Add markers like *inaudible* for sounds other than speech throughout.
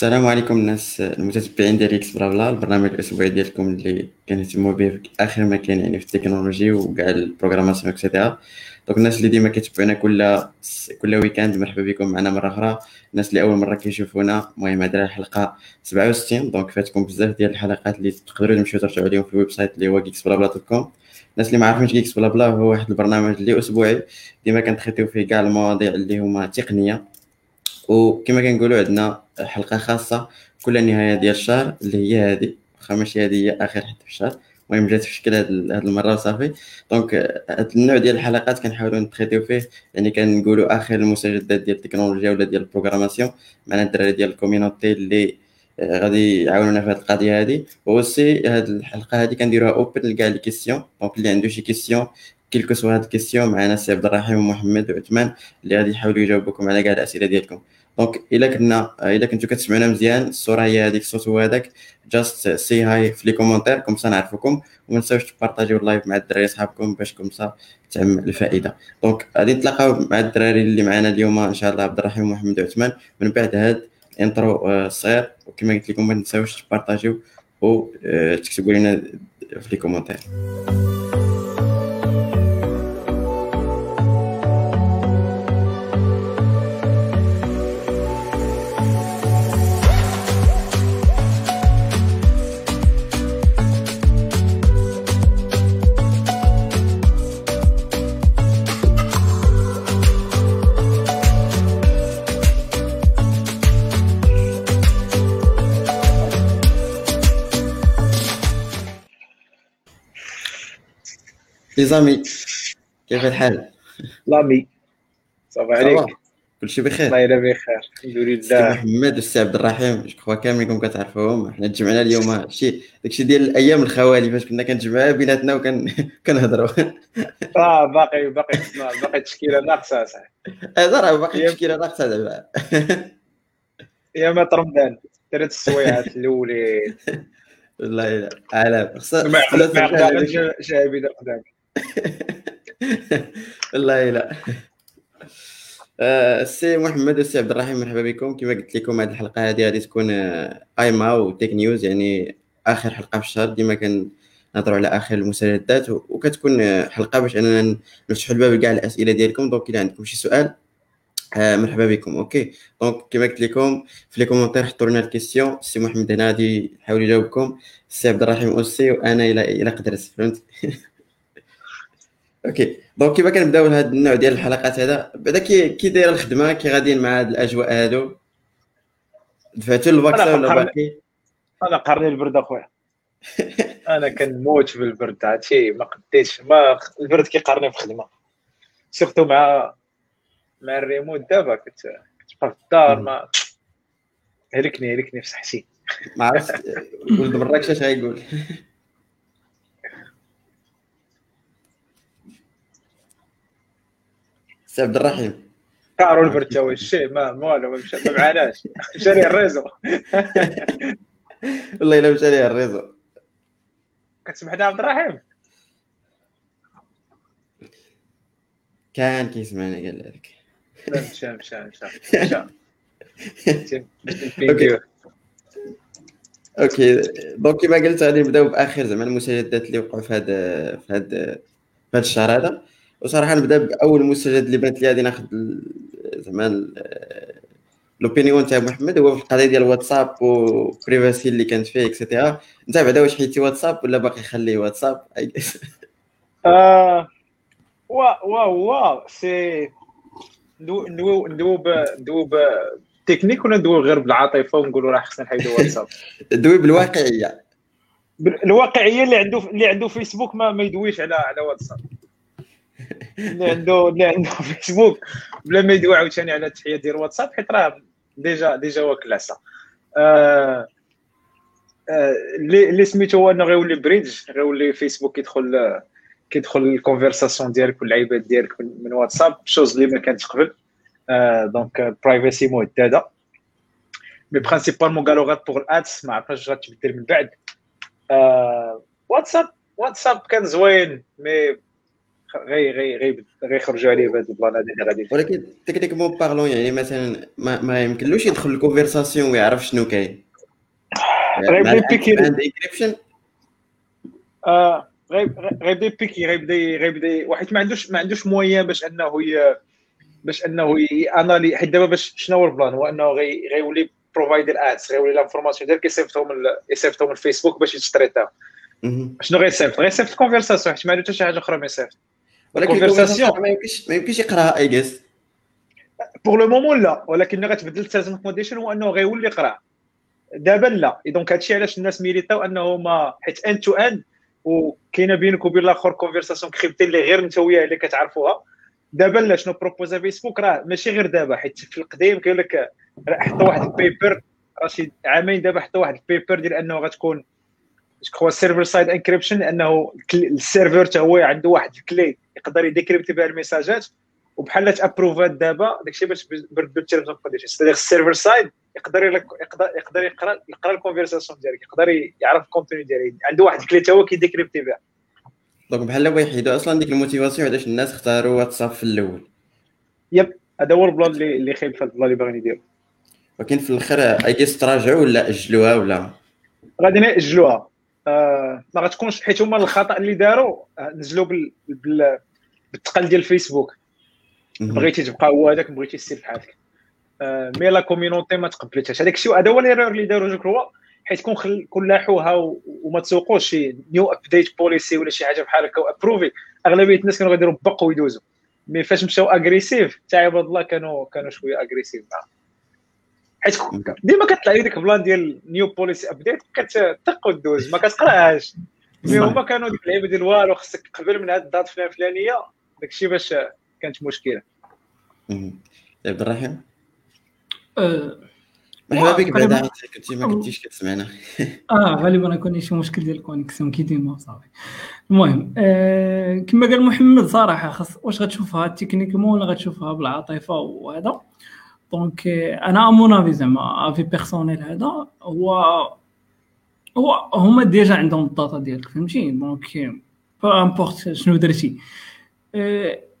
السلام عليكم الناس المتتبعين ديال geeks بلا بلا. البرنامج الأسبوعي ديالكم اللي كنهتموا به آخر ما كاين يعني في la technologie وكاع la programmation et cetera donc الناس اللي ديما كيتبعونا كل كل week-end مرحبا بكم. معنا مرة أخرى الناس اللي أول مرة كيشوفونا. المهم هذه الحلقة 67 donc فاتكم بزاف ديال الحلقات اللي تقدروا تمشيو ترجعوا عليهم في ال website اللي هو geeks بلا بلا dot com. الناس اللي ما عارفينش geeks بلا بلا هو واحد البرنامج اللي أسبوعي ديما كنتخيطيو فيه كاع المواضيع اللي هما تقنية. وكما كنقولوا عندنا حلقة خاصة كل نهاية ديال الشهر اللي هي هذه واخا ماشي هذه هي آخر حلقه في الشهر. المهم جات في شكل هذه المرة وصافي. donc هذا النوع ديال الحلقات كنحاولوا نتخيطيو فيه. يعني كنقولوا آخر المستجدات ديال التكنولوجيا ولا ديال ال programmation معنا الدراري ديال ال community اللي غادي يعاونونا في هذه القضية هذه و si هذه الحلقة هذه كنديروها open لكاع les questions donc اللي عنده شي question quelle que soit هاد ال question معنا سي عبد الرحيم ومحمد وعثمان اللي غادي يحاولوا يجاوبوكم على كاع الأسئلة ديالكم. donc إلا كنا إلا كنتو كتسمعونا مزيان الصورة هي هذيك الصوت هو هذاك. just say hi في les commentaires comme ça نعرفوكم وما تنساوش تبارطاجيو ال live مع الدراري صحابكم باش comme ça تعم الفائدة. donc غادي نتلاقاو مع الدراري اللي معنا اليوم إن شاء الله عبد الرحيم ومحمد وعثمان من بعد هاد الصغير آه، وكما قلت لكم ما تنساوش تبارطاجيو وتكتبوا لنا في les commentaires. ليزامي كيف الحال؟ لامي صافا عليك. كلشي بخير. الله يلا بخير الحمد لله. محمد والسي عبد الرحيم جو كخوا كاملكم كتعرفوهم؟ حنا تجمعنا اليوم شي داكشي ديال الأيام الخوالي فاش كنا كنتجمعوا بيناتنا وكان *laughs* كنهضروا. *laughs* آه باقي باقي باقي التشكيلة ناقصة صح. هذا راه باقي التشكيلة ناقصة دابا. *laughs* يا ما رمضان ثلاث السويعات الأولين. والله خصها ما يقدرش شعبي قدامك *laughs* والله لا. السي محمد والسي عبد الرحيم مرحبا بكم. كما قلت لكم هذه الحلقة هذه غادي تكون إيما و tech news يعني آخر حلقة في الشهر. ديما كنهضروا على آخر المستجدات وكتكون حلقة باش أننا نفتحوا الباب لكاع الأسئلة ديالكم. donc إلا عندكم شي سؤال آه مرحبا بكم. OK. donc كما قلت لكم في les commentaires حطوا لنا ال questions السي محمد هنا غادي يحاول يجاوبكم. السي عبد الرحيم اوسي وأنا إلى إلى قدرت فهمت *laughs* OK. donc كيما كنبداو هذا النوع ديال الحلقات هذا؟ بعدا كي كي داير الخدمة كي غاديين مع هاد الأجواء هادو؟ دفعتوا ال vaccin ولا باقي؟ أنا قرني البرد أخويا. *laughs* أنا كنموت بالبرد عرفتي؟ ما قديتش ما البرد كيقرني في الخدمة. سيرتو مع مع الريموت دابا كتبقى في الدار ما هلكني هلكني في صحتي. ما عرفت *laughs* ولد مراكش اش غايقول سي عبد الرحيم. كارو البرتاوي الشيء ما والو ما مشى ما معناش مشى ليه الريزو. *laughs* والله إلا مشى ليه الريزو. كتسمحنا عبد الرحيم؟ كان كيسمعنا قال لك. مشى مشى مشى مشى. *laughs* OK. donc كما قلت غادي نبداو بآخر زعما المستجدات اللي وقعوا في هذا في هذا في هذا الشهر هذا. وصراحة نبدأ بأول مستجد اللي بانت لي غادي ناخذ زعما l'opinion تاع محمد هو في القضية ديال واتساب و privacy اللي كانت فيه et cetera انت بعدا واش حيدتي واتساب ولا باقي خليه واتساب؟ *laughs* آه وا وا وا سي ندوب ندوب ندوب تكنيك ولا ندوي غير بالعاطفة ونقولوا راه خصنا نحيدوا واتساب؟ *laughs* دوي بالواقعية. الواقعية اللي عنده اللي عنده فيسبوك ما, ما يدويش على على واتساب. اللي عنده اللي عنده *laughs* فيسبوك بلا ما يدوي عاوتاني على التحيه ديال واتساب حيت راه déjà déjà واكل عصا آه اللي سميتو هو إنه غيولي bridge غيولي فيسبوك كيدخل كيدخل les conversations ديالك واللعيبات ديالك من واتساب chose اللي ما كانتش قبل. donc privacy مهددة. mais principalement قالوا غير pour ال ads ما عرفناش غتبدل من بعد. واتساب واتساب كان زوين mais غي غي غي غيخرجوا عليه بهذا البلان هذا اللي غادي ولكن تكنيكمون بارلون يعني مثلا ما, ما يمكنلوش يدخل الكونفرساسيون ويعرف شنو كاين. غيبدا بيكي عند انكريبشن آه غيبدا بيكي غيبدا غيبدا واحد ما عندوش ما عندوش مويان باش أنه. باش أنه انالي حيت دابا باش شنو هو البلان؟ هو أنه غي غيولي بروفايدر ادز غيولي لانفورماسيون ديالك يصيفطهم يصيفطهم الفيسبوك باش يتستريتاو شنو غيصيفط؟ غيصيفط الكونفرساسيون حيت ما عنده حتى شي حاجة أخرى ما يصيفط. ولكن ما يمكنش ما يمكنش يقرأها et juste pour le moment لا. ولكن غتبدل ال terms condition هو أنه غيولي يقرأ. دابا لا. donc هادشي علاش الناس militاو أنه ما حيت end to end وكاينة بينك وبين الآخر conversation cryptée اللي غير انت وياه اللي كتعرفوها. دابا لا شنو proposا فيسبوك راه ماشي غير دابا. حيت في القديم كيقول لك حطوا واحد ال paper راه عامين دابا حطوا واحد ال paper ديال أنه غتكون جو السيرفر سايد انكريبشن لأنه السيرفر حتى هو عنده واحد الكلي يقدر يديكريبتي بها الميساجات وبحال تأبروفات دابا داكشي باش بردوا التيرمز اوف كونديشن سيتادير السيرفر سايد يقدر يقدر يقدر يقرا يقرأ الكونفرساسيون ديالك يقدر يعرف الكونتوني ديالك. عنده واحد الكلي حتى هو كيديكريبتي بها. دونك بحال هو يحيدوا أصلا ديك الموتيفاسيون علاش الناس اختاروا واتساب في الأول. يب هذا هو البلان اللي اللي خايب في البلان اللي باغيين يديروا. ولكن في الآخر اي تراجعوا ولا أجلوها ولا؟ غادي نأجلوها. آه ما غتكونش حيت هما الخطأ اللي داروا آه، نزلوا بال... بال... بالثقل ديال الفيسبوك. بغيتي تبقى هو هذاك بغيتي تسير بحالك آه مي لا كوميونيتي ما تقبلتهاش. هذاك الشيء هذا هو الايرور اللي داروا جو كروا حيت كون خل... كون لاحوها و... وما تسوقوش شي نيو ابديت بوليسي ولا شي حاجة بحال هكا وابروفي أغلبية الناس كانوا غيديروا بق ويدوزوا. mais فاش مشاو agressif تاع عباد الله كانوا كانوا شوية agressif معاهم. حيت ديما كطلع لي ديك بلان ديال new policy update كتطق ودوز ما كتقراهاش. mais هما كانوا ديك اللعيبة ديال والو خصك قبل من هاد ال date الفلانيه داكشي باش كانت مشكلة. عبد الرحيم أه، مرحبا بك بعد كنتي ما كنتيش كتسمعنا. *laughs* آه غالبا كون شي مشكل ديال ال connexion كي ديما صافي المهم آه كما قال محمد صراحة خاص واش غتشوفها؟ techniquement ولا غتشوفها بالعاطفة وهذا. donc أنا à mon زعما avis personnel هذا هو هو هما déjà عندهم ال data ديالك فهمتي؟ donc peu importe شنو درتي.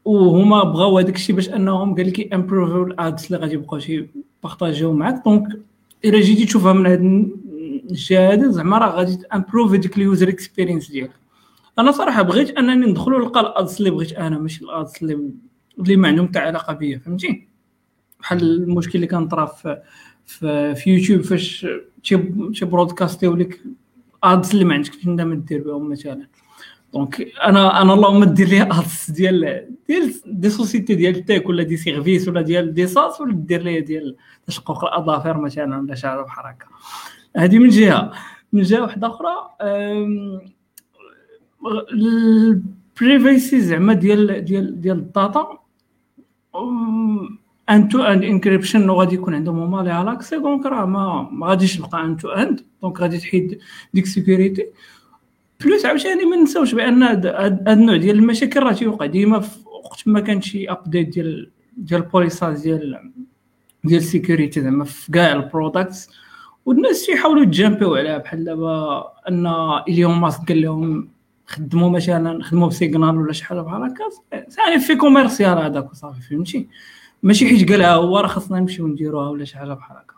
وهما بغاو هذاك الشيء باش أنهم قال لك improveيو ال ads اللي غادي يبقاو شي partagerيو معاك. donc إلا جيتي تشوفها من هذا الجهه هذا زعما راه غادي تامبروفي ديك ال user experience ديالك. أنا صراحة بغيت أنني ندخلوا نلقى ال ads اللي بغيت أنا ماشي ال ads اللي اللي ما عندهم حتى علاقة بيا فهمتي؟ بحال المشكل اللي كان طرا في في, يوتيوب فاش شي broadcast لك ads اللي ما عندكش انت ما دير بهم مثلا. donc أنا أنا اللهم دير لي ads ديال ديال des sociétés ديال tech ولا des services ولا ديال des SaaS ولا دير لي ديال تشقق الأظافر مثلا ولا شي حاجة بحال هكا. هذه من جهة. من جهة واحدة أخرى ال privacy زعما ديال ديال ديال ال data. end-to-end encryption غادي يكون عندهم هما لي accès donc راه ما غاديش تبقى end-to-end donc غادي تحيد ديك sécurité plus عاوتاني ما نساوش بأن هاد النوع ديال المشاكل راه تيوقع ديما وقت ما كان شي update ديال ديال policies ديال ديال sécurité زعما في كاع ال products والناس تيحاولوا يتجامبيو عليها بحال دابا أن إيلون ماسك قال لهم خدموا مثلا خدموا ب Signal ولا شي حاجة بحال هكا. يعني في commercial هذاك وصافي فهمتي؟ ماشي حيت قالها هو راه خاصنا نمشيو نديروها ولا شي حاجة بحال هكا.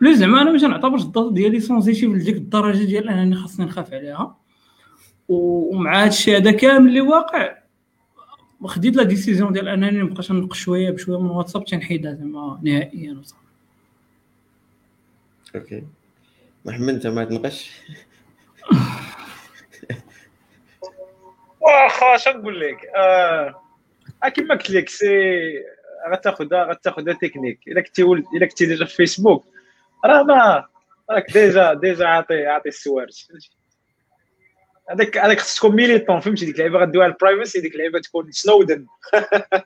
plus زعما أنا ما تنعتبرش ال data ديالي sensitive لديك الدرجة ديال أنني خاصني نخاف عليها. ومع هذا الشيء هذا كامل اللي واقع خديت la décision ديال أنني نبقاش ننقص شوية بشوية من واتساب تنحيدها زعما نهائيا وصافي. okay. محمد أنت ما تنقش *laughs* واخا اش نقول لك؟ آه كما قلت لك si غتاخذها غتاخذها تكنيك. إلا كنتي ولد إلا كنتي déjà في فيسبوك راه ما راك ديجا ديجا عاطي عاطي السوارت فهمتي؟ هذاك هذاك خصك تكون ميليتون فهمتي؟ ديك اللعيبة غدويها البرايفسي ديك اللعيبة تكون سنودن.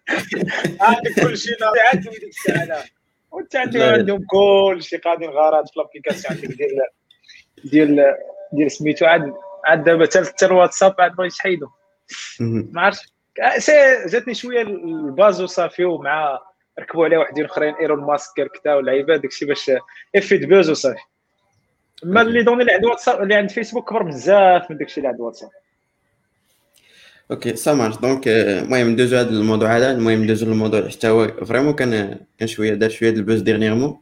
*laughs* عندك كلشي عندهم ديك الساعة وانت عندهم كلشي قاعدين غارات في لابليكاسيون عندك ديال ديال ديال سميتو عاد عاد دابا حتى الواتساب عاد بغيت تحيدو ما عرفتش. جاتني شوية الباز وصافي ومع ركبوا عليه واحدين أخرين إيلون ماسك كذا واللعيبه داكشي باش إفيد buzz وصافي. أما ال les données اللي عند واتساب اللي عند فيسبوك كبر بزاف من داكشي اللي عند واتساب. okay ça marche donc المهم ندوزو هذا الموضوع هذا المهم ندوزو للموضوع حتى هو vraiment كان كان شوية دار شوية ال buzz dernièrement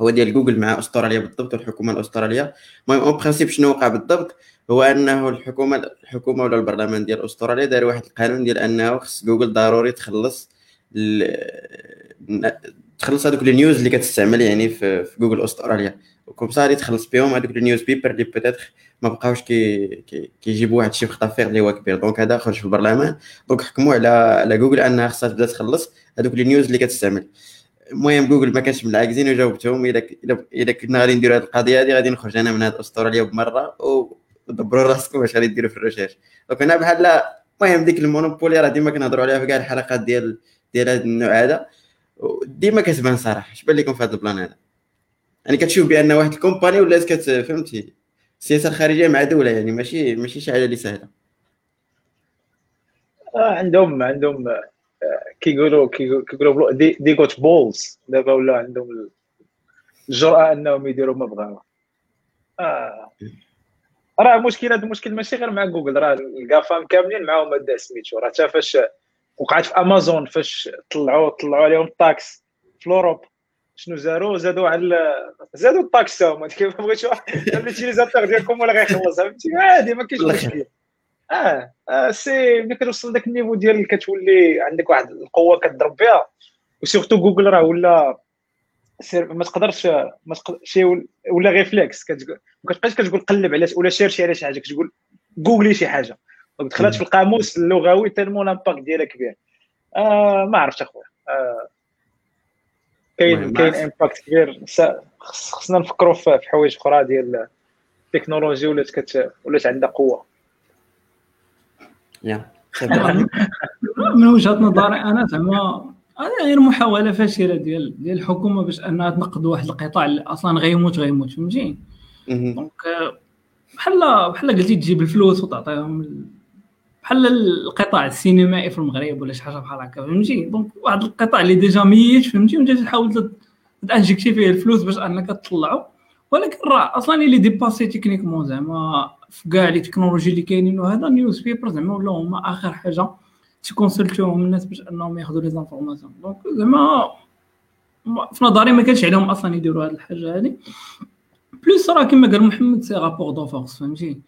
هو ديال جوجل مع استراليا بالضبط. والحكومة الاستراليه المهم en principe شنو وقع بالضبط هو أنه الحكومة الحكومة ولا البرلمان ديال أستراليا دار واحد القانون ديال أنه خص جوجل ضروري تخلص تخلص هذوك ال news اللي كتستعمل يعني في, في جوجل أستراليا. وكم صار تخلص بهم هذوك ال newspaper اللي peut-être ما بقاوش كي كيجيبوا واحد الشيء في اللي هو كبير. donc هذا خرج في البرلمان. donc حكموا على على جوجل أنها خصها تبدأ تخلص هذوك ال news اللي كتستعمل. المهم جوجل ما كانش من العاجزين وجاوبتهم. إذا اذا كنا غادي نديروا هذه القضية هذه غادي نخرج أنا من هذه أستراليا بمرة ودبروا راسكم واش غادي ديروا في ال recherche donc أنا بحال المهم ديك ال monopoly راه ديما كنهضروا عليها في كاع الحلقات ديال ديال هذا النوع هذا. ديما كتبان صراحة اش بان لكم في هذا ال plan هذا؟ يعني كتشوف بأن واحد ال company ولات كت فهمتي؟ السياسة الخارجية مع دولة يعني ماشي ماشي شي حاجة اللي سهلة. آه عندهم عندهم آه، كيقولوا كيقولوا they, they got balls دابا ولا عندهم الجرأة أنهم يديروا ما بغاو آه. راه مشكل هذا المشكل ماشي غير مع جوجل راه ال GAFAM كاملين معاهم هذا سميتو. راه حتى فاش وقعت في أمازون فاش طلعوا طلعوا عليهم ال taxes في ال Europe شنو زادوا زادوا على زادوا ال taxes هما *laughs* كيف بغيتو. l'utilisateur ديالكم ولا غيخلص فهمتي؟ عادي ما كاينش مشكل. آه, آه c'est ملي كتوصل داك ال niveau ديال كتولي عندك واحد القوة كتضرب بها. و surtout جوجل راه ولا ما تقدرش ما تقدر شي ولا réflexe كتقول ما كتبقاش كتقول قلب على ولا cherche على شي حاجة. كتقول جوجلي شي حاجة. دخلت في القاموس اللغوي tellement l'impact ديالها كبير آه ما عرفتش أخويا. آه كاين كاين impact كبير. خصنا نفكروا في حوايج أخرى ديال التكنولوجيا ولات كت ولات عندها قوة. *laughs* من وجهة نظري أنا زعما هذه غير محاولة فاشلة ديال ديال الحكومة باش أنها تنقذ واحد القطاع اللي أصلا غيموت غيموت فهمتي؟ donc بحال بحال قلتي تجيب الفلوس وتعطيهم بحال القطاع السينمائي في المغرب ولا شي حاجة بحال هكا فهمتي؟ donc واحد القطاع اللي déjà ميت فهمتي؟ وانت تحاول تانجكتي فيه الفلوس باش أنك تطلعو. ولكن راه أصلا اللي dépassé techniquement زعما في كاع les technologies اللي كاينين وهذا newspaper زعما ولاو هما آخر حاجة تيكونسلتوهم الناس باش انهم ياخذوا les informations. donc زعما في نظري ما كانش عليهم أصلا يديروا هذه الحاجة هذه plus راه كما قال محمد c'est rapport de force فهمتي؟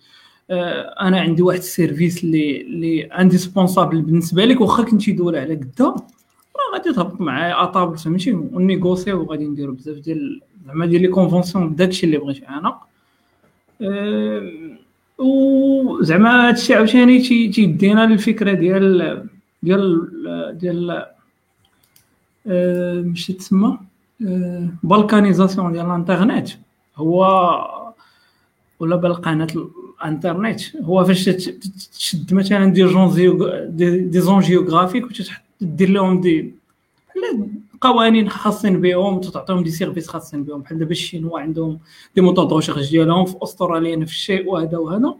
آه، أنا عندي واحد ال service اللي اللي indispensable بالنسبة لك واخا كنتي دوله على قدا راه غادي تهبط معايا à table فهمتي؟ ونيگوسيو وغادي نديرو بزاف ديال زعما ديال les conventions داكشي اللي بغيت أنا. أه وزعما هادشي عاوتاني تيدينا للفكره ديال ديال ديال أه ماشي تسمى؟ أه balkanisation ديال الانترنت هو ولا balkaniser l'internet هو فاش تشد مثلا des zones des zones géographiques وتدير لهم des قوانين خاصين بهم وتعطيهم des services خاصين بهم. بحال دابا ال chinois عندهم des moteurs de ديالهم في استراليا نفس الشيء وهذا وهذا.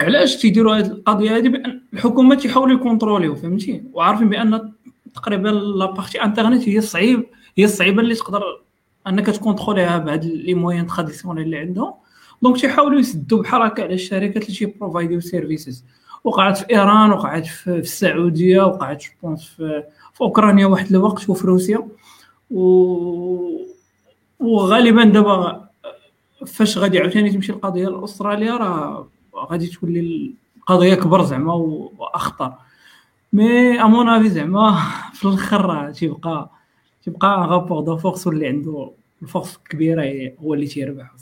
علاش تيديروا هذه القضية هذه بأن الحكومة تيحاولوا يكونتروليو فهمتي؟ وعارفين بأن تقريبا la partie internet هي صعيب هي الصعيبه اللي تقدر أنك تكونتروليها بهاد les moyens traditionnels اللي عندهم. donc تيحاولوا يسدوا هكا على الشركات اللي تيبروفايديو services وقعت في إيران وقعت في السعودية وقعت في في أوكرانيا واحد الوقت وفي روسيا. و... وغالبا دابا فاش غادي عاوتاني تمشي القضية لأستراليا راه غادي تولي القضية كبر زعما وأخطر. mais à mon avis زعما *laughs* في الآخر راه تيبقى تيبقى rapport de force اللي عنده ال force الكبيره هو اللي تيربح.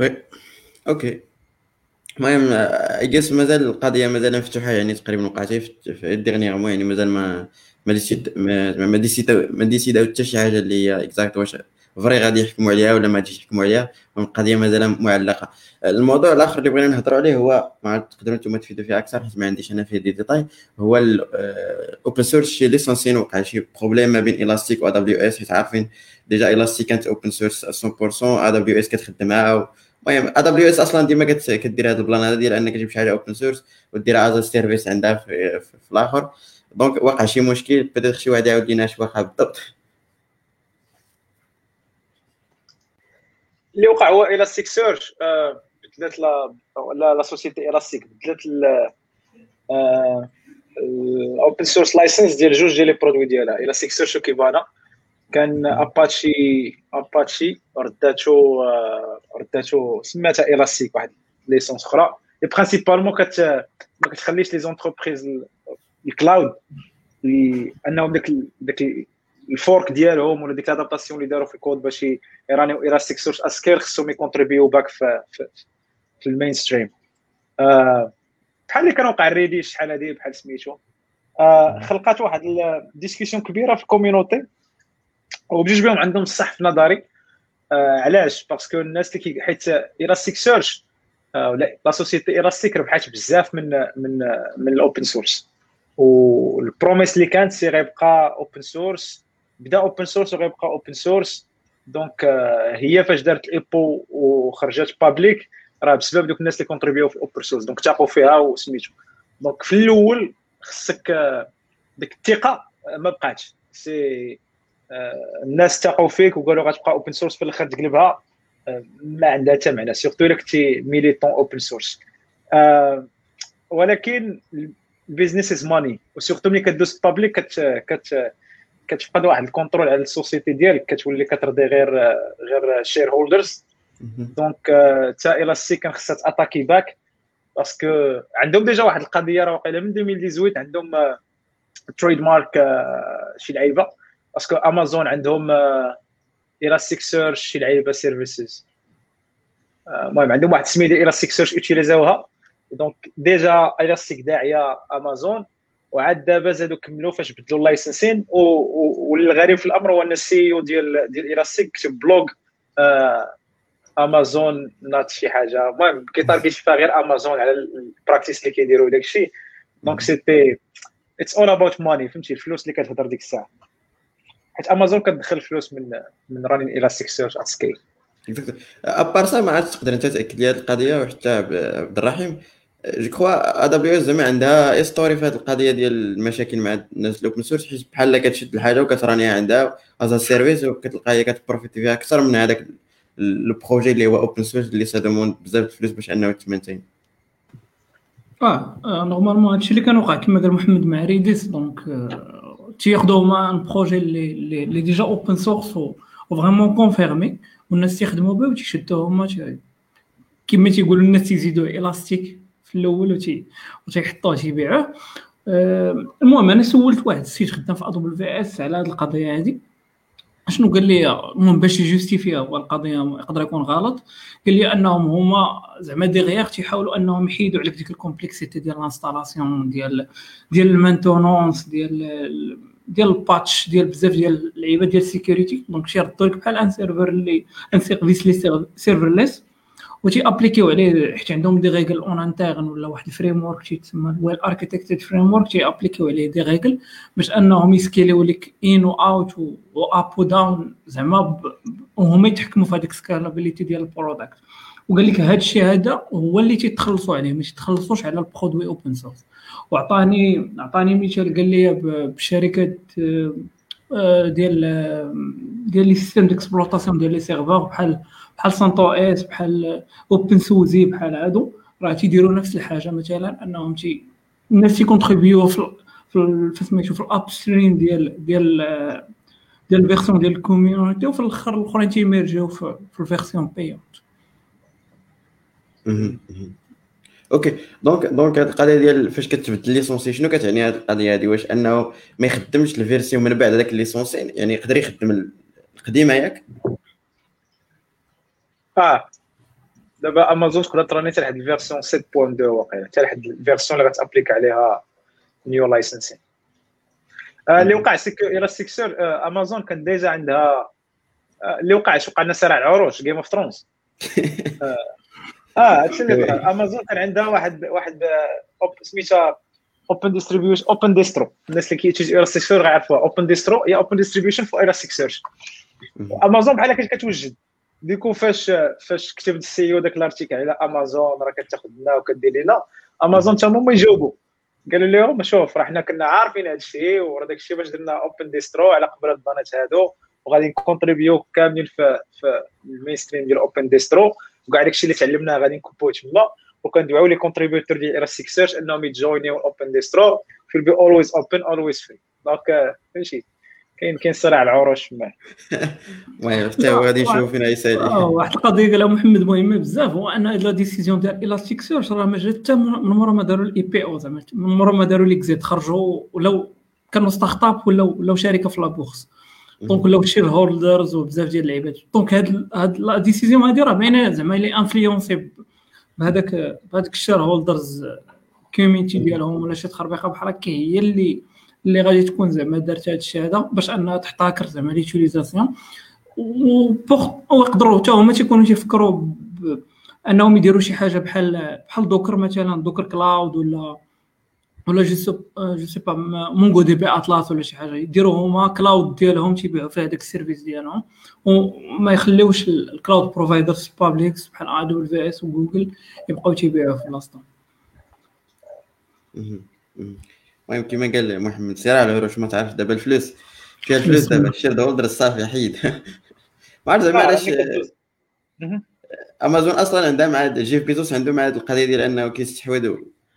oui OK المهم I guess مازال القضية مازال مفتوحة يعني تقريبا وقعت في ال dernière يعني مازال ما ما ديسيد ما ديسيد ما ديسيداو حتى شي حاجة اللي هي exacte واش vrai غادي يحكموا عليها ولا ما غاديش يحكموا عليها القضية مازال معلقة. الموضوع الآخر اللي بغينا نهضروا عليه هو ما تقدروا أنتم تفيدوا فيه أكثر حيت ما عنديش أنا فيه دي ديتاي هو ال open source شي licensing وقع شي problème ما بين الاستيك و AWS حيت عارفين déjà Elastic كانت open source 100% AWS كتخدم معاها المهم AWS أصلا ديما كدير هذا ال plan هذا ديال انك تجيب شي حاجة open source وديرها as a service عندها في, في, في الآخر. donc وقع شي مشكل بدأت شي واحد يعاود لينا اش واقع بالضبط اللي وقع هو Elasticsearch بدلات la la société Elastic بدلات ال open source license ديال جوج ديال les produits ديالها. Elasticsearch و Kibana كان Apache Apache رداتو رداتو سماتها الاستيك واحد licence أخرى. et principalement كت ما كتخليش les entreprises ال cloud أنهم داك داك الفورك ديالهم ولا ديك لادابتاسيون اللي داروا في الكود باش يرانيو الاستيك سورس اسكيل خصهم يكونتريبيو باك في, في, في المين ستريم آه بحال اللي كان وقع الريدي شحال هادي بحال سميتو. آه خلقات واحد discussion كبيرة في الكوميونيتي وبجوج بهم عندهم الصح في نظري. آه علاش؟ باسكو الناس اللي حيت الاستيك سيرش آه لا سوسيتي الاستيك ربحات بزاف من من من ال open source و ال promesse اللي كانت c'est غيبقى open source بدا open source وغيبقى open source donc هي فاش دارت ال IPO وخرجت public راه بسبب دوك الناس اللي كونتريبيو في ال open source donc تاقوا فيها وسميتو donc في الأول خصك ديك الثقة ما بقاتش. si الناس تاقوا فيك وقالوا غتبقى open source في الآخر تقلبها. ما عندها حتى معنى surtout الا كنتي militant open source ولكن ال business is money و surtout ملي كدوز public كت كت كتفقد واحد contrôle على ال société ديالك كتولي كترضي غير غير shareholders donc تا الاستيك كان خصها تأتاكي back parce que عندهم déjà واحد القضية راه واقيلا من 2018 عندهم trademark شي لعيبة. parce que Amazon عندهم Elasticsearch شي لعيبة services المهم عندهم واحد السميه ديال Elasticsearch يوتيليزاوها donc déjà Elastic داعية امازون وعاد دابا زادوا كملوا فاش بدلوا ال licensing والغريب في الأمر هو إن ال CEO ديال ديال الاستيك كتب blog آه Amazon not شي حاجة. المهم كيطاركيت فيها غير امازون على ال practices اللي كيديروا داك الشيء donc c'était it's all about money فهمتي؟ الفلوس اللي كتهضر ديك الساعة. حيت امازون كتدخل فلوس من من running Elasticsearch at scale à part ça ما عادش تقدر انت تأكد لي هذه القضية وحتى عبد الرحيم. je crois AWS زعما عندها history في هذه القضية ديال المشاكل مع الناس ال open source حيت بحال كتشد الحاجة وكترانيها عندها as a service وكتلقى هي كتبروفيتي فيها أكثر من هذاك ال projet اللي هو open source اللي ça demande بزاف الفلوس باش أنه تمنتين. آه, آه normalement هادشي اللي كان وقع كما قال محمد مع Redis donc تياخذوا هما un projet اللي اللي déjà open source و vraiment confirmé والناس تيخدموا به وتيشدوه هما كما تيقولوا الناس تيزيدوا الاستيك في الأول وتيحطوه تيبيعوه المهم أنا سولت واحد السيد خدام في AWS على هذه القضية هذه شنو قال لي المهم باش يجوستيفيها هو القضية يقدر يكون غلط؟ قال لي أنهم هما زعما derrière تيحاولوا أنهم يحيدوا عليك ديك ال complexité ديال ال installation ديال ديال ال maintenance ديال ديال ال patch ديال بزاف ديال اللعيبة ديال ال sécurité donc تيردوا لك بحال un serveur اللي un service اللي serverless وتي أبليكيو عليه حيت عندهم des règles en interne ولا واحد ال framework تيتسمى ويل اركيتكتد framework تي أبليكيو عليه des règles باش أنهم يسكيليو لك in و out و up و down زعما وهما يتحكموا في هذيك scalabilité ديال ال product وقال لك هذا الشيء هذا هو اللي تيتخلصوا عليه ما تيتخلصوش على ال produit open source وعطاني عطاني مثال قال لي بشركة ديال ديال les systèmes d'exploitation ديال les serveurs بحال بحال CentOS بحال openSUSE بحال هادو راه تيديروا نفس الحاجة. مثلا أنهم تي الناس تي contribuer في في سميتو في ال upstream ديال ديال ديال ال version ديال ال community وفي الأخر الأخرين تي merger في, في ال version payante أوكي. دونك دونك هذه القضية ديال فاش كتبدل ليسونسي شنو كتعني هذه القضية هذه واش أنه ما يخدمش الفيرسيون من بعد هذاك الليسونسي؟ يعني يقدر يخدم القديمة ياك؟ آه دابا امازون تقدر تراني حتى لحد الفيرسيون 7.2 واقيلا حتى لحد الفيرسيون اللي غتأبليك عليها نيو لايسنسين آه اللي وقع سيكو الاستيكسور آه امازون كان ديجا عندها آه اللي وقع وقع لنا صراع العروش جيم اوف ثرونز آه هادشي اللي وقع. امازون كان عندها واحد واحد سميتها open distribution Open Distro الناس اللي كيتيجي Elasticsearch غيعرفوها. Open Distro هي open distribution for Elasticsearch Amazon بحال هكا كتوجد. du coup فاش فاش كتب ال CEO داك ال article على أمازون راه كتاخذ لنا وكدير لنا أمازون تا هما يجاوبوا. قالوا لهم شوف راه حنا كنا عارفين هذا الشيء وراه داك الشيء باش درنا Open Distro على قبل البانات هادو وغادي ن contribuer كاملين في في ال mainstream ديال Open Distro وكاع داكشي اللي تعلمناه غادي نكوبوه تما. وكندعو les contributeurs ديال Elasticsearch إنهم ي joiner Open Distro في be always open always free donc فهمتي كاين كاين صراع العروش تما المهم حتى هو غادي نشوف فين غيسالي واحد القضية قالها محمد مهمه بزاف هو أن la décision ديال Elasticsearch راه ما جات حتى من مورا ما داروا ال IPO زعما من مورا ما داروا l'exit خرجوا ولو كانوا startup ولا ولاو شركة في la bourse donc ولاو shareholders وبزاف ديال اللعيبات donc هاد هاد la décision هادي راه باينة زعما للي influencée بهذاك بهذاك ال shareholders comité ديالهم ولا شي تخربيقة بحال هكا هي اللي اللي غادي تكون زعما دارت هذا الشيء هذا باش أنها تحتكر زعما l'utilisation ويقدروا حتى هما تيكونوا تيفكروا أنهم يديروا شي حاجة بحال بحال Docker مثلا Docker Cloud ولا ولا je sais pas MongoDB Atlas ولا شي حاجة. يديروا هما cloud ديالهم تيبيعوا فيه هذاك ال service ديالهم. وما يخليوش ال cloud providers publics بحال ا دبليو في اس وجوجل يبقاو تيبيعوا في بلاصتهم المهم كيما قال محمد سير على واش ما تعرف دابا الفلوس. فيها الفلوس دابا ال shareholder صافي حيد. *laughs* ما عرفت زعما علاش أمازون أصلا عندها مع Jeff Bezos عنده مع هذه القضية ديال أنه كيستحوذ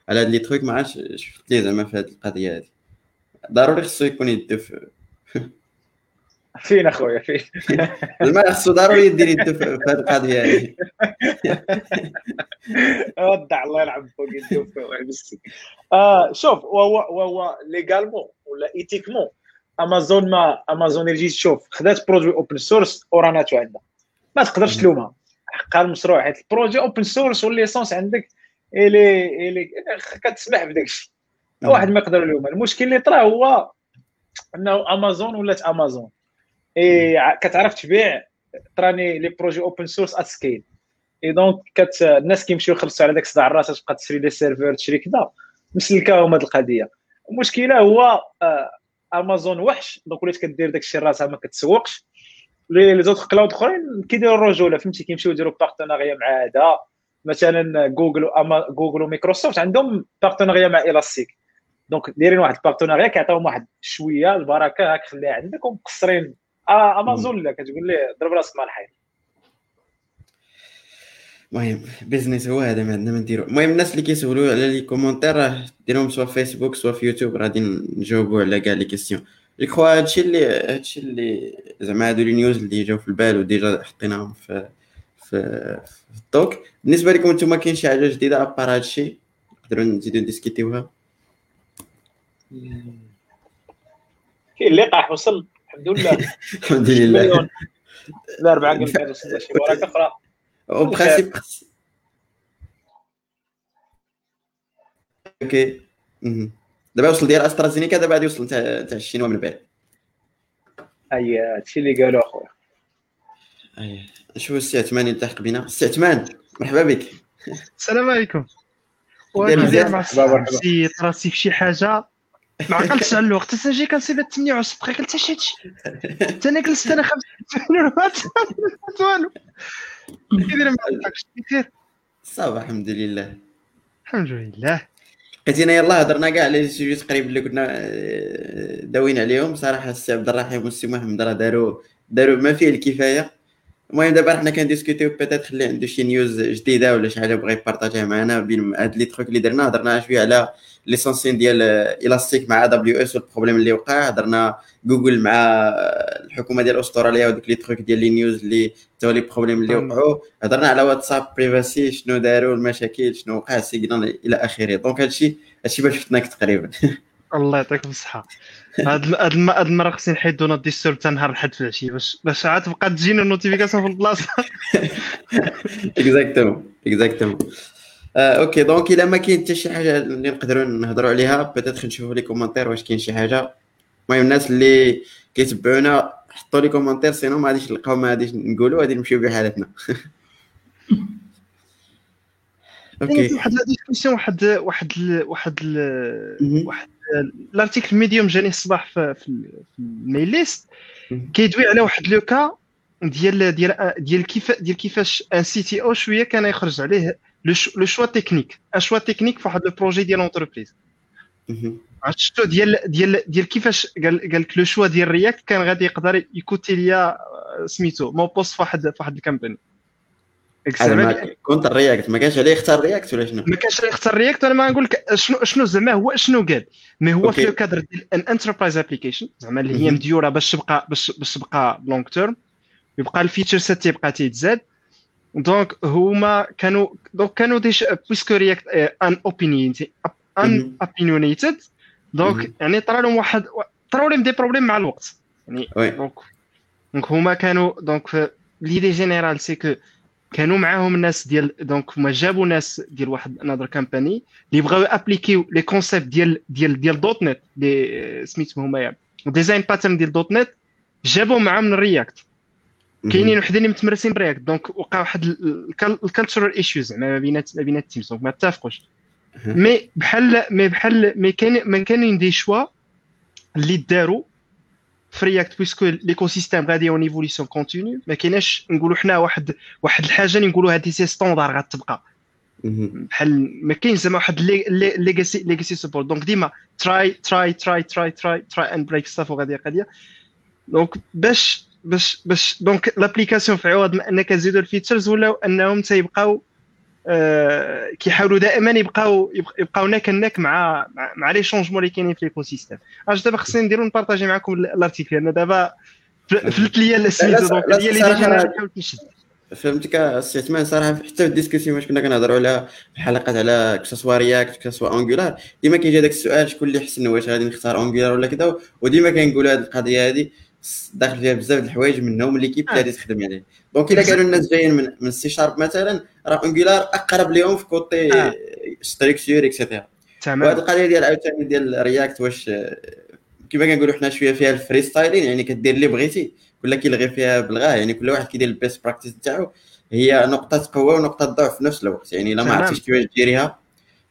على هاد لي ترويك ما عرفتش شفت ليه زعما في هذه القضية هذه ضروري خصو يكون يدو في *laughs* فين أخويا؟ فين؟ زعما خصو ضروري يدير يدو في هذه القضية هذه ودع الله يلعب فوق يدو في آه شوف وهو وهو ليغالمون ولا ايتيكمون امازون ما امازون اللي جيت تشوف خدات برودوي اوبن سورس وراناتو عندها. ما تقدرش تلومها. حقها المشروع حيت البروجي اوبن سورس والليسونس عندك الي الي كتسمح بداك الشيء. واحد ما يقدر اليوم المشكل اللي طرا هو إنه امازون ولات امازون اي كتعرف تبيع تراني لي بروجي اوبن سورس ات سكيل إي دونك كت الناس كيمشيو يخلصوا على داك صداع الراس تبقى تشري دي سيرفر تشري كذا. مسلكاهم هذه القضية. المشكلة هو امازون وحش. دونك ولات كدير داك الشيء راسها ما كتسوقش. les autres cloud أخرين كيديروا الرجولة فهمتي؟ كيمشيو يديروا partenariat مع هذا. مثلا جوجل وأما Google و Microsoft عندهم partenariat مع Elastic donc دايرين واحد ال partenariat كيعطيهم واحد شوية البركة هاك خليها عندك ومقصرين. آه امازون لا كتقول ليه ضرب رأسك مع الحيط المهم business هو هذا ما عندنا ما نديرو. المهم الناس اللي كيسولوا على les commentaires راه ديرهم soit في Facebook soit في يوتيوب غادي نجاوبوا على كاع لي كيسيون كخوا هادشي اللي هادشي اللي زعما هادو لي نيوز اللي جاو في البال وديجا حطيناهم في في, في التوك بالنسبة لكم نتوما كاين شي حاجة جديدة أبار هادشي نقدروا نزيدو نديسكوتيوها كاين اللقاح وصل. الحمد لله. *laughs* الحمد لله. لا 4 قلب وصلنا شي ورقه أخرى أو برانسيب OK. دابا وصل ديال أسترازينيكا دابا غادي يوصل تاع الشينوا من بعد. اي هادشي اللي قالوا أخويا. اي شوف السي عثمان يلتحق بنا السي عثمان مرحبا بك. السلام عليكم. داير مزيان؟ راسي راسي في شي حاجة. ما عقلتش على الوقت. حتى جاي كنصيب 28 دقيقة حتى شي هادشي. حتى أنا جلست أنا 25 *laughs* والو. كيدير بخير صافي الحمد لله الحمد لله. لقيتينا يلاه هضرنا كاع على شي تقريبا اللي كنا آه، داويين عليهم صراحة السي عبد الرحيم والسي محمد راه داروا داروا ما فيه الكفاية. المهم دابا حنا كن discuter peut-être خلي عنده شي news جديدة ولا شي حاجة بغى ي partager ها معنا بين هاد les trucs اللي درنا. هضرنا شوية على licensing ديال إلاستيك مع AWS وال problème اللي وقع. هضرنا جوجل مع الحكومة ديال أستراليا ودوك les trucs ديال les news اللي تو les problèmes اللي وقعوا هضرنا على واتساب privacy شنو داروا المشاكل شنو وقع ال Signal إلى آخره. donc هادشي هادشي باش شفتناك تقريبا. *laughs* الله يعطيكم الصحة. هاد هاد المرة خصني نحيدو not disturb حتى نهار الحد في العشية. باش باش عاد تبقى تجينا ال notification في البلاصة. *laughs* exactement exactement OK. donc الا ما كاين حتى شي حاجة اللي نقدروا نهضروا عليها peut-être نشوفوا les commentaires واش كاين شي حاجة. المهم الناس اللي كيتبعونا حطوا لي كومونتير سينو ما غاديش نلقاو ما غاديش نقولوا غادي نمشيو بحالتنا. *laughs* أوكي. واحد لا ديسكسيون واحد واحد واحد واحد الارتيكل ميديوم جاني الصباح في, في الميل ليست كيدوي على واحد لو كا ديال ديال ديال كيف ديال كيفاش ان سي تي أو شوية كان يخرج عليه لو شوا تكنيك ان شوا تكنيك في واحد لو بروجي ديال اونتربريز عرفت شفتو ديال ديال ديال كيفاش قال قال لك le choix ديال React كان غادي يقدر يcoûter ليا سميتو مو بوست في واحد في واحد ال company contre React ما كانش عليه يختار React ولا شنو؟ ما كانش عليه يختار React أنا ما نقول لك شنو شنو زعما هو شنو قال. mais هو في الكادر ديال un enterprise application زعما اللي هي مديورة باش تبقى باش باش تبقى long term يبقى ال feature set تيبقى تيتزاد. donc هما كانوا دونك كانوا دي بويسكو رياكت ان ان اوبينيونيتد دونك يعني طرا لهم واحد طرا لهم دي بروبليم مع الوقت. يعني دونك دونك هما كانوا دونك ليدي جينيرال سي كو كانوا معاهم الناس ديال دونك هما جابوا ناس ديال واحد انذر كامباني اللي بغاو ابليكيو لي كونسيبت ديال ديال ديال دوت نت اللي سميتهم هما ديزاين باترن ديال دوت نت جابوا معاهم من الرياكت كاينين وحدين اللي متمرسين برياكت دونك وقع واحد الكالتشرال ايشوز زعما ما بين ما بين التيمز دونك ما اتفقوش مي بحال مي بحال مي كاين ما كاينين دي شوا اللي داروا في رياكت بويسكو ليكو سيستيم غادي اون ايفوليسيون كونتينيو ما كايناش نقولوا حنا واحد واحد الحاجة اللي نقولوا هذه سي ستوندار غتبقى. بحال ما كاينش زعما واحد ليغاسي ليغاسي سبورت دونك ديما تراي تراي تراي تراي تراي تراي اند بريك ستاف وغادي قضيه دونك باش باش باش donc l'application في عوض ما أنك تزيد ال features ولاو أنهم تيبقاو آه كيحاولوا دائما يبقاو يبقاو ناك ناك مع مع les changements اللي كاينين في l'écosystème اش دابا خصني نديرو نpartager معكم ال article أنا دابا فلت ليا سميتو donc هي اللي نحاول نشد. فهمتك السي عثمان. صراحة حتى في ال discussion واش كنا كنهضروا على الحلقات على كسوا React كسوا Angular ديما كيجي هذاك السؤال شكون اللي حسن واش غادي نختار Angular ولا كذا وديما كنقولوا هذه القضية هذه داخل فيها بزاف د الحوايج منهم l'équipe اللي غادي تخدم يعني donc إلا كانوا الناس جايين من من السي شارب مثلا راه Angular أقرب لهم في côté structure et cetera تمام. وهذه القضية ديال عاوتاني ديال React واش كما كنقولوا حنا شوية فيها ال freestyling يعني كدير اللي بغيتي. كل كيلغي فيها بالغاه يعني كل واحد كيدير ال best practice تاعو هي نقطة قوه ونقطة ضعف في نفس الوقت. يعني إلا ما عرفتيش كيفاش ديريها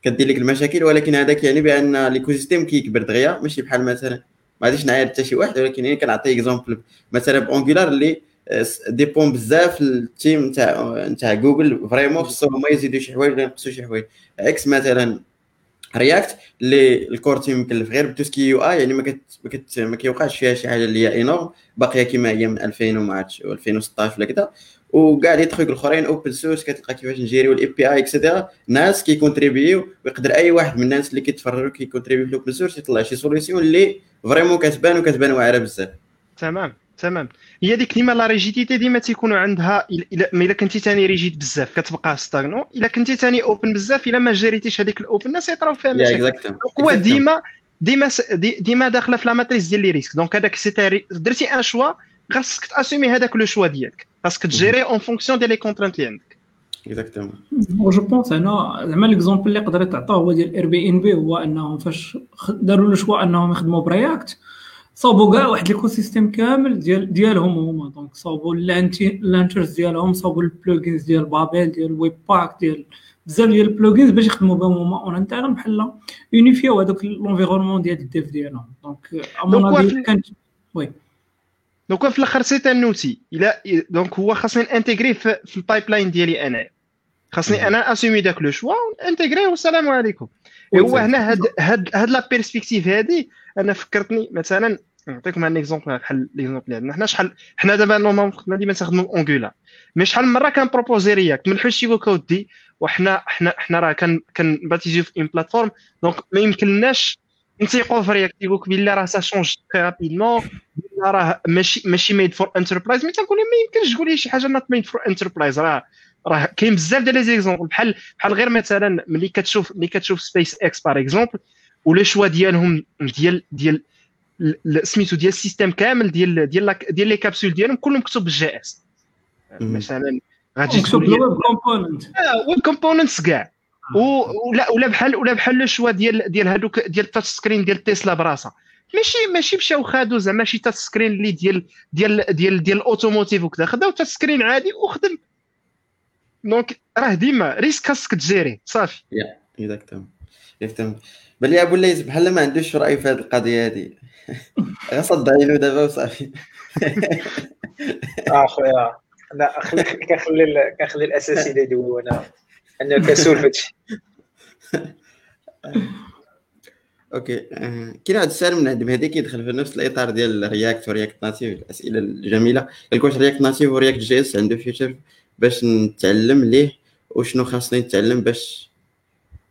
كدير لك المشاكل. ولكن هذاك يعني بأن الايكو سيستيم كيكبر دغيا ماشي بحال مثلا ما غاديش نعاير حتى شي واحد ولكن يعني كنعطي اكزومبل مثلا بونجولار اللي ديبون بزاف التيم نتاع نتاع جوجل فريمون خصهم هما يزيدوا شي حوايج ولا ينقصوا شي حوايج. عكس مثلا رياكت اللي الكور تيم مكلف غير بتوسكي يو اي يعني ما كت ما, كت ما كيوقعش فيها شي حاجة اللي هي انورم باقية كما هي من 2000 وما عرفتش 2016 ولا كذا وكاع لي تخيك الأخرين اوبن سورس كتلقى كيفاش نجيريو الاي بي اي اكسيتيرا ناس كيكونتريبيو ويقدر أي واحد من الناس اللي كيتفرجوا كيكونتريبيو في الاوبن سورس يطلع شي سوليسيون اللي فريمون كتبان وكتبان واعره بزاف. تمام تمام. هي ديك ديما لا ريجيديتي ديما تيكونوا عندها الا ما إلا كنتي ثاني ريجيد بزاف كتبقى ستاغنو. إلا كنتي ثاني اوبن بزاف إلا ما جريتيش هذيك الاوبن الناس يطراو فيها مشاكل. هو ديما ديما ديما داخلة في لا ماتريس ديال لي ريسك دونك هذاك سي درتي ان شوا خاصك تأسومي هذاك لو شوا ديالك. خاصك تجيري اون فونكسيون ديال لي كونترانت اللي عندك اكزاكتومون جو بونس هنا زعما ليكزومبل اللي يقدر يتعطى هو ديال اير بي ان بي هو أنهم فاش داروا له شوا أنهم يخدموا برياكت صوبوا كاع واحد ليكو سيستيم كامل ديال ديالهم هما. دونك صوبوا اللانترز ديالهم صوبوا البلوجينز ديال بابيل ديال ويب باك ديال بزاف ديال البلوجينز باش يخدموا بهم هما. اون انترن بحال يونيفيو هذاك لونفيرونمون ديال الديف ديالهم. دونك امون كانت وي دونك في الآخر سي ان اوتي إلى دونك هو خاصني انتيغري في, في البايب لاين ديالي أنا. خاصني أنا اسومي داك لو شوا انتيغري والسلام عليكم. هو هنا هاد هاد هاد لا بيرسبكتيف هادي أنا فكرتني مثلا نعطيكم ان اكزومبل بحال ليكزومبل اللي عندنا. حنا شحال حنا دابا نورمالمون خدنا ديما تخدموا اونجولا مي شحال من مرة كان بروبوزي رياكت من حوش كود دي وحنا حنا حنا راه كان كنباتيزيو في اون بلاتفورم دونك ما يمكنناش نتيقوا في رياكت يقول لك بلي راه سا شونج تري رابيدمون راه ماشي ماشي ميد فور انتربرايز مي تنقول ما يمكنش تقول لي شي حاجة نوت ميد فور انتربرايز راه راه كاين بزاف ديال les exemples بحال بحال غير مثلا ملي كتشوف ملي كتشوف سبيس إكس par exemple ولا choix ديالهم ديال ديال سميتو ديال ال système كامل ديال ديال ديال les capsules ديالهم كلهم مكتوب بال JS. مثلا غادي تكتب web component web components كاع. ولا ولا بحال ولا بحال le choix ديال ديال هذوك ديال ال touch screen ديال تسلا براسها. ماشي ماشي مشاو خادوا زعما شي touch screen اللي ديال ديال ديال ديال l'automotive وكذا. خداو touch screen عادي وخدم donc راه ديما risque خاصك تـ gérer صافي. يا exactement exactement. بان لي ابو الليث بحال ما عندوش رأي في هذه القضية هذه غنصدعي له دابا وصافي. *laughs* اخويا لا كنخلي كنخلي الأساسي اللي يدوي أنا أنا كسول فهادشي Okay. آه، كاين واحد السؤال من عند مهدي كيدخل في نفس الإطار ديال React و React Native الأسئلة الجميلة. قال واش React Native و React JS عنده future باش نتعلم ليه وشنو خاصني نتعلم باش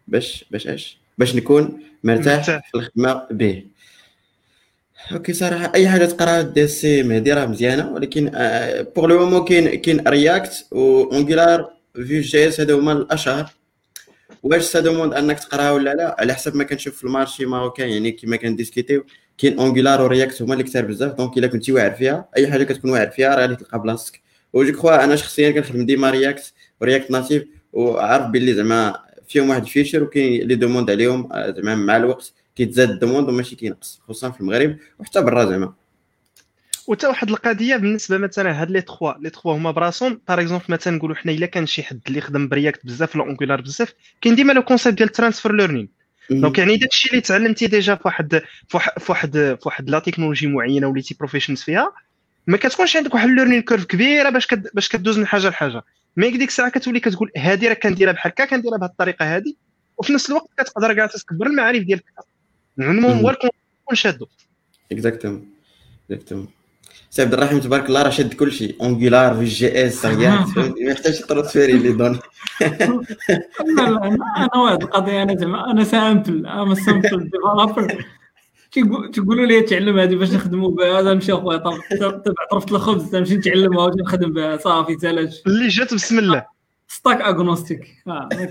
باش باش اش؟ باش نكون مرتاح في الخدمة به. okay صراحة أي حاجة تقرأها دي سي مهدي راه مزيانة ولكن pour le moment كاين كاين React و Angular Vue JS هادو هما الأشهر. واش ça demande أنك تقراها ولا لا؟ على حسب ما كنشوف في ال marché marocain يعني كيما كن discutيو كاين Angular و React هما اللي كثار بزاف donc إلا كنتي واعر فيها أي حاجة كتكون واعر فيها راه غادي تلقى بلاصتك. وجو كخوا أنا شخصيا كنخدم ديما React و React Native وعارف باللي زعما فيهم واحد ال future وكاين les demandes عليهم زعما مع الوقت كيتزاد ال demande وماشي كينقص خصوصا في المغرب وحتى برا زعما. وتا واحد القضية بالنسبة مثلا هاد les trois les trois هما براسهم par exemple مثلا نقولوا حنا إلا كان شي حد اللي خدم ب React بزاف ولا Angular بزاف كاين ديما le concept ديال transfer learning donc يعني داكشي اللي تعلمتي déjà في واحد في واحد في واحد la technologie معينة وليتي proficient فيها ما كتكونش عندك واحد ال learning curve كبيرة باش كد... باش كدوز من حاجة لحاجة. mais ديك الساعة كتولي كتقول هذه راه كنديرها بحال هكا كنديرها بهذه الطريقة هذه وفي نفس الوقت كتقدر كاع تكبر المعارف ديالك. المهم هو شادو exactement exactement سي عبد الرحيم تبارك الله راه شاد كل شيء Angular Vue JS React ما يحتاجش transférer les données *laughs* لا لا أنا واحد القضية أنا زعما أنا سامبل أنا سامبل ديفلوبر *laughs* تقولوا لي تعلم هذه باش نخدموا بها؟ هذا نمشي أخويا طرفت الخبز نمشي نتعلمها ونخدم بها. صافي سالاش اللي جات بسم الله. ستاك اغنوستيك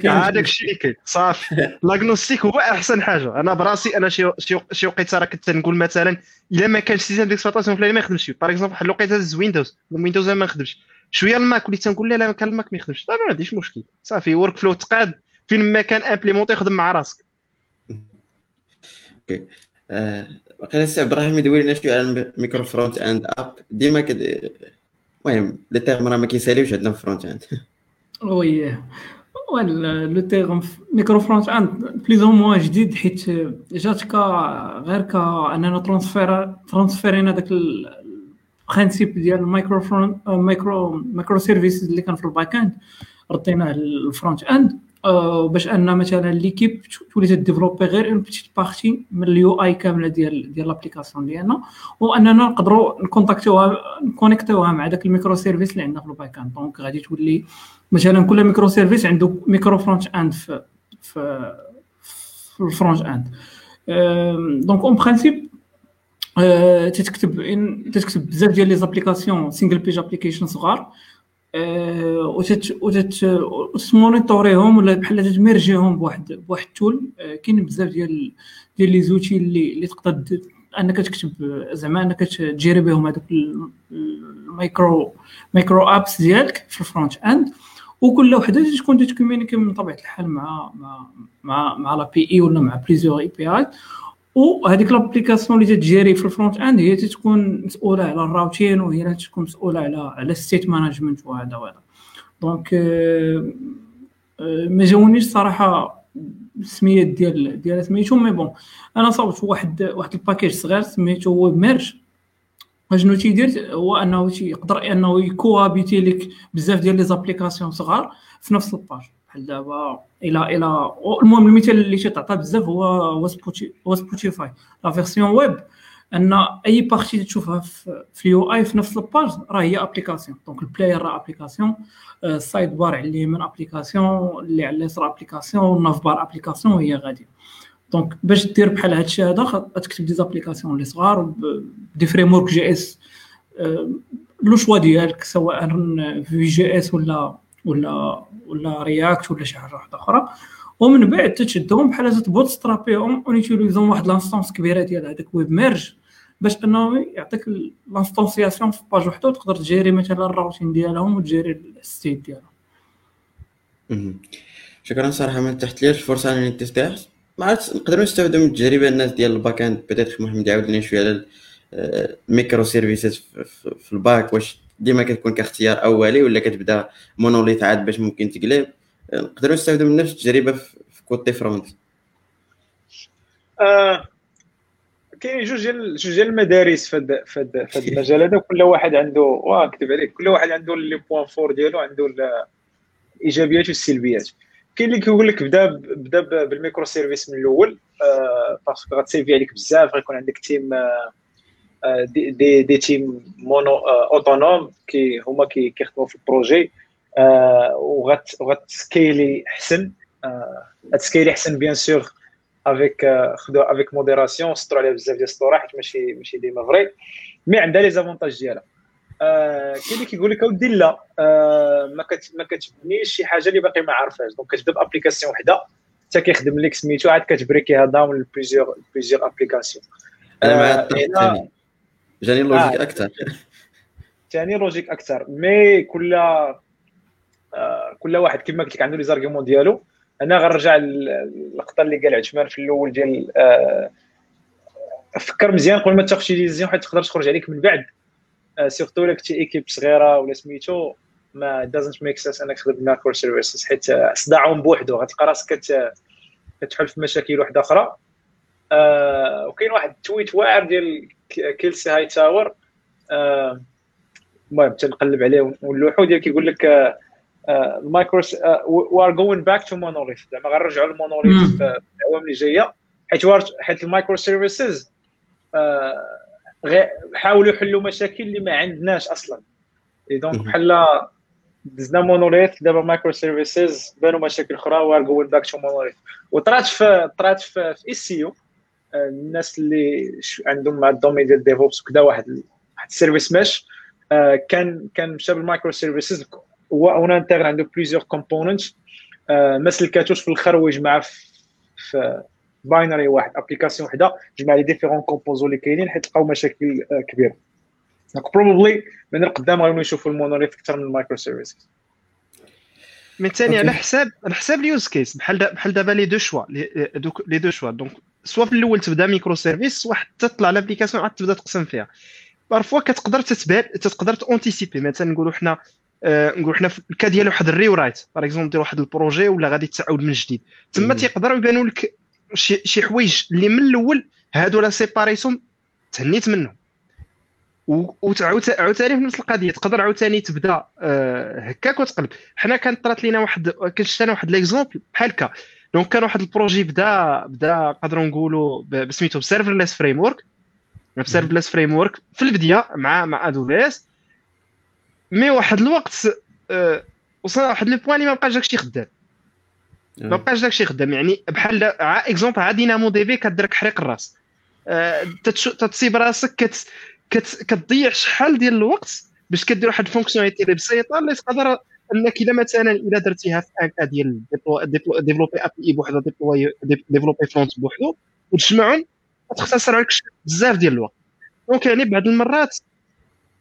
هذاك الشيء اللي كاين. صافي. *laughs* لاغنوستيك هو أحسن حاجة. أنا براسي أنا شي شي وقيته راه كنت نقول مثلا إلا ما كانش سيستم ديكسبلوطاسيون فلاني ما يخدمش باغ اكزومبل واحد الوقيتة هز ويندوز ويندوز ما خدمش شوية ال Mac وليت تنقول لا لا كان ال Mac ما يخدمش. ما عنديش مشكل. صافي. workflow تقاد. فين ما كان implémenter خدم مع راسك. Okay. وقيلا السي عبد الرحيم يدوي لنا شوية على ال micro frontend app. ديما المهم les termes راه ما كيساليوش عندنا في فرونت اند وي. لو تيرم micro frontend plus ou moins جديد حيت جات كا غير كا أننا transfer transférينا داك ال principe ديال ال micro front micro micro service اللي كان في ال backend رديناه لل frontend. باش أن مثلا l'équipe تولي ت développer غير une petite partie من ال UI كاملة ديال ديال l'application ديالنا وأننا نقدروا نكونتاكتوها نكونيكتوها مع داك ال micro service اللي عندنا في ال backend. donc غادي تولي مثلا كل micro service عنده micro frontend في في, في ال frontend. donc en principe تتكتب تتكتب بزاف ديال les applications single page application صغار. وتت وتت وت monitorيهم ولا بحال تت mergeيهم بواحد بواحد ال tool كاين بزاف ديال ديال les outils اللي اللي تقدر أنك تكتب زعما أنك ت gérer بهم هذوك ال micro micro apps ديالك في ال frontend وكل وحدة تكون ت communiquer من طبيعة الحال مع مع مع مع l'API ولا مع plusieurs API وهذيك l'application اللي ت gérer في ال frontend هي تكون مسؤولة على ال routing وهي اللي تكون مسؤولة على على ال state management وهذا وهذا. donc ما جاونيش صراحة السميات ديال ديال سميتو mais bon أنا صوبت واحد واحد ال package صغير سميتو Web Merge أشنو تيدير؟ هو أنه تيقدر أنه y cohabiter لك بزاف ديال les applications صغار في نفس ال page بحال دابا إلى إلى المهم المثال اللي تيتعطى بزاف هو هو Spoti هو Spotify la version web أن أي partie تشوفها في ال UI في نفس ال page راه هي application donc ال player راه application ال sidebar على اليمين application اللي على اليسار application ال navbar application وهي غادية. donc باش دير بحال هاد الشيء هذا تكتب des applications اللي صغار ب des frameworks JS le choix ديالك سواء في Vue JS ولا ولا ولا React ولا شي حاجة أخرى. ومن بعد تشدهم بحال ت bootstrapيهم و n'utilisons واحد l'instance كبيرة ديال هذاك Web Merge باش أنه يعطيك l'instanciation في page وحده وتقدر ت gérer مثلا ال routing ديالهم وت gérer ال state ديالهم. شكرا صراحة ما تحت ليش الفرصة أنني تستيح ما عرفت نقدروا نستافدوا من التجربه الناس ديال ال backend. Peut-être محمد يعاود لنا شوية على ال microservices في ال back واش ديما كتكون كاختيار أولي ولا كتبدا monolithe عاد باش ممكن تقلب نقدروا نستافدوا من نفس التجربة في côté front آه كاين جوج ديال جوج ديال المدارس في هذا في هذا المجال. هذا كل واحد عنده واه نكتب عليك. كل واحد عنده les points forts ديالو عنده الايجابيات والسلبيات كاين اللي كيقول لك بدا بدا بال micro service من الأول. آه parce que غتسيفي عليك بزاف غيكون عندك team آه des des, des teams mono autonomes qui هما كيخدموا في ال projet وغت غت scaleي احسن غت scaler احسن bien sûr avec خدو avec modération سطروا عليها بزاف ديال السطور حيت ماشي ماشي ديما vrai mais عندها les avantages ديالها. آه كاين اللي كيقول لك أودي لا آه ما ما كتبنيش شي حاجة اللي باقي ما عارفاش donc كتبدا ب application وحدة حتى كيخدم لك سميتو عاد كت break ها down ل plusieurs plusieurs applications. أنا مع جاني logique آه. أكثر ثاني logique أكثر mais كل آه كل واحد كما قلت لك عنده les arguments ديالو. أنا غنرجع اللقطه اللي قال عثمان في الأول ديال آه فكر مزيان قبل ما تاخذ شي décision حيت تقدر تخرج عليك من بعد. surtout الا كنتي équipe صغيرة ولا سميتو ما doesn't make sense أنك تخدم microservices حيت صداعهم بوحدو. غتلقى راسك كتحل في مشاكل واحدة أخرى. آه وكاين واحد ال tweet واعر ديال Kelsey Hightower. آه المهم تنقلب عليه. ونلوحو ديال كيقول لك ال micro we are going back to monolith زعما غنرجعوا لل monolith في الاعوام اللي جاية. حيت حيت ال microservices حاولوا يحلوا مشاكل اللي ما عندناش أصلا. donc بحال دزنا monolith دابا microservices بانوا مشاكل أخرى we're going back to monolith وطرات في طرات في, Istio. الناس اللي عندهم مع ال domaine ديال DevOps وكذا واحد واحد ال service mesh كان كان مشى بال microservices هو en interne عنده plusieurs components ما سلكاتوش في الأخر ويجمع في binary واحد application وحدة جمع les différents composants اللي كاينين حيت لقاو مشاكل كبيرة. donc probably من القدام غادي نشوفوا ال monolith أكثر من ال microservices من ثاني على حساب على حساب ال use case بحال بحال دابا les deux choix les deux choix. donc soit في الأول تبدأ microservice واحد تطلع l'application عاد تبدأ تقسم فيها. parfois كتقدر تتبع تقدر ت anticiper مثلا نقولوا حنا آه نقولوا حنا في ال cas ديال واحد ال rewrite par exemple دير واحد ال projet ولا غادي تعاود من جديد. تما تيقدروا يبانوا لك شي شي حوايج اللي من الأول هادو les séparations تهنيت منهم. وتعاود عاوتاني في نفس القضية. تقدر عاوتاني تبدأ آه هكاك وتقلب. حنا كانت طرات لينا واحد كنت أنا واحد l'exemple بحال هكا. donc كان واحد ال projet بدا بدا نقدروا نقولوا بسميتو ب serverless framework ب serverless framework في البداية مع مع ادو بي اس مي واحد الوقت آه وصلنا واحد le point اللي ما بقاش داكشي خدام. ما بقاش داكشي خدام. يعني بحال exemple عا DynamoDB في كديرك حريق الراس. أه تتصيب راسك كت كت كتضيع شحال ديال الوقت باش كدير واحد ال fonctionnalité اللي بسيطة اللي تقدر أنك الا مثلا الا درتيها في un cas ديال développer API بوحدو développer front بوحدو وتجمعهم تختصر عليك بزاف ديال الوقت. donc يعني بعض المرات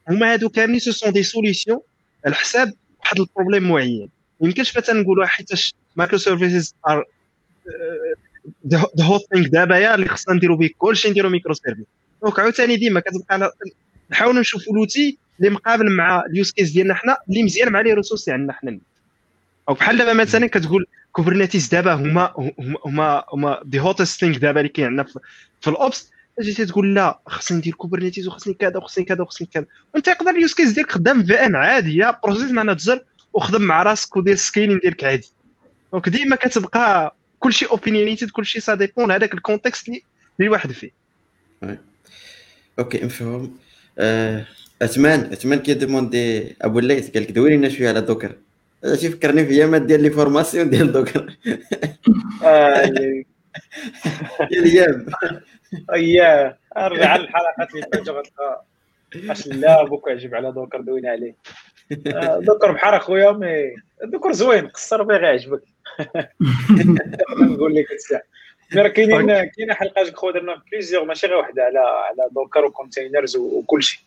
هما هادو كاملين ce sont des solutions على حساب واحد ال problème معين. يمكنش مثلا نقولوا حيتاش microservices are the thing دابا يا اللي خصنا نديرو به كلشي نديرو microservices donc عاوتاني ديما كتبقى نحاولوا نشوفوا l'outil اللي مقابل مع ال use case ديالنا حنا اللي مزيان مع les ressources عندنا حنا. أو بحال دابا مثلا كتقول Kubernetes دابا هما هما هما the hottest thing دابا اللي كاين عندنا في ال ops جيتي تقول لا خصني ندير Kubernetes وخصني كذا وخصني كذا وخصني كذا. وأنت يقدر ال use case ديالك خدام VM عاديه process manager وخدم مع راسك ودير scaling ديالك عادي. donc ديما كتبقى كلشي opinionated كلشي ça dépend هذاك ال context اللي الواحد فيه. OK مفهوم. آه، اثمان اثمان كي demander أبو الليث قال لك دوري لنا شوية على Docker. شي فكرني في ايامات ديال les formations ديال Docker. *laughs* ديال أيام اياه أرجع للحلقات اللي فاتت غتلقى أش لا بوك عجب على Docker دوينا عليه. Docker بحال أخويا mais Docker زوين قصر به غيعجبك *laughs* نقول لك الساعة راه كاينين كاينة حلقات خو درنا plusieurs ماشي غير وحدة على على Docker و containers وكل شيء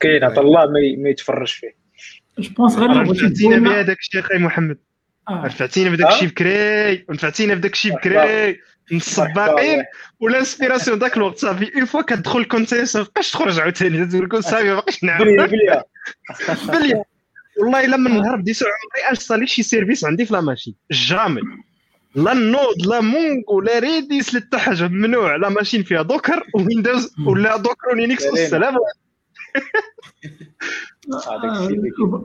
كاين عطا الله ما يتفرج فيه. je pense غير رفعتينا بهذاك الشيء أخي محمد. رفعتينا بداك الشيء بكري. ونفعتينا بداك الشيء بكري. من السباقين وال inspiration ذاك الوقت صافي. une fois كتدخل ال container ما بقاش تخرج عاوتاني. تقول لكم صافي ما بقاش نعرف. بليا بليا والله إلا من نهار بديت عمري installer شي service عندي في la machine. jamais لا ال Node لا Mongo لا Redis لا حتى حاجة ممنوع. la machine فيها Docker Windows ولا Docker و Linux والسلام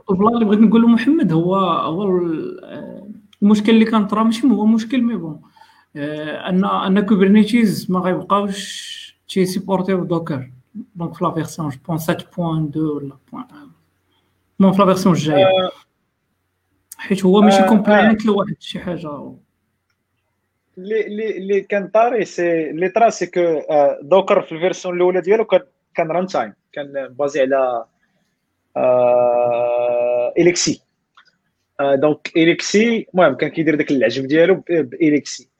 والله اللي بغيت نقول محمد هو هو المشكل اللي كان طرا ماشي هو مشكل mais bon أن أن Kubernetes ما غيبقاوش تي supporter و Docker donc في la version je pense 7.2 ولا point بون في la version الجايه حيت هو ماشي compliant آه. لواحد شي حاجة. اللي اللي اللي كان طاري c'est اللي طرا c'est que Docker في ال version الأولى ديالو كان كان runtime كان basé على LXC. donc LXC المهم كان كيدير داك العجب ديالو ب LXC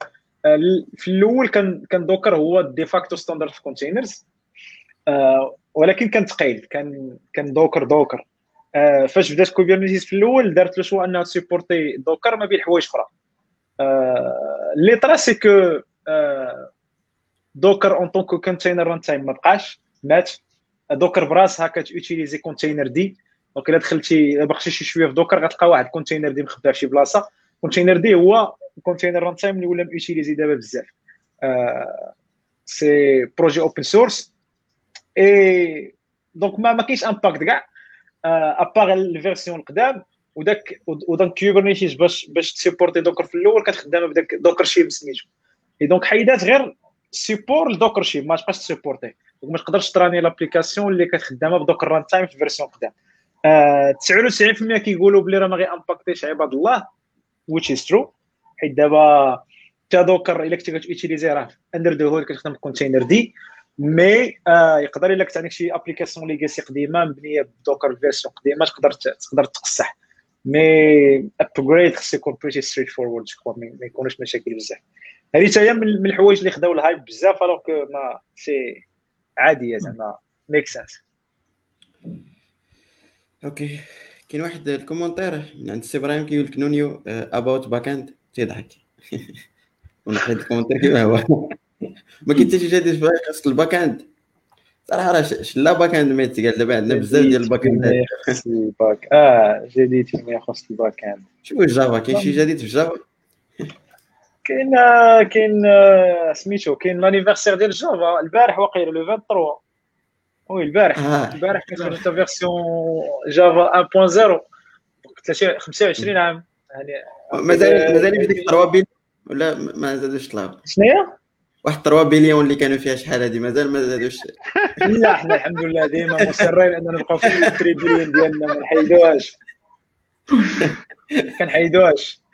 في الأول كان كان Docker هو de facto standard في containers ولكن كان ثقيل كان كان Docker Docker. فاش بدات Kubernetes في الأول دارت له شو أنها supporter Docker ما بين حوايج أخرى. اللي طرا c'est que Docker en tant que container runtime ما بقاش. mais تا Docker براسها كت utiliser containerd. donc إلا دخلتي بقيتي شي شوية في Docker غتلقى واحد containerd مخبى في شي بلاصة. containerd هو container runtime اللي ولا م utilisé دابا بزاف. c'est projet open source et donc ما ما كاينش impact كاع. à part ال versions القدام. وداك وداك Kubernetes باش باش ت supporter Docker في الأول كانت خدامه بداك dockershim سميتو. et donc حيدات غير support ل dockershim ما تبقاش ت supporter. donc ما تقدرش ت runner l'application اللي كانت خدامه ب Docker runtime في ال version قدام. آه 99% كيقولوا بلي راه ما غي impacter ش عباد الله which is true. حيت دابا تا Docker إلا كنتي كت utiliser راه under the hood كتخدم بال containerd mais آه يقدر إلا كنت عندك شي application legacy قديمة مبنية ب Docker version قديمة تقدر تقدر تقصح. mais upgrade خص يكون pretty straightforward ما يكونوش مشاكل بزاف. هذه حتى هي من الحوايج اللي خداو ال hype بزاف alors mais c'est عاديه زعما make sense Okay. كاين واحد ال commentaire من عند سي إبراهيم كيقول لك no new about backend تيضحك. *laughs* ونحيد ال commentaire كيما هو. *laughs* ما كاين حتى شي جديد في خاصك ال backend صراحة راه شلا backend ميت قال دابا عندنا بزاف ديال ال backend آه جديد فيما يخص ال backend شنو Java كاين شي جديد في Java كاين كاين سميتو كاين l'anniversaire ديال Java البارح واقيلا لو 23 oui البارح. آه. البارح كانت خرجت version Java 1.0 25 عام. يعني مازال مازال في ديك 3 بليون ولا ما زادوش طلعوا شنو هي؟ واحد 3 بليون اللي كانوا فيها شحال هذه مازال ما زادوش. *laughs* لا حنا الحمد لله ديما مصرين أننا نبقاو في 3 بليون ديالنا ما نحيدوهاش. *laughs* كنحيدوهاش.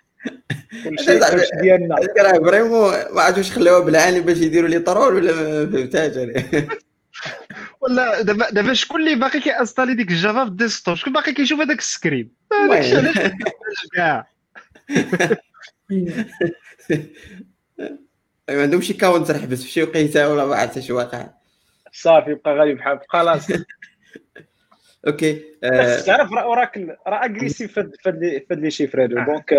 ديالنا. راه vraiment ما عرفتش خلاوها بالعاني باش يديروا لي troll ولا ما فهمتهاش أنا ولا دابا دابا شكون اللي باقي كي installer ديك ال Java في ال desktop؟ شكون باقي كيشوف هذاك ال screen؟ كاع. ما *laughs* عندهمش شي counter حبس في شي وقيته ولا ما عرفت شي واقع. صافي بقى غادي بحال خلاص. *laughs* okay تعرف Oracle راه agressif في هاد les chiffres هادو donc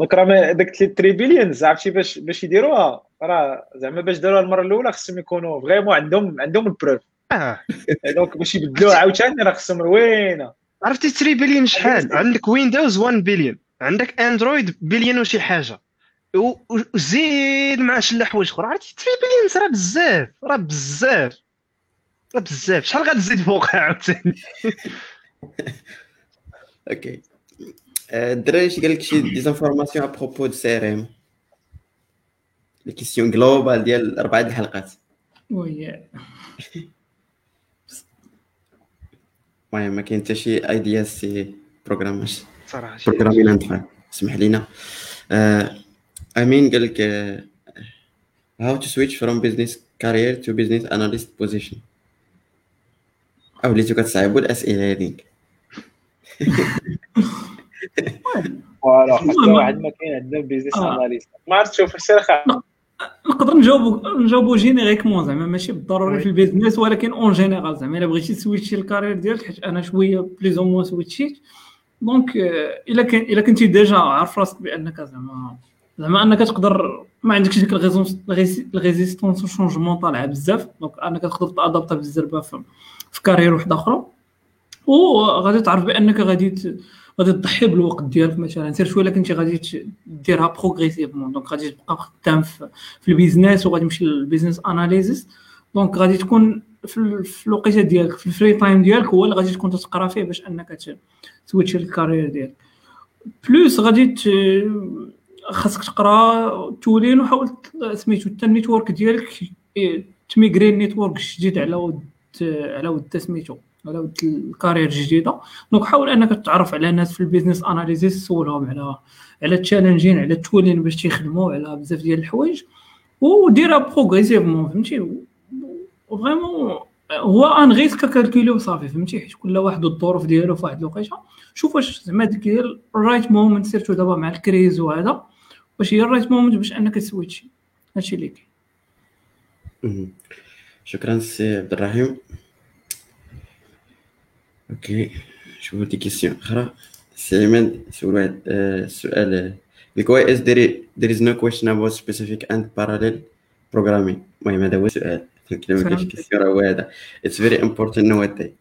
donc راه داك 3 billions عرفتي باش باش يديروها راه زعما باش داروها المره الاولى خصهم يكونوا vraiment عندهم عندهم ال preuve آه donc باش يبدلوها عاوتاني راه خصهم روينه عرفتي 3 بليون شحال عندك Windows 1 بليون عندك Android billion وشي حاجة وزيد مع شي حوايج أخرى عرفتي 3 بليون راه بزاف راه بزاف راه بزاف شحال غتزيد فوقها عاوتاني أوكي الدراري شي قال لك شي ديزانفورماسيون ابروبو دو سي ار ام لي كيسيون جلوبال ديال اربعه الحلقات وي المهم ما كاين حتى شي ايديا سي بروغراماش صراحة بروغرامين اند اسمح لينا امين قال لك how to switch from business career to business analyst position? أو وليتو كتصعبوا الاسئله هذيك voilà حتى واحد ما كاين عندنا business analyst ما عرفت شوف السير نقدر نجاوب نجاوبو génériquement زعما ماشي بالضروري في ال business ولكن en général زعما. إلا بغيتي ت switcher ال carrière ديالك حيت أنا شوية plus ou moins switch يت. donc إلا كان إلا كنتي déjà عارف راسك بأنك زعما زعما أنك تقدر ما عندكش ديك ال résistance changement طالعة بزاف. donc أنك تقدر ت adapter بالزربه في carrière واحدة أخرى. وغادي تعرف بأنك غادي غادي تضحي بالوقت ديالك مثلا. سير شوية كنتي غادي ديرها progressivement donc غادي تبقى خدام في, ال business وغادي تمشي لل business analysis donc غادي تكون في, الوقيته ديالك في ال free time ديالك هو اللي غادي تكون تقرا فيه باش أنك ت switch ال carrière ديالك. plus غادي خاصك تقرا tooling وحاول سميتو حتى ال network ديالك ت migrer ال network جديد على ود على ود سميتو. على ود ال carrière الجديدة. donc حاول أنك تعرف على ناس في ال business analysis سولهم على على ال challenges على ال tooling باش تيخدموا على بزاف ديال الحوايج وديرها progressivement فهمتي؟ و vraiment هو un risque calculé وصافي فهمتي؟ حيت كل واحد والظروف ديالو في واحد الوقيته شوف واش زعما ديك هي ال right moment surtout دابا مع la crise وهذا واش هي ال right moment باش أنك ت switcher هادشي اللي كاين. شكرا سي عبد الرحيم. Okay شوفوا des questions أخرى سي عماد واحد السؤال why is there is no question about specific and parallel programming المهم هذا هو السؤال الكلمة ديال question هو هذا it's very important nowadays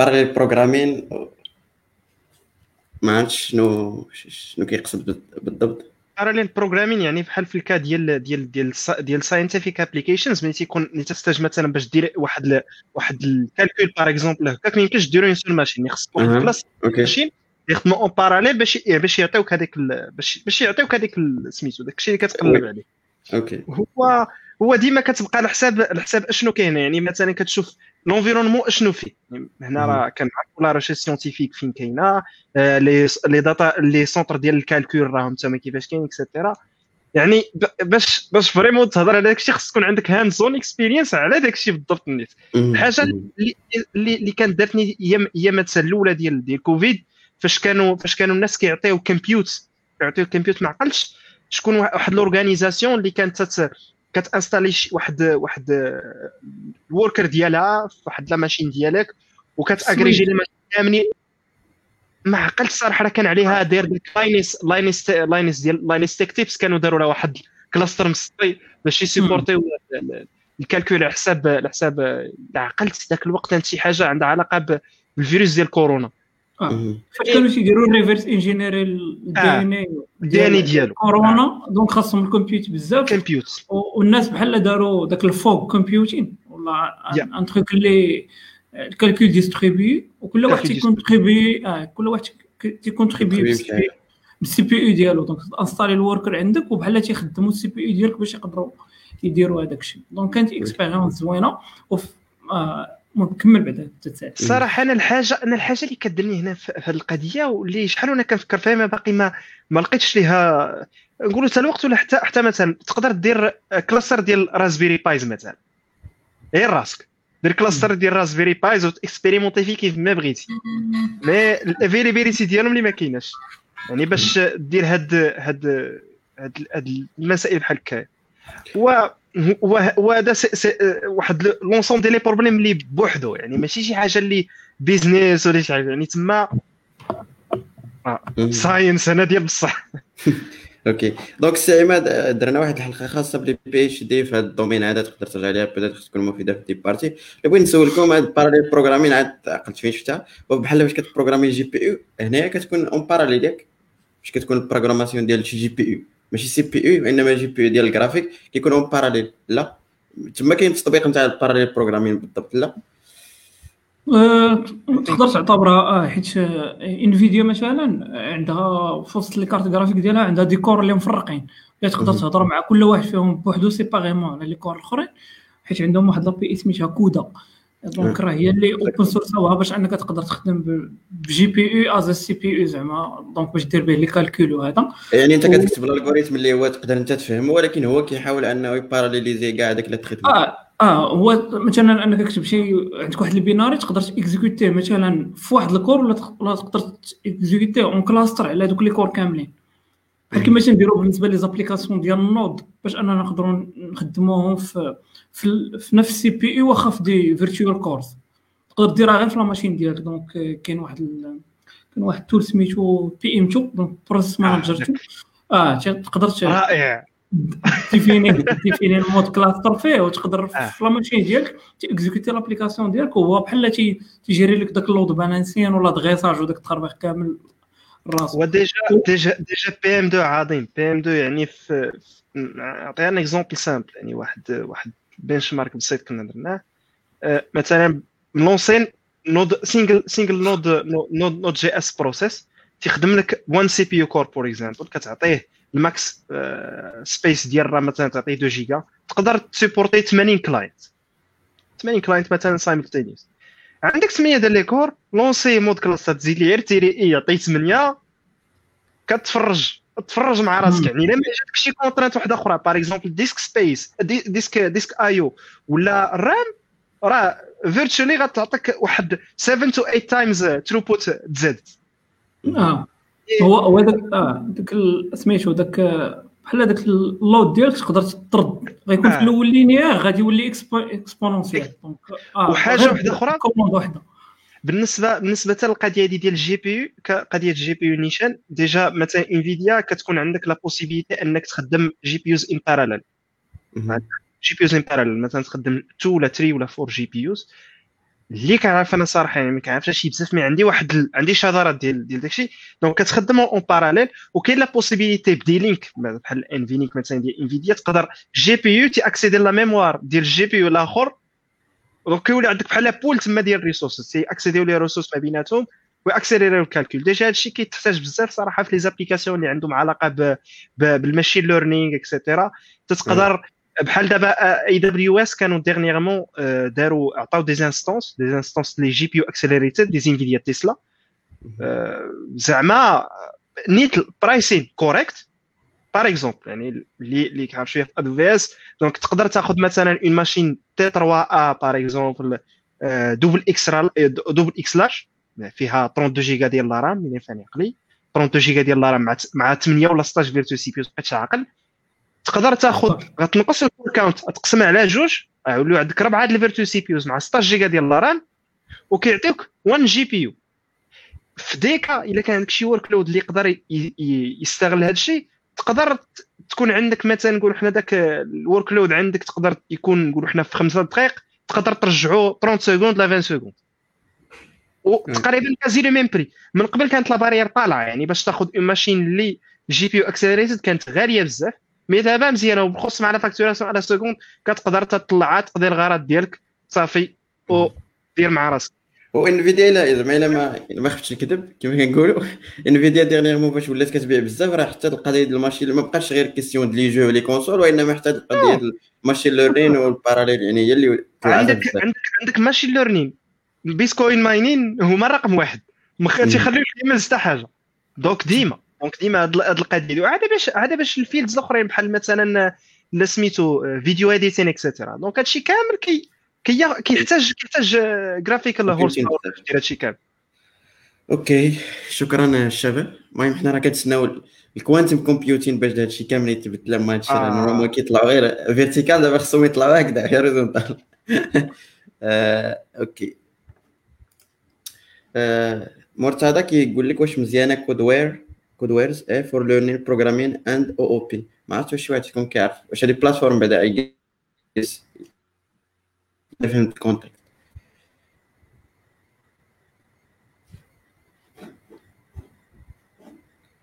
parallel programming ما عرفتش شنو شنو كيقصد بالضبط parallel programming يعني بحال في le cas ديال ديال ديال ديال scientific applications ملي تيكون ملي تحتاج مثلا باش دير واحد ل... واحد ال calcul par exemple هكاك ما يمكنش ديرو seule machine خصك واحد ال classe machines يخدموا en parallèle باش باش يعطيوك هذيك باش باش يعطيوك هذيك سميتو داك الشيء اللي كتقلب عليه. okay. هو هو ديما كتبقى على حساب على حساب أشنو كاين؟ يعني مثلا كتشوف l'environnement أشنو فيه؟ يعني هنا راه كنعرفوا la recherche scientifique فين كاينة les les data les centres ديال ال calcul راهم تما كيفاش كاين et cetera يعني باش باش vraiment تهضر على داكشي خص تكون عندك hands-on experience على داكشي بالضبط النيت. الحاجة اللي اللي كانت دارتني هي هي مثلا الأولى ديال ديال كوفيد فاش كانوا فاش كانوا الناس كيعطيو كمبيوت كيعطيو كمبيوت ما عقلش شكون واحد لورغانيزاسيون اللي كانت كتانستالي واحد واحد الوركر ديالها في واحد لا ماشين ديالك لي ماشين كاملين. ما عقلت الصراحه راه كان عليها داير ديك لاينس لاينس لاينس ديال لاينس تيك تيبس كانوا داروا لها واحد كلاستر مسطي باش يسيبورتيو الكالكول على حساب على حساب عقلت ذاك الوقت كانت شي حاجة عندها علاقة بالفيروس ديال كورونا. فاش كانوا تيديروا ال reverse engineering ال DNA ال DNA ديالو. كورونا donc خاصهم ال compute بزاف. compute والناس بحال داروا داك ال fog computing ولا un truc اللي ال calcul distribué وكل واحد تي contribuer آه كل واحد تي contribuer بال CPU ديالو. donc installer ال worker عندك وبحال تيخدموا ال CPU ديالك باش يقدروا يديروا هذاك الشيء. donc كانت expérience زوينة. كمل بعدا صراحة أنا الحاجة أنا الحاجة اللي كدرني هنا في هذه القضية واللي شحال وأنا كنفكر فيها ما باقي ما ما لقيتش ليها نقولوا حتى الوقت ولا حتى حتى مثلا تقدر دير cluster ديال Raspberry Pis مثلا. غير راسك. دير cluster ديال Raspberry Pis وت expérimenter فيه كيف ما بغيتي. mais ال availability ديالهم اللي ما كايناش. يعني باش دير هاد هاد هاد المسائل بحال هكا. وهذا واحد l'ensemble ديال les problèmes اللي بوحدو. يعني ماشي شي حاجة اللي business ولا شي حاجة. يعني تما science أنا ديال بصح. *laughs* okay. donc سي عماد درنا واحد الحلقة خاصة ب les PhD في هذا الدومين هذا تقدر ترجع ليها بدات تكون مفيدة في des parties اللي بغيت نسولكم هاد parallel programming عاد عقلت فين شفتها؟ بحال باش كت programmer GPU هنايا كتكون en parallèle ياك. باش كتكون ال programmation ديال شي جي بي يو ماشي سي بي يو إنما GPU ديال الجرافيك كيكون en parallèle لا. تما كاين التطبيق نتاع ال parallel programming بالضبط لا. أه، تقدر تعتبرها آه حيت Nvidia مثلا عندها في وسط les cartes graphiques ديالها عندها des cores اللي مفرقين. اللي تقدر تهضر مع كل واحد فيهم بوحدو séparément على les cores الأخرين. حيت عندهم واحد l'API سميتها CUDA. donc راه هي اللي open source باش انك تقدر تخدم ب GPU as CPU زعما. donc باش دير به les calculs وهذا. يعني انت كتكتب ال algorithm اللي هو تقدر انت تفهمه ولكن هو كيحاول انه ي paralléliser كاع داك ال traitement آه آه هو مثلا انك تكتب شي عندك واحد ال binary تقدر ت exécuter ه مثلا في واحد ال core ولا تقدر ت exécuter ه en cluster على دوك les cores كاملين. بحال كيما تنديرو بالنسبة les applications ديال ال Node باش اننا نقدروا نخدموهم في في, في نفس ال CPU واخا في des virtual cores تقدر ديرها غير في la machine ديالك. donc كاين واحد ال... كاين واحد ال tool سميتو PM 2 donc process manager 2 آه تقدر رائع. ت définir ت définir ال mode cluster فيه وتقدر في la machine ديالك ت exécuter l'application ديالك. وهو بحال تي gérer لك داك ال load balancing و l'adressage وداك التخربيق كامل الراس. وديجا ديجا ديجا PM 2 عظيم. PM 2 يعني في نعطي un exemple simple يعني واحد واحد benchmark بسيط كنا درناه. آه، مثلا لونسين نود سينجل سينجل نود نود نود جي اس بروسيس تيخدم لك 1 سي بي يو كور فور اكزامبل كتعطيه الماكس سبيس ديال الرام مثلا تعطيه 2 جيجا. تقدر تسيبورتي 80 كلاينت 80 كلاينت مثلا سايمultaneous عندك 8 ديال لي كور لونسي مود كلاس تزيد لي غير تيري إي يعطي 8 كتفرج. تفرج مع راسك. يعني إلا ما جاتك شي كونترانت واحدة أخرى باغ اكزومبل ديسك سبيس ديسك ديسك ايو ولا ال RAM راه virtually غتعطيك واحد 7 to 8 times throughput تزاد آه. هو هو داك آه داك سميتو داك بحال هذاك ال load ديالك تقدر تطرد. غيكون في آه. الأول linéaire غادي يولي exponentiel donc وحاجة غير واحدة أخرى. commande واحدة بالنسبة بالنسبة للقضيه دي ديال ال GPU كقضيه ال GPU نيشان ديجا مثلا Nvidia كتكون عندك la possibilité أنك تخدم GPUs en parallèle GPUs en parallèle مثلا تخدم 2 ولا 3 ولا 4 GPUs. اللي كنعرف أنا صراحة يعني ما كنعرفش شي بزاف mais عندي واحد ال... عندي شذرات ديال ديال داكشي. donc كتخدم en parallèle وكاين la possibilité ب des links بحال NVLink مثلا ديال Nvidia تقدر GPU ت accéder la mémoire ديال ال GPU الآخر donc كيولي عندك بحال pool تما ديال ال resources ت accéder يو les ressources ما بيناتهم وي accélérer يو ال calcul ديجا هادشي كيتحتاج بزاف صراحة في les applications اللي عندهم علاقة ب... ب... بال machine learning et cetera تقدر بحال دابا AWS كانوا dernièrement داروا عطاو des instances des instances les GPU accelerated des Nvidia Tesla آه، زعما نيت pricing correct par exemple يعني اللي اللي كيعرف شوية في AWS donc تقدر تاخذ مثلا une machine t3a par exemple double x double xlarge فيها 32 جيجا ديال la RAM اللي فاني عقلي 32 جيجا ديال la RAM مع مع 8 ولا 16 virtual CPU بقيتش عاقل تقدر تاخذ غتنقص ال core count تقسمها على جوج يوليو عندك ربعه د ال virtual CPU مع 16 جيجا ديال la RAM وكيعطيوك 1 GPU في ديكا الا كان عندك شي workload اللي يقدر يستغل هذا الشيء تقدر تكون عندك مثلا نقولوا حنا داك ال workload عندك تقدر يكون نقولوا حنا في خمسة دقائق تقدر ترجعو 30 secondes لا 20 secondes وتقريبا quasi le même prix. من قبل كانت la barrière طالعة يعني باش تاخذ une machine اللي GPU accelerated كانت غالية بزاف mais دابا مزيانة وبخص مع la facturation على seconde كتقدر تطلعها تقضي الغرض ديالك صافي ودير مع راسك. و Nvidia الا الا ما الا ما خفتش نكذب كما كنقولوا Nvidia dernièrement فاش ولات كتبيع بزاف راه حتى القضية ديال ال machine ما بقاش غير question ديال les jeux و les consoles وانما حتى القضية ديال ال machine learning وال parallel يعني هي اللي عندك. عندك عندك machine learning ال Bitcoin mining هما رقم واحد ما. تيخليوك ديما حتى حاجة donc ديما donc ديما هاد ال- هاد القضية وعاد باش عاد باش ال fields الاخرين بحال مثلا لا سميتو video editing et cetera donc هادشي كامل كي كيحتاج كيحتاج graphical horse power هادشي كامل. okay. شكرا الشباب المهم حنا راه كنتسناو ال quantum computing باش هادشي كامل يتبدل لما هادشي آه. راه normalement كيطلعوا غير vertical دابا خصهم يطلعوا هكذا غير horizontal *laughs* آه، okay. آه، مرتضى كيقول لك واش مزيانة code wear Codewars اي for learning programming and OOP ما عرفتش واش واحد فيكم كيعرف. واش هذه plateforme بعدا اي فهمت ال context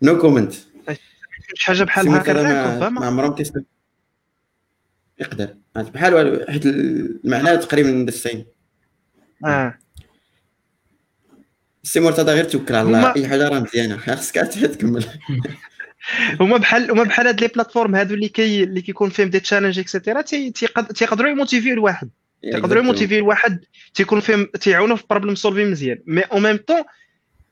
no comment شي حاجة بحال هكا ما عمرهم تيستم يقدر بحال حيت المعنى تقريبا ال same آه. السي مرتضى غير توكل على الله. أي حاجة راه مزيانة. خاصك تكمل. *laughs* هما بحال هما بحال هاد les plateformes هادو اللي كي اللي كيكون فيهم des challenges et cetera تي- تيقد- تيقدروا يموتيفيو الواحد تيقدروا يموتيفي الواحد تيكون فيهم تيعاونوا في problem solving مزيان. مي أو ميم طون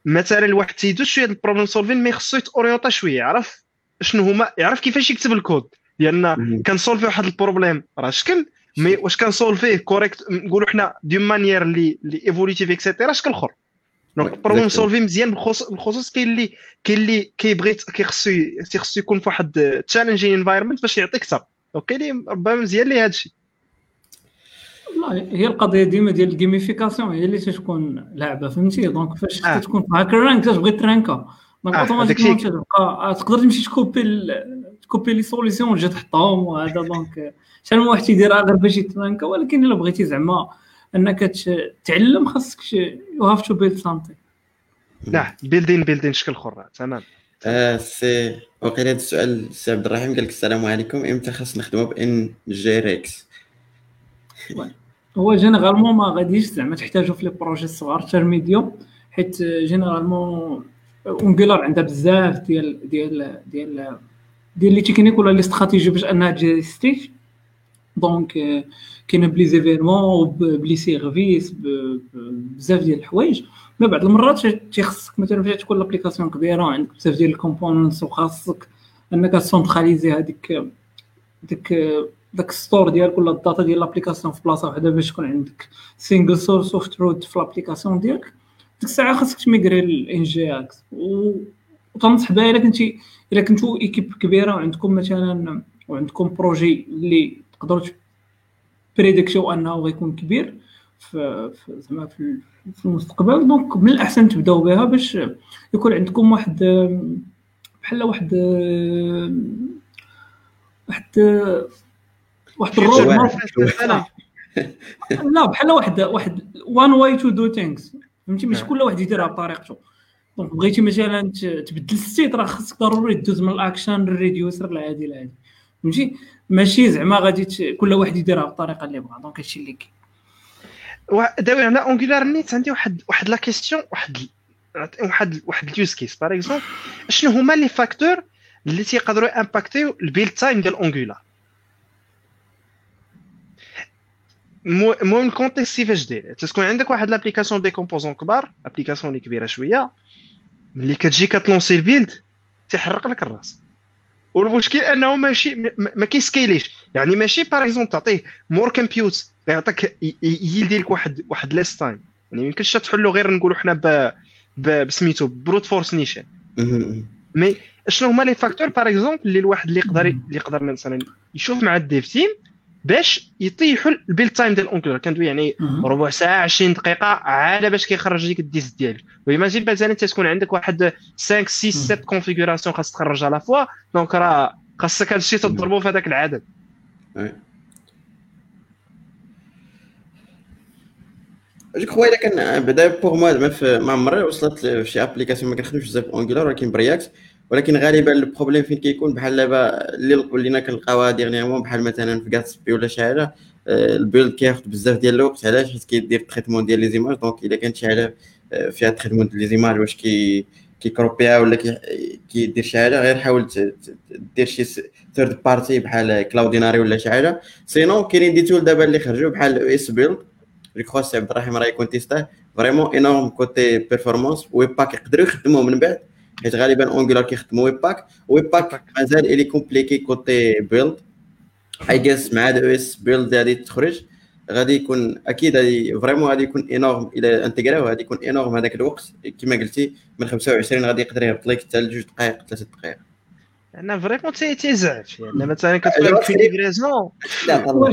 مثلا الواحد تيدوز شوية ال problem solving mais خصو يتاورينتا شوية يعرف شنو هما يعرف كيفاش يكتب الكود. لأن. كنسولفي واحد ال problem راه شكل؟ mais واش كنسولفيه correct نقولوا حنا d'une manière اللي اللي évolutive et cetera شكل آخر. donc problem. solving مزيان بالخصوص كاين اللي كاين اللي كيبغي كيخصو خصو يكون في واحد challenging environment باش يعطيك أكثر donc كاين ربما مزيان ليه هادشي. والله هي القضية ديما ديال ال gamification هي اللي تتكون لعبة فهمتي؟ donc فاش آه. تكون في HackerRank تبغي ترانكا. donc آه، automatiquement تبقى آه، تقدر تمشي تكوبي تكوبي les solutions وتجي تحطهم وهذا donc شحال من واحد تيديرها غير باش يترانكا ولكن إلا بغيتي زعما إنك تعلم خاصك you have to build something لا building building شكل اخر تمام. آه سي وقيل هذا السؤال السي عبد الرحيم قال لك السلام عليكم إمتى خاص نخدموا ب NgRx؟ هو généralement ما غاديش زعما تحتاجو في les projets الصغار تا medium حيت généralement Angular عندها بزاف ديال ديال ديال ديال les techniques ولا les stratégies باش انها تجيري state. donc كاينة ب les événements ب les services بزاف ديال الحوايج. ما بعض المرات تيخصك مثلا فاش تكون l'application كبيرة عندك بزاف ديال ال components وخاصك أنك centraliser هذيك ديك داك store ديالك ولا ال data ديال l'application في بلاصة واحدة باش تكون عندك single source of truth في l'application ديالك. ديك الساعة خاصك تميغري ل NgRx وتنصح بها إلا كنتي إلا كنتو équipe كبيرة وعندكم مثلا وعندكم projet اللي تقدروا بريديكتيو أنه غيكون كبير في زعما في, في المستقبل. donc من الأحسن تبدأو بها باش يكون عندكم واحد بحال واحد واحد واحد ال rule لا بحال واحد واحد one way to do things فهمتي؟ ماشي كل واحد يديرها بطريقته. donc بغيتي مثلا تبدل ال state راه خاصك ضروري دوز من ال action لل reducer لهادي لهادي فهمتي؟ ماشي زعما غادي كل واحد يديرها بالطريقة اللي بغا. donc هادشي اللي كاين. داوي على Angular نيت عندي واحد واحد la question واحد واحد واحد ال use case par exemple شنو هما les facteurs اللي تيقدروا امباكتيو ال build time ديال Angular المهم ال context كيفاش داير تكون عندك واحد l'application des composants كبار application اللي كبيرة شوية ملي كتجي كتلونسي ال build تيحرق لك الراس. والمشكل أنه ماشي ما كيسكيليش. يعني ماشي par exemple تعطيه more compute يعطيك يلدي لك واحد واحد less time يعني ما يمكنش تحلو غير نقولوا حنا بسميتو brute force نيشان. mais شنو هما les facteurs par exemple اللي الواحد اللي يقدر اللي يقدر مثلا يشوف مع ال dev team باش يطيحوا ال build time ديال Angular كندوي يعني ربع ساعة 20 دقيقة عاده باش كيخرج لك ال dist ديالك. و imagine مثلا انت تكون عندك واحد 5 6 7 configurations خاص تخرج على فوا donc راه خاصك هادشي تضربو في هذاك العدد. je crois الا كان بعدا pour moi زعما ما عمري وصلت شي application ما كنخدمش بزاف Angular ولكن ب React ولكن غالبا ال problème فين كيكون؟ بحال دابا اللي ولينا كنلقاوها dernièrement بحال مثلا في Gatsby ولا شي حاجة آه، ال build كياخذ بزاف ديال الوقت. علاش؟ حيت كيدير traitement ديال les images donc إلا كانت شي حاجة آه، فيها traitement ديال les images واش كي كي cropيها ولا كيدير شي حاجة غير حاول دير شي third party بحال Cloudinary ولا شي حاجة. sinon كاينين des tools دابا اللي خرجوا بحال esbuild je crois عبد الرحيم راه يكون testاه vraiment énorme côté performance webpack يقدروا يخدموه من بعد. حيت غالبا Angular كيخدموا webpack webpack مازال il est compliqué côté build اي جيس مع هذا esbuild غادي تخرج. غادي يكون أكيد غادي vraiment غادي يكون énorme إلى intégrاو غادي يكون énorme هذاك الوقت. كما قلتي من 25 غادي يقدر يهبط لك حتى لجوج دقائق ثلاث دقائق. أنا vraiment تيزعف يعني مثلا كتقول في livraison لا هو.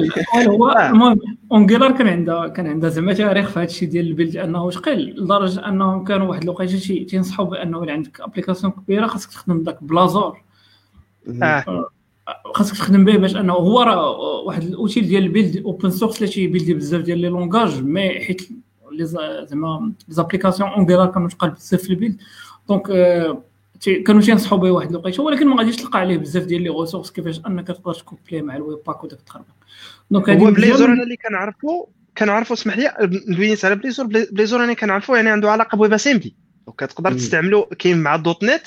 المهم Angular كان عندها كان عندها زعما تاريخ في هذا الشيء ديال ال build انه ثقيل لدرجه انهم كانوا واحد الوقيته تينصحوا بانه الا عندك application كبيره خاصك تخدم ذاك Blazor. خاصك تخدم به باش انه هو راه واحد ال outil ديال ال build open source اللي تي buildي بزاف ديال les langages mais حيت زعما les applications Angular كانوا تقال بزاف في ال build donc كانوا تينصحوا به واحد الوقيته ولكن ما غاديش تلقى عليه بزاف ديال les ressources كيفاش انك تقدر ت couplي مع ال webpack وداك التخربيق. donc هو Blazor أنا اللي كنعرفو كنعرفو اسمح لي دوينيت على Blazor Blazor أنا كنعرفو يعني عنده علاقة ب WebAssembly كتقدر تستعملو كاين مع .NET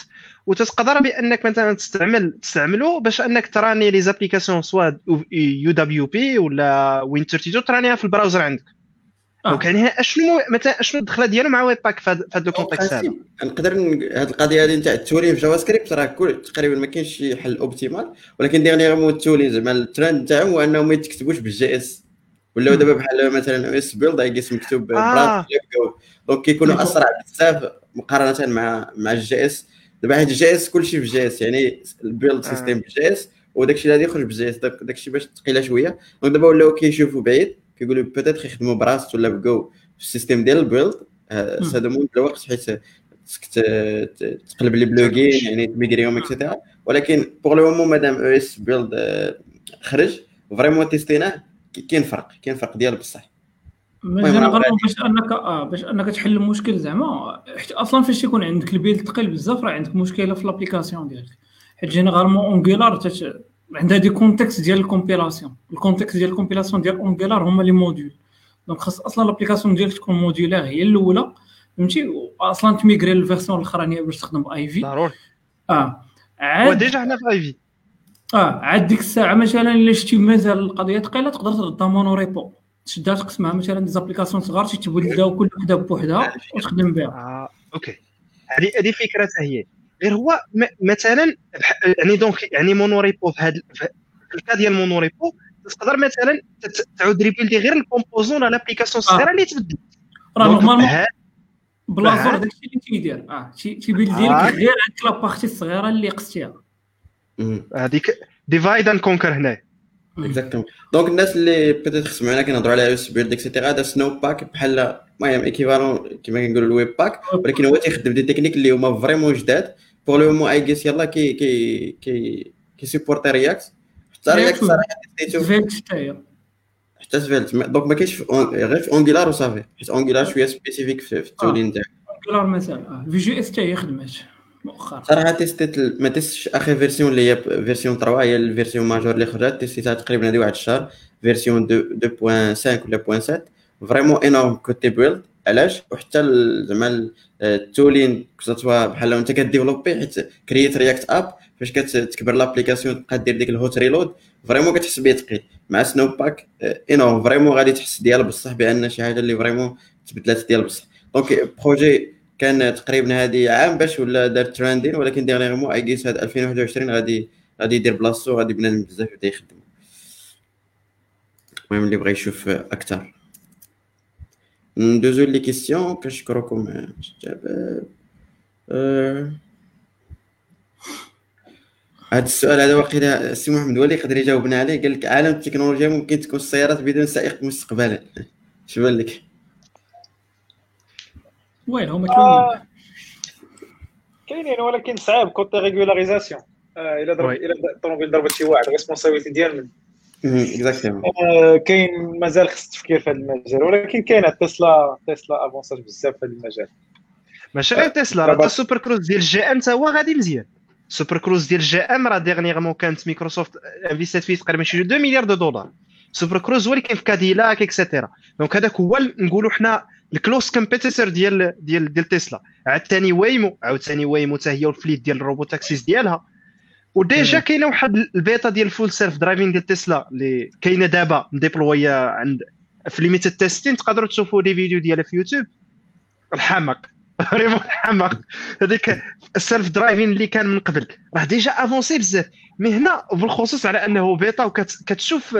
وتقدر بأنك مثلا تستعمل تستعملو باش أنك ت runي les applications soit UWP ولا Win 32 ت runيها في ال browser عندك. donc يعني أشنو مثلا أشنو الدخلة ديالو مع webpack في هذا؟ ال contexte هذا نقدر هذه القضية هذه نتاع ال tooling في JavaScript راه كل تقريبا ما كاينش شي حل optimal ولكن dernièrement ال tooling زعما الترند نتاعهم هو انهم ما يتكتبوش بال JS ولاو دابا بحال مثلا أو esbuild اي مكتوب آه. donc كيكونوا أسرع بزاف مقارنة مع مع ال JS دابا حيت ال JS كلشي في JS يعني ال build system بال JS وداك الشيء اللي غادي يخرج بال JS داك الشيء باش ثقيله شوية. donc دابا ولاو كيشوفوا بعيد. كيقولوا peut-être يخدموا ب Rust ولا بقاو في ال système ديال ال build. استخدموا الوقت حيت تقلب les plugins يعني ت migrيهم et cetera ولكن pour le moment مادام أو esbuild خرج. vraiment testيناه كاين فرق. كاين فرق ديال بصح. باش انك آه باش أنك تحل المشكل زعما. حيت أصلا فاش يكون عندك ال build ثقيل بزاف راه عندك مشكلة في l'application ديالك. حيت généralement Angular عندها des contextes ديال ال compilation ال contexte ديال ال compilation ديال Angular هما les modules donc خاص أصلا l'application ديالك تكون modulaire هي الأولى. فهمتي؟ واصلا ت migrي لل version الأخرانية باش تخدم Ivy ضروري. آه. عاد وديجا حنا في Ivy آه. عاد ديك الساعة مثلا إلا شتي مازال القضية ثقيلة تقدر تغدا monorepo تشدها تقسمها مثلا des applications صغار تبداو كل وحدة بوحدها وتخدم بها. آه. أوكي. هذه هذه فكره هي. غير هو مثلا يعني donc يعني monorepo في هذا في ال cas ديال monorepo تقدر مثلا تعود ريبيلدي غير الكومبوزون على لابليكاسيون الصغيرة اللي تبدل. راه نورمالمون بلازور داكشي اللي تيدير آه تيبيلدي لك آه. غير هذيك لابارتي الصغيرة اللي قستيها هذيك ديفايد اند كونكر هنا اكزاكتومون دونك الناس اللي بيتيت معنا كنهضروا على اس بيلد اكسيتيرا هذا سنو باك بحال المهم ايكيفالون كيما كنقولوا الويب باك ولكن هو تيخدم دي تكنيك اللي هما فريمون جداد. بوغ لو مو اي جيس يلاه كي كي كي كي سيبورتي رياكت حتى رياكت صراحة حتى سفيلت دونك ما كاينش غير في اونجولار وصافي. حيت اونجولار شوية سبيسيفيك في التولين تاعو اونجولار مثلا. في جي اس تي هي خدمات مؤخرا. صراحة تيستيت ما تيستش آخر فيرسيون اللي هي فيرسيون 3 هي الفيرسيون ماجور اللي خرجت. تيستيتها تقريبا هذه واحد الشهر. فيرسيون 2.5 ولا 0.7 فريمون انورم كوتي بيلد علاش؟ وحتى زعما التولين كسوا بحال انت كديفلوبي حيت كرييت رياكت اب فاش كتكبر l'application تبقى دير ديك ال hot reload vraiment كتحس بيه ثقيل مع Snowpack énorme vraiment غادي تحس ديال بصح بأن شي حاجة اللي vraiment تبدلات ديال بصح. donc projet كان تقريبا هذه عام باش ولا دار trending ولكن dernièrement Vite JS هاد 2021 غادي غادي يدير بلاصتو غادي بنادم بزاف يبدأ يخدم. المهم اللي بغى يشوف أكثر. ندوزو les questions كنشكركم الشباب. هذا السؤال هذا واقيلا السي محمد ولي يقدر يجاوبنا عليه. قال لك عالم التكنولوجيا ممكن تكون السيارات بدون سائق مستقبلا. اش بان لك؟ وين هما كاينين. كاينين ولكن صعيب côté régularisation إلا ضرب إلا الطوموبيل ضربت شي واحد responsabilité ديال من exactement كاين مازال خص التفكير في هذا المجال ولكن كاينة تسلا تسلا avançات بزاف في هذا المجال. ماشي غير تسلا راه ال Super Cruise ديال ال GM تا هو غادي مزيان. Super Cruise ديال ال GM راه dernièrement كانت مايكروسوفت انفيستات فيه تقريبا شي 2 مليار de dollars. Super Cruise هو اللي كاين في Cadillac et cetera donc هذاك هو نقولوا حنا ال close competitor ديال ديال ديال تسلا. عاوتاني Waymo عاوتاني Waymo حتى هي وال fleet ديال ال robotaxis ديالها. و déjà كاينة واحد البيتا ديال full self driving ديال تسلا اللي كاينة دابا مديبلويه عند في limited testing تقدروا تشوفوا des vidéos ديالها في يوتيوب. الحمق vraiment *laughs* الحمق هذيك ال self driving اللي كان من قبل. راه déjà avancé بزاف. mais هنا بالخصوص على أنه بيتا وكتشوف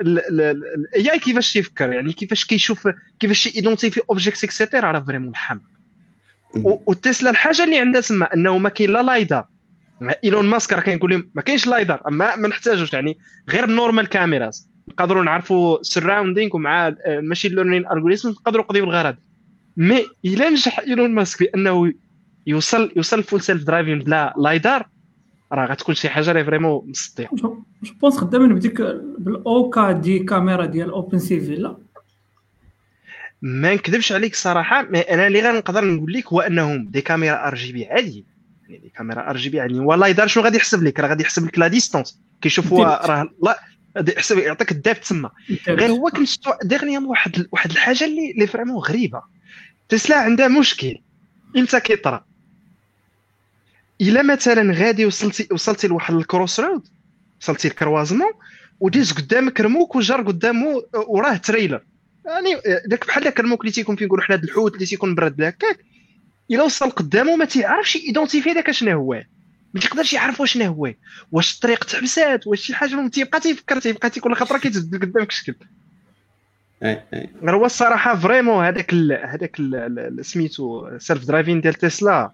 ال AI كيفاش يفكر يعني كيفاش كيشوف كيفاش identifier object et cetera راه vraiment الحمق وتسلا الحاجة اللي عندها تما أنه ما كاين لا lidar إيلون ماسك راه كيقول لهم ما كاينش lidar أما ما نحتاجوش يعني غير ب normal cameras نقدروا نعرفوا surrounding ومع machine learning algorithms نقدروا نقضيو الغرض. mais إلا نجح إيلون ماسك بأنه يوصل يوصل full self driving بلا lidar راه غتكون شي حاجة اللي vraiment مسطيه je pense خدامين بديك بال OAK-D camera ديال OpenCV لا. ما نكذبش عليك صراحة mais أنا اللي غنقدر نقول لك هو أنهم des caméras RGB عادي يعني كاميرا ار جي بي يعني والله يدار شنو غادي يحسب لك؟ راه غادي يحسب لك لا ديستونس. كيشوف هو راه لا يحسب يعطيك الداب تما غير هو كنت ديغنيام واحد واحد الحاجة اللي اللي فريمون غريبة. تسلا عندها مشكل. إمتى كيطرا إلا مثلا غادي وصلتي وصلتي لواحد الكروس رود وصلتي الكروازمون وديز قدامك رموك وجر قدامه وراه تريلر. يعني داك بحال داك الموك اللي تيكون فين نقولوا حنا الحوت اللي تيكون برد هكاك إلا وصل قدامه ما تيعرفش identifier داك شنو هو. ما تيقدرش يعرف واش هو. واش الطريق تحبسات واش شي حاجة تيبقى تيفكر تيبقى كل خطره كيتبدل قدامك الشكل غير هو الصراحة vraiment هذاك هذاك سميتو self driving ديال تسلا.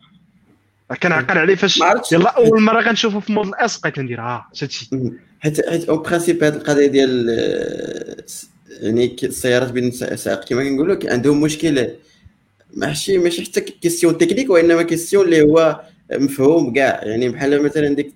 كان عقل عليه فاش يلا أول مرة غنشوفه في Model S بقيت ندير آه هادشي. حيت حيت en principe هذه القضية ديال يعني السيارات بدون سائق كما كنقولوا عندهم مشكل ماشي ماشي حتى question technique وإنما question اللي هو مفهوم كاع. يعني بحال مثلا ديك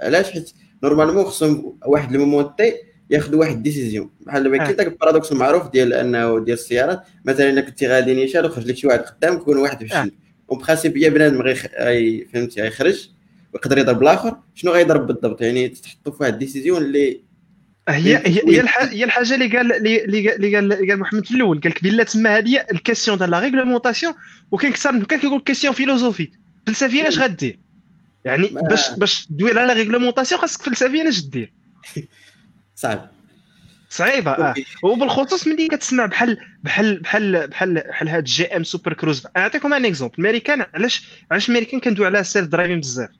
علاش؟ حيت normalement خصهم واحد ال moment تي ياخذ واحد décision بحال دابا كاين داك ال paradoxe المعروف ديال أنه ديال السيارات. مثلا إلا كنتي غادي نيشان وخرج لك شي واحد قدامك يكون واحد في الشمال en principe هي بنادم فهمتي غيخرج ويقدر يضرب الآخر. شنو غيضرب بالضبط؟ يعني تحطوا في واحد ال décision اللي هي هي هي, هي الحاجة اللي قال اللي قال اللي قال محمد في الأول. قال لك بلا تما هذه ال question ديال la réglementation وكاين كثر كان كيقول question philosophique فلسفية اش غدير؟ يعني باش باش دوير على réglementation خاصك فلسفيا اش دير؟ *laughs* صعب صعيبة آه. وبالخصوص ملي كتسمع بحال بحال بحال بحال بحال هاد GM Super Cruise نعطيكم un exemple الميريكان علاش علاش الميريكان كندوي على self driving بزاف؟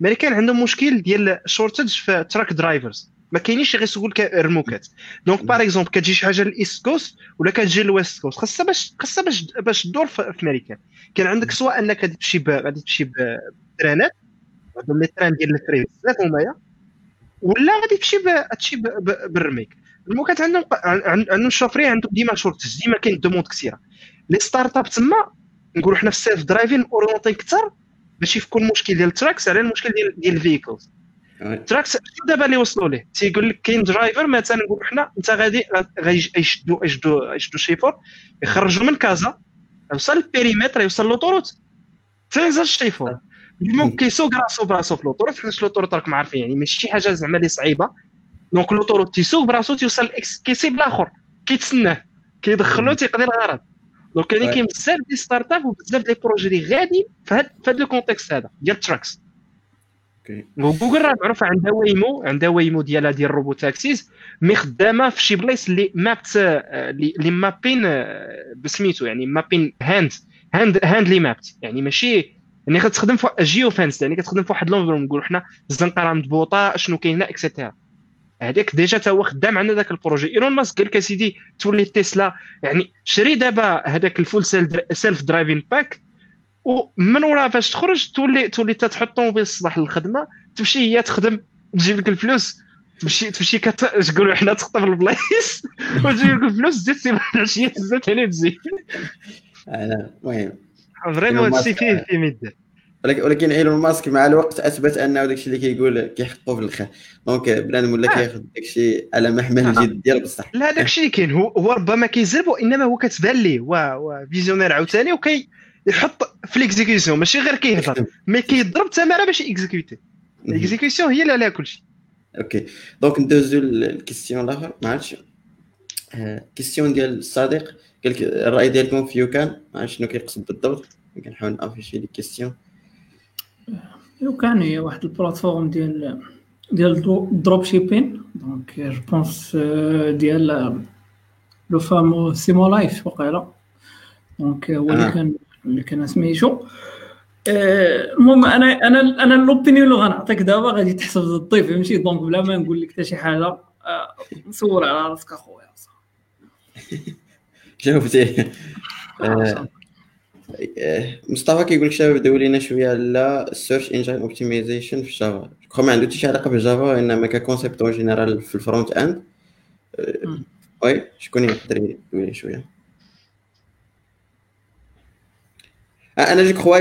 الميريكان عندهم مشكل ديال shortage في truck drivers ما كاينينش غيسوقوا لك الرموكات donc par exemple كتجي شي حاجة لل east coast ولا كتجي لل west coast خاصها باش خاصها باش باش تدور في أمريكا. كان عندك سواء أنك غادي تمشي غادي تمشي بترانات عندهم les trains ديال ال fret بزاف هما ولا غادي تمشي تمشي بالرموك. الرموكات عندهم عندهم ال chauffeurs عندهم ديما shortage ديما كاين demande كثيرة. les startups تما نقولوا حنا في ال self driving orientés أكثر باش يفكوا المشكل ديال ال trucks على المشكل ديال ديال ال vehicles trucks دابا اللي وصلوا ليه. تيقول لك كاين driver مثلا نقول حنا انت غادي غيشدوا يشدوا يشدوا شيفور يخرجوا من كازا يوصل ال périmètre يوصل l'autoroute. تينزل شيفور المهم كيسوق راسو براسو في l'autoroute حيت l'autoroute راكم عارفين يعني ماشي شي حاجة زعما اللي صعيبة. donc l'autoroute تيسوق براسو تيوصل كيسيب الآخر كيتسناه كيدخلو تيقضي الغرض. donc يعني كاين بزاف ديال startup وبزاف ديال ال projets اللي غادي في هذا ال contexte هذا ديال ال trucks و Google راه معروفه عندها Waymo عندها Waymo ديالها ديال ال robotaxis مي خدامه في شي بلايص اللي مابت اللي مابين بسميتو يعني مابين هاند هاند هاند لي مابت. يعني ماشي يعني كتخدم في جيو فانس يعني كتخدم في واحد لونفيرون نقولوا حنا الزنقه راه مضبوطه شنو كاين هنا اكسيتيرا هذاك ديجا تا هو خدام عندنا ذاك البروجي. إيلون ماسك قال لك أسيدي تولي تسلا. يعني شري دابا هذاك الفول سيلف درايفين باك ومن وراء فاش تخرج تولي تولي تتحط الطوموبيل الصباح للخدمه تمشي هي تخدم تجيب لك الفلوس تمشي تمشي كتقولوا حنا تخطف البلايص *laughs* وتجيب لك الفلوس تزيد تسيب العشيه تزيد ثاني تزيد أنا المهم. vraiment هادشي فيه فيه مده ولكن إيلون ماسك مع الوقت أثبت أنه داكشي اللي كيقول كيحققوا في الخير donc بنادم ولا آه. كياخذ داكشي على محمل الجد ديال بصح. لا داكشي كاين. هو, هو ربما كيزرب وإنما هو كتبان ليه. هو فيزيونير عاوتاني وكي يحط في l'exécution ماشي غير كيهضر. mais كيضرب التماره باش exécuter l'exécution هي اللي عليها كلشي. okay donc ندوزو لل question الأخر. ما عرفتش. question ديال الصديق. قال لك الرأي ديالكم في يوكان. ما عرفتش شنو كيقصد بالضبط. كنحاول ن afficher les questions يوكان هي واحد ال plateforme ديال ديال drop shipping donc je pense ديال le fameux سيمو لايف وقيلا. donc هو اللي كان اللي كان سميتو. المهم أنا أنا أنا l'opinion اللي غنعطيك دابا غادي تحسب ضدي فهمتي donc بلا ما نقول لك حتى شي حاجة. نصور على راسك أخويا. *laughs* شوفتي. مصطفى كيقول لك شباب داو لينا شوية على ال search engine optimization في Java ما عنده حتى شي علاقة ب ال Java وانما ك concept en général في ال front end oui شكون يقدر يقول لي شوية؟ أنا je crois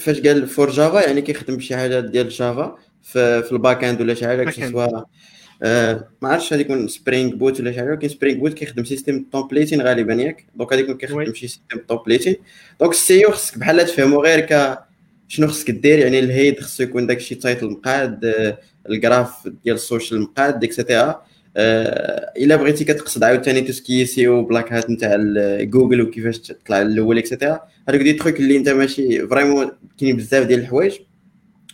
فاش قال for Java يعني كيخدم بشي حاجة ديال Java في, في ال back end ولا شي حاجة سوا آه ما عرفتش غادي يكون Spring Boot ولا شي حاجة ولكن Spring Boot كيخدم système templating غالبا ياك. donc يكون كيخدم شي système templating donc ال SEO خصك بحال تفهمو غير ك شنو خصك دير يعني ال head خصو يكون داكشي title مقاد آه ال graph ديال ال social مقاد et cetera آه إلا بغيتي كتقصد عاوتاني tout ce qui SEO black hat نتاع جوجل وكيفاش تطلع الأول et cetera هذوك des trucs اللي أنت ماشي vraiment كاين بزاف ديال الحوايج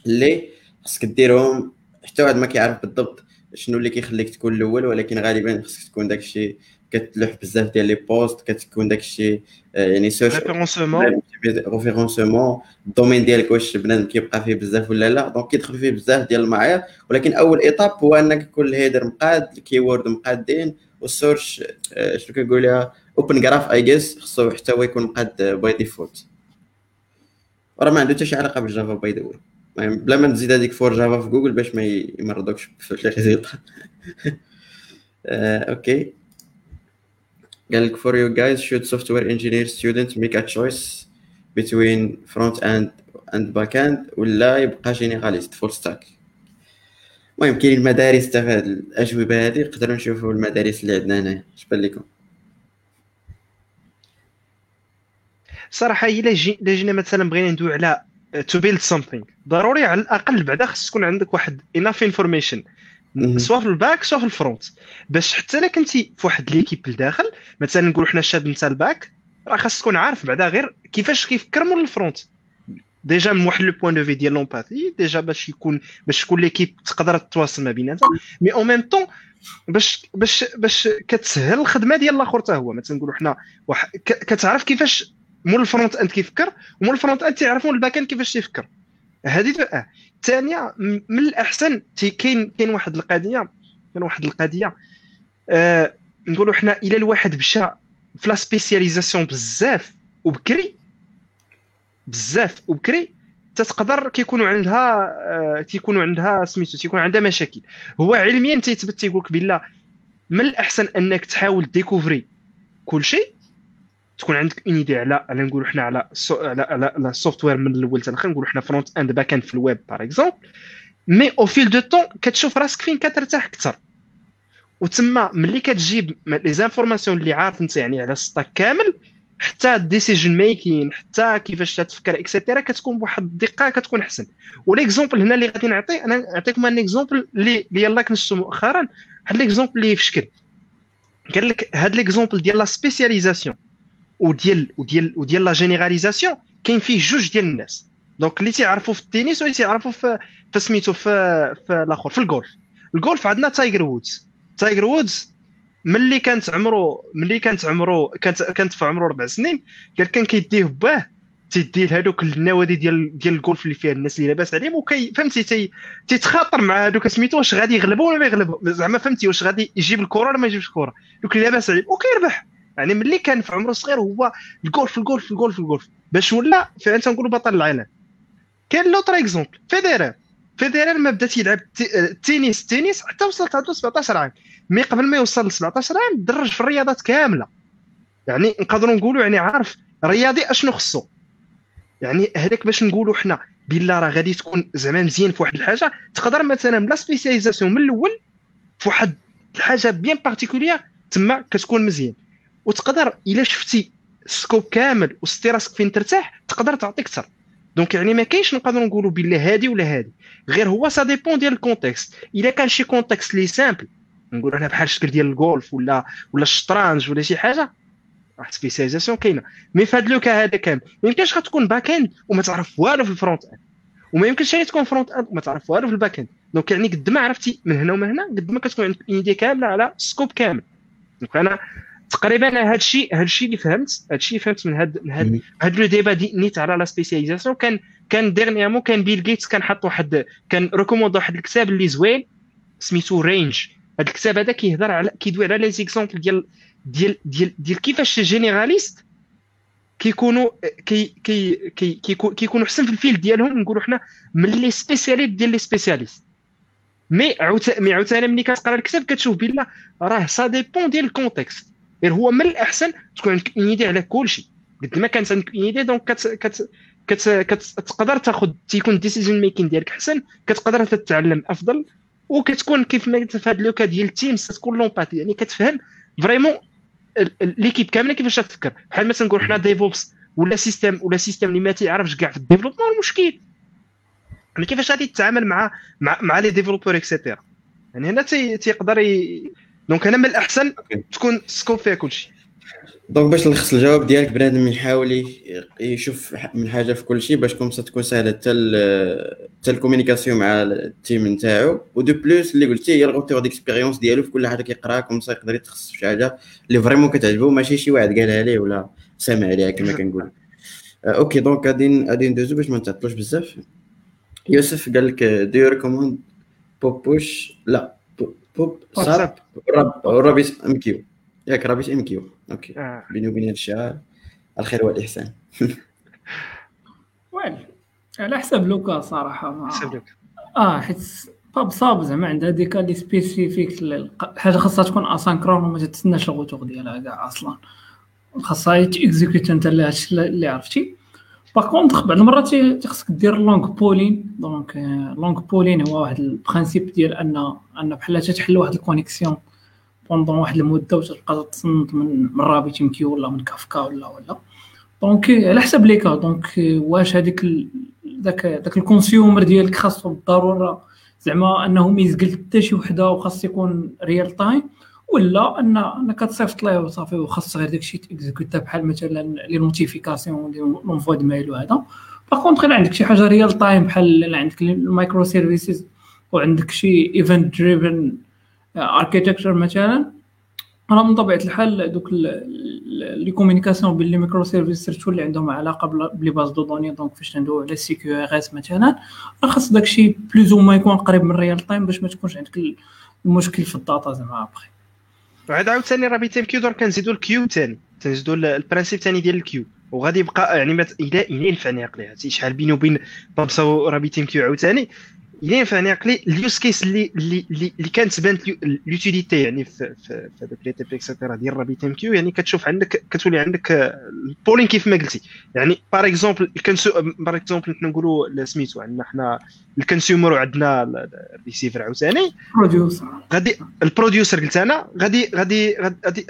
اللي خصك ديرهم حتى واحد ما كيعرف بالضبط شنو اللي كيخليك تكون الأول ولكن غالبا خصك تكون داكشي كتلوح بزاف ديال les posts كتكون داكشي يعني search référencement référencement ال domaine ديالك واش بنادم كيبقى فيه بزاف ولا لا. donc كيدخل فيه بزاف ديال المعايير. ولكن أول étape هو أنك يكون ال header مقاد ال keyword مقادين و ال search شنو كنقول لها open graph I guess خصو حتى هو يكون مقاد by default راه ما عنده حتى شي علاقة ب ال Java by the بلا ما تزيد هذيك for Java في جوجل باش ما يمرضوكش في ال result *laughs* okay. قال لك for you guys should software engineer student make a choice between front end and back end ولا يبقى généraliste full stack المهم كاين المدارس في هذه الأجوبة هذه نقدروا نشوفوا المدارس اللي عندنا هنا اش بان لكم صراحة إلا جينا مثلا بغينا ندوي على to build something ضروري على الأقل بعدا خص تكون عندك واحد enough information سواء في ال back سواء في ال front. باش حتى الا كنتي في واحد l'équipe لداخل مثلا نقول حنا شاد نتا ال back راه خاص تكون عارف بعدا غير كيفاش كيفكر مول ال front. déjà من واحد le point de vue ديال l'empathie déjà باش يكون باش تكون l'équipe تقدر تتواصل ما بيناتها mais en même temps باش باش باش كتسهل الخدمة ديال الآخر حتى هو. مثلا نقولوا حنا كتعرف كيفاش مول ال front end كيفكر ومول ال front end تيعرفوا ال back end كيفاش تيفكر هذه الثانية من الأحسن كاين كاين واحد القضية كاين واحد القضية آه نقولوا حنا إلى الواحد مشى في la spécialisation بزاف وبكري بزاف وبكري تتقدر كيكونوا عندها آه تيكونوا عندها سميتو تيكون عندها مشاكل. هو علميا تيثبت تيقول لك بالله من الأحسن أنك تحاول découvrir كل شيء تكون عندك une idée على على نقولوا حنا على على على ال software من الأول حتى الآخر نقولوا حنا front end back end في ال web par exemple mais au fil du temps كتشوف راسك فين كترتاح أكثر. وتما ملي كتجيب les informations اللي عارف أنت يعني على ال stack كامل حتى ال decision making حتى كيفاش تفكر et cetera كتكون بواحد الدقة كتكون أحسن. و l'exemple هنا اللي غادي نعطي أنا نعطيكم un exemple اللي يلاه كنشتو مؤخرا. واحد l'exemple اللي في شكل. قال لك هاد l'exemple ديال la spécialisation وديال وديال وديال la généralisation كاين فيه جوج ديال الناس donc اللي تيعرفوا في التنس واللي تيعرفوا في في سميتو في في الآخر في الجولف الجولف عندنا تايجر وودز تايجر وودز ملي كانت عمرو ملي كانت عمرو كانت كانت في عمرو ربع سنين قال كان كيديه باه تيدي لهذوك النوادي ديال ديال الجولف اللي فيها الناس اللي لاباس عليهم وكي فهمتي تي تيتخاطر مع هذوك سميتو واش غادي يغلبوا ولا ما يغلبوا زعما فهمتي واش غادي يجيب الكره ولا ما يجيبش الكره دوك اللي لاباس عليهم وكيربح يعني ملي كان في عمره صغير هو الجولف الجولف الجولف الجولف باش ولا فعلا تنقولوا بطل العالم. كاين l'autre exemple فيديرر فيديرر ما بدا تيلعب التنس التنس حتى وصلت عنده 17 عام. mais قبل ما يوصل ل 17 عام درج في الرياضات كاملة. يعني نقدروا نقولوا يعني عارف رياضي أشنو خصو. يعني هذاك باش نقولوا حنا بالله راه غادي تكون زعما مزيان في واحد الحاجة تقدر مثلا ب la spécialisation من الأول في واحد الحاجة bien particulière تما كتكون مزيان. وتقدر إلا شفتي ال scope كامل وستي راسك فين ترتاح تقدر تعطي أكثر. donc يعني ما كاينش نقدروا نقولوا بالله هادي ولا هادي. غير هو ça dépend ديال ال context إلا كان شي context اللي simple نقول أنا بحال الشكل ديال الجولف ولا ولا الشطرنج ولا شي حاجة واحد spécialisation كاينة. mais هذا le cas هذا كامل ما يمكنش غتكون back end وما تعرف والو في ال front end وما يمكنش تكون front end وما تعرف والو في ال back end donc يعني قد ما عرفتي من هنا ومن هنا قد ما كتكون عندك idea كاملة على ال scope كامل. donc أنا تقريبا هذا الشيء هذا الشيء اللي فهمت هذا الشيء فهمت من هذا من هذا هذا le débat دي نيت على la spécialisation. كان كان dernièrement كان بيل جيتس كان حط واحد كان recommande واحد الكتاب اللي زوين سميتو Range هذا الكتاب هذا كيهضر على كيدوي على les exemples ديال ديال ديال ديال كيفاش généraliste كيكونوا كي كي كي كيكونوا حسن في ال field ديالهم نقولوا حنا من les spécialistes ديال les spécialistes mais عاوتاني ملي كتقرا الكتاب كتشوف بلا راه ça dépend ديال ال contexte غير هو من الأحسن تكون عندك idée على كل شيء قد ما كانت عندك idée donc كت كت كت كتقدر تاخذ تيكون ال decision making ديالك أحسن كتقدر تتعلم أفضل وكتكون كيف ما قلت في هذا le cas ديال ال teams تكون l'empathie يعني كتفهم vraiment l'équipe كاملة كيفاش تفكر. بحال مثلا نقول حنا DevOps ولا système ولا système اللي ما تيعرفش كاع في ال développement المشكل. يعني كيفاش غادي تتعامل مع مع, مع les développeurs et cetera يعني هنا تيقدر. donc أنا من الأحسن تكون scope فيها كلشي. donc باش نلخص الجواب ديالك بنادم يحاول يشوف من حاجة في كل شيء باش comme ça تكون سهلة. حتى حتى ال communication مع ال team نتاعو. و de plus اللي قلتي هي ال retour d'expérience ديالو في كل حاجة كيقراها comme ça يقدر يتخصص في شي حاجة اللي فريمون كتعجبو. ماشي شي واحد قالها ليه ولا سامع عليها كما كنقول. أوكي دونك غادي غادي ندوزو باش ما نتعطلوش بزاف. يوسف قال لك دو ريكوموند بوب بوش لا. بوب ساب رابيس ام كيو ياك رابيس ام كيو أوكي آه. بيني وبين هذا الشيء الخير والاحسان *laughs* وين على حسب لوكا صراحة ما حسب لوكا آه حيت باب صاب زعما عندها هذيك لي سبيسيفيك حاجة خاصها تكون asynchrone وما تتسناش ال retour ديالها كاع أصلا. خاصها t'exécute أنت هادشي اللي عرفتي؟ par contre بعض المرات خصك دير long polling donc long polling هو واحد ال principe ديال ان ان بحال تحل واحد ال connexion pendant واحد المده وتبقى تصنت من من RabbitMQ ولا من كافكا ولا ولا donc على حسب les cas donc واش هذيك داك داك ال consumer ديالك خاصو بالضروره زعما انه ما يزقل حتى شي وحده وخاص يكون real time ولا ان أنك تصيفط ليه وصافي وخاص غير داكشي t'exécuta بحال مثلا les notifications لي l'envoi de mail وهذا par إلا عندك شي حاجة real time بحال عندك ال microservices وعندك شي event driven architecture مثلا راه من طبيعة الحال دوك les communications بين les microservices surtout اللي عندهم علاقة ب les bases de données donc فاش ندويو على CQRS مثلا راه خاص داكشي بلوز أو ما يكون قريب من ريال تايم باش ما تكونش عندك المشكل في الداتا زعما ابخي وعاد عاوتاني راه بيتم كيو دور كنزيدو الكيو ثاني تنزيدو البرانسيب ثاني ديال الكيو. وغادي يبقى يعني إلى إلى ينفعني عقلي شحال بيني وبين بابسا ورابيتيم كيو عاوتاني. الا ينفعني عقلي اليوز كيس اللي اللي اللي كانت بانت لوتيليتي يعني في في هذوك لي تي بي اكسيتيرا ديال رابيتيم كيو يعني كتشوف عندك كتولي عندك البولين كيف ما قلتي يعني باغ اكزومبل باغ اكزومبل نقولوا سميتو عندنا حنا الكونسيومر وعندنا الريسيفر عاوتاني بروديوسر غادي البروديوسر قلت أنا غادي غادي غادي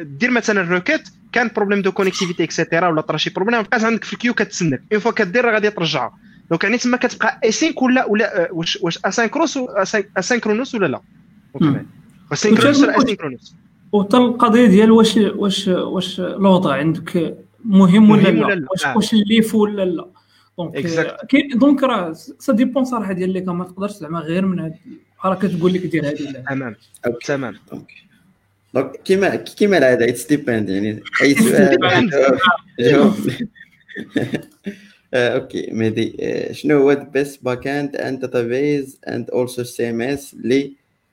دير مثلا روكيت كان بروبليم دو كونيكتيفيتي اكسيتيرا ولا طرا شي بروبليم بقات عندك في الكيو كتسنك اون فوا كدير غادي ترجعها دونك يعني تما كتبقى اسينك ولا ولا واش واش اسينكروس اسينكرونوس ولا لا اسينكرونوس ولا اسينكرونوس وحتى القضية ديال واش واش واش الوضع عندك مهم ولا لا واش واش ال live ولا لا donc كاين donc راه ça dépend صراحة ديال les cas ما تقدرش زعما غير من هاد بحال كتقول لك دير ولا تمام تمام donc كيما كيما العاده it depends يعني اي سؤال جاوب OK مهدي شنو هو best backend and database and also CMS اللي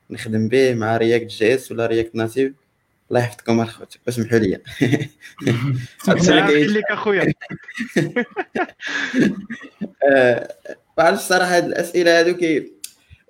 نخدم به مع React JS ولا React Native الله يحفظكم الخوت اسمحوا لي لك أخويا. *laughs* بعرف الصراحة هاد الأسئلة هادو كي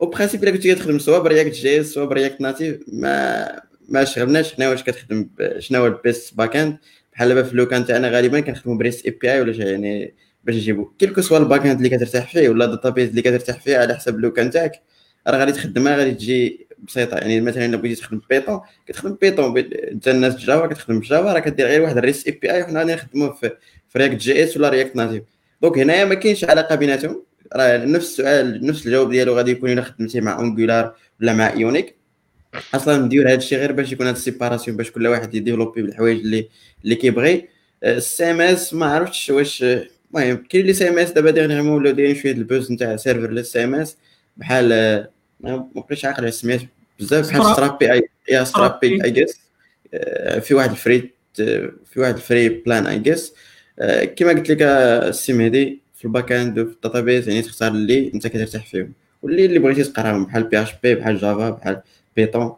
au principe إلا كنتي كتخدم soit ب React JS soit ب React Native ما ما شغلناش حنا واش كتخدم شنو هو ال best backend بحال دابا في le cas تاعنا غالبا كنخدموا ب REST API ولا يعني باش يجيبوا quel que soit ال backend اللي كترتاح فيه ولا ال database اللي كترتاح فيه على حسب le cas تاعك راه غادي تخدمها غادي تجي بسيطة. يعني مثلا إلا بغيتي تخدم Python كتخدم Python انت الناس Java كتخدم Java راه كدير غير واحد ال REST API وحنا غادي نخدموه في, React JS ولا React Native donc هنايا ما كاينش علاقة بيناتهم. راه نفس السؤال نفس الجواب ديالو غادي يكون إلا خدمتي مع Angular ولا مع Ionic أصلا ندير هذا الشيء غير باش يكون هذا ال séparation باش كل واحد يdévelopper بالحوايج اللي اللي كيبغي. ال CMS ما عرفتش واش المهم كاين les CMS دابا dernièrement ولاو دايرين شوية ال buzz نتاع serveur لل CMS بحال ما بقيتش عاقل على السميات بزاف بحال Strapi يا Strapi JS في واحد ال free في واحد ال free plan اي جيس كما قلت لك السي مهدي في ال backend وفي ال database يعني تختار اللي أنت كترتاح فيهم. واللي اللي بغيتي تقراهم بحال PHP بحال Java بحال Python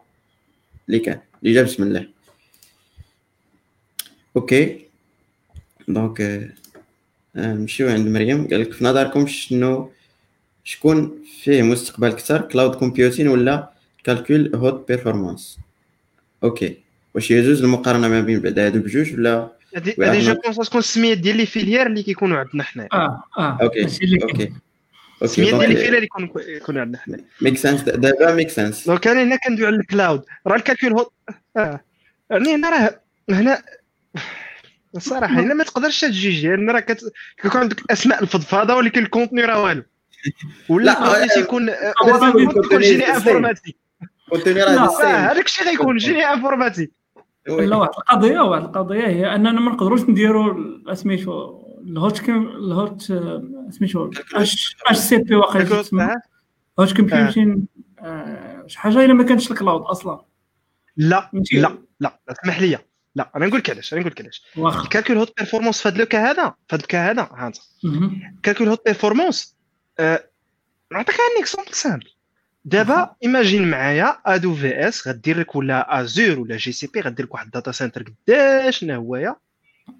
اللي كان اللي جا بسم الله. OK. donc نمشيو عند مريم قال لك في نظركم شنو؟ شكون فيه مستقبل أكثر cloud computing ولا calcul haute performance OK. واش يجوز المقارنة ما بين بعد هادو بجوج ولا هذه جو بونس تكون السميات ديال les filières اللي كيكونوا عندنا حنا آه آه OK OK. السميات ديال لي فيليير اللي يكونوا عندنا حنا make sense دابا make sense donc أنا هنا كندوي على ال cloud راه ال calcul haute آه. يعني هنا راه هنا الصراحه إلا ما تقدرش تجي لأن راه كيكون عندك اسماء الفضفاضه ولكن ال contenu راه والو. ولا تيكون تيكون génie informatique contenu راه هذاك الشيء غيكون génie *laughs* informatique لا واحد القضية واحد القضية هي أننا ما نقدروش نديروا سميتو ال haute com ال haute سميتو H H C P واخا haute computing شي حاجة إلا ما كانش ال cloud أصلا. لا لا لا اسمح لي. لا أنا نقول لك علاش أنا نقول لك علاش ال calcul haute performance في هذا le cas هذا في هذا ال cas هذا ها أنت. ال calcul haute performance نعطيك un exemple simple دابا imagine معايا AWS غدير لك ولا Azure ولا GCP غدير لك واحد ال data center قداش هوايا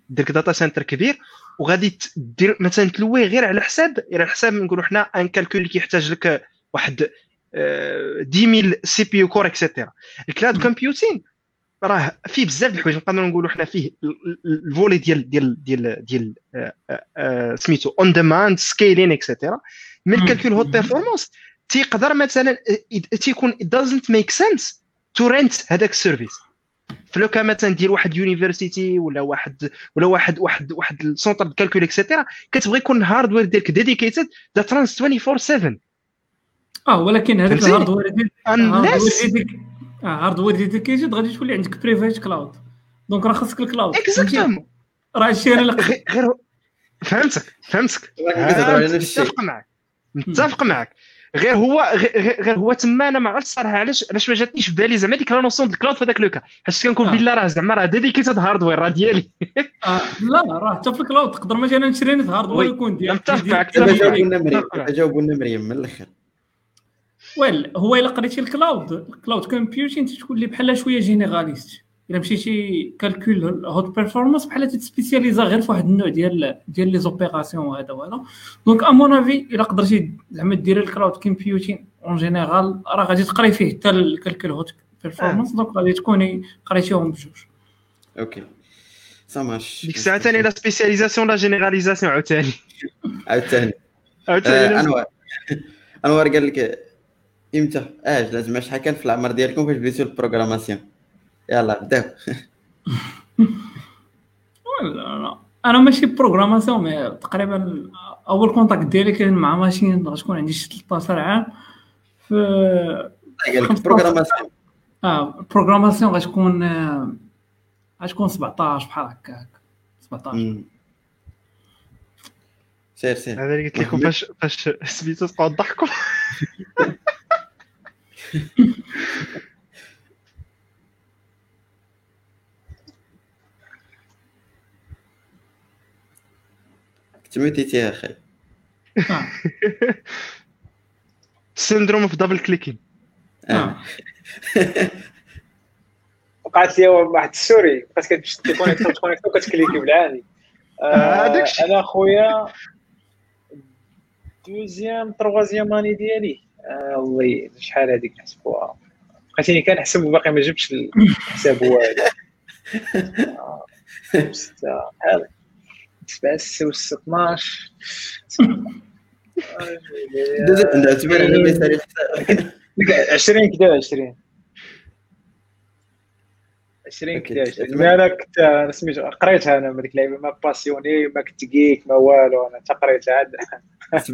دير لك data center كبير وغادي دير مثلا تلويه غير على حساب غير على حساب نقولوا حنا un calcul اللي كيحتاج لك واحد 10000 CPU core et cetera ال cloud computing راه فيه بزاف د الحوايج نقدروا نقولوا حنا فيه ال volet ديال ديال ديال ديال سميتو on demand scaling et cetera من ال calcul haute performance تيقدر مثلا تيكون it doesn't make sense to rent هذاك ال service. ف le cas مثلا دير واحد université ولا واحد ولا واحد واحد واحد ال centre de calcul et cetera كتبغي يكون ال hardware ديالك dedicated that runs 24 7 آه ولكن هذاك ال hardware ديالك hardware dedicated غادي تولي عندك private cloud donc راه خاصك ال cloud exactement راه هادشي غير فهمتك فهمتك. الشيء متفق معك متفق معك غير هو غير, غير هو تما أنا ما عرفتش صراحة علاش علاش ما جاتنيش في بالي زعما ديك la notion ديال ال cloud في هذاك le cas حيت كنقول آه. بالله راه زعما راه dedicated hardware راه ديالي. آه لا راه حتى في ال cloud تقدر مثلا تشري نت hardware oui، يكون ديال متفق معك، جاوبوا لنا مريم من الآخر well هو إلا قريتي ال cloud ال cloud computing تكون لي بحال شوية généraliste إلا مشيتي calcul haute performance بحال تتسبيسياليزا غير في واحد النوع ديال ديال les opérations وهذا وهذا. donc à mon avis إلا قدرتي زعما ديري ال cloud computing en général راه غادي تقري فيه حتى ال calcul haute performance donc غادي تكوني قريتيهم بجوج. OK ça marche ديك الساعة ثاني la spécialisation la généralisation عاوتاني عاوتاني عاوتاني انوار انوار قال لك إمتى؟ آه لازم شحال كان في العمر ديالكم فاش بديتوا ال programmation. يلا بداو. *laughs* ولا لا أنا ماشي programmation mais تقريبا أول contact ديالي كان مع machine. غتكون عندي شي 13 عام. في لك 15. programmation. آه programmation غتكون آه، غتكون 17 بحال هكاك. 17 مم. سير سير. هذا اللي قلت لكم فاش فاش سميتو تبقاو تضحكوا. *laughs* كنت ميتيتي يا أخي. سيندروم اوف دبل كليكين. وقعت لي واحد السوري بقيت كتمشي تيكونيكتو تكونيكتو كتكليكي بالعاني داكشي. أنا خويا دوزيام تروازيام اني ديالي الله شحال هذيك نحسبوها بقيتيني كنحسب باقي ما جبتش الحساب والو. آه، ستة هذا سبعة ستة وستة 12 دوزت عند اعتبار على ما يسالي الحساب 20 كدا 20 20 أوكي. كدا 20 مي أنا كنت أنا سميتو قريتها أنا هذيك اللعيبة ما باسيوني ما كنت كيك ما والو أنا حتى قريتها عاد 70%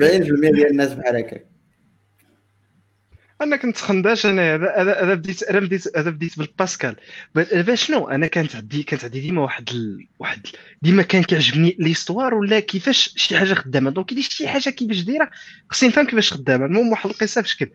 ديال الناس بحال هكا. أنا كنت خنداش أنا هذا بديت أنا بديت هذا بديت بالباسكال. باش شنو؟ أنا كانت عندي كانت عندي ديما واحد ال... واحد ديما كان كيعجبني l'histoire ولا كيفاش شي حاجة خدامة. donc كي شي حاجة كيفاش دايرة خصني نفهم كيفاش خدامة. المهم واحد القصة بشكل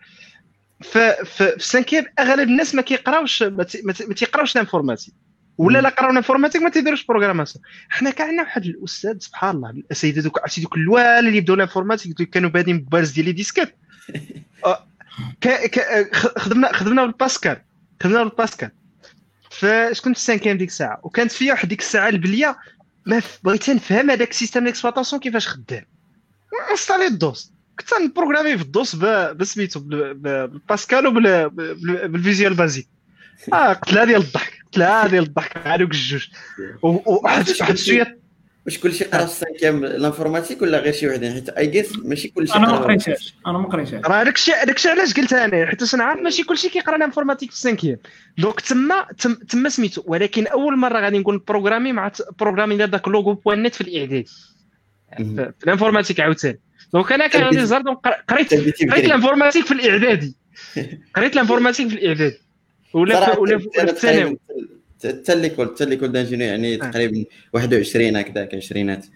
ف ف في ال cinquième أغلب الناس ما كيقراوش ما تي- ما تي- ما تيقراوش ال informatique. ولا لا قراو ال informatique ما تيديروش programmation حنا كان عندنا واحد الأستاذ سبحان الله الاساتذه دوك عرفتي دوك اللوال اللي يبداو ال informatique كانوا بادين ببارز ديال les disquettes. *laughs* ك... ك... خدمنا خدمنا بالباسكال خدمنا بالباسكال. فاش كنت في ال cinquième ديك الساعة؟ وكانت فيا واحد ديك الساعة البلية ما بغيت نفهم هذاك ال système d'exploitation كيفاش خدام. انستالي ال DOS. كنت نبروغرامي في ال DOS بسميتو بالباسكال وبال Visual Basic آه قتلها ديال الضحك قتلها ديال الضحك مع الجوج. وواحد واحد شوية واش كلشي قرا في ال cinquième ال informatique ولا غير شي وحدين؟ حيت I guess ماشي كلشي أنا ما. قريتهاش أنا ما قريتهاش راه داك الشيء داك الشيء علاش قلتها أنا؟ حيت أنا عارف ماشي كلشي كيقرا ال informatique في ال cinquième donc تما تم- تما سميتو. ولكن أول مرة غادي نقول بروغرامي مع بروغرامي داك Logo point net في الإعداد. مم. في ال informatique عاوتاني. donc أنا كان عندي زهر قريت قريت ال informatique في الإعدادي. *laughs* قريت ال informatique في الإعدادي. ولا ولا في الثانوي. حتى l'école حتى l'école d'ingénieur يعني آه. تقريبا 21 هكذاك عشرينات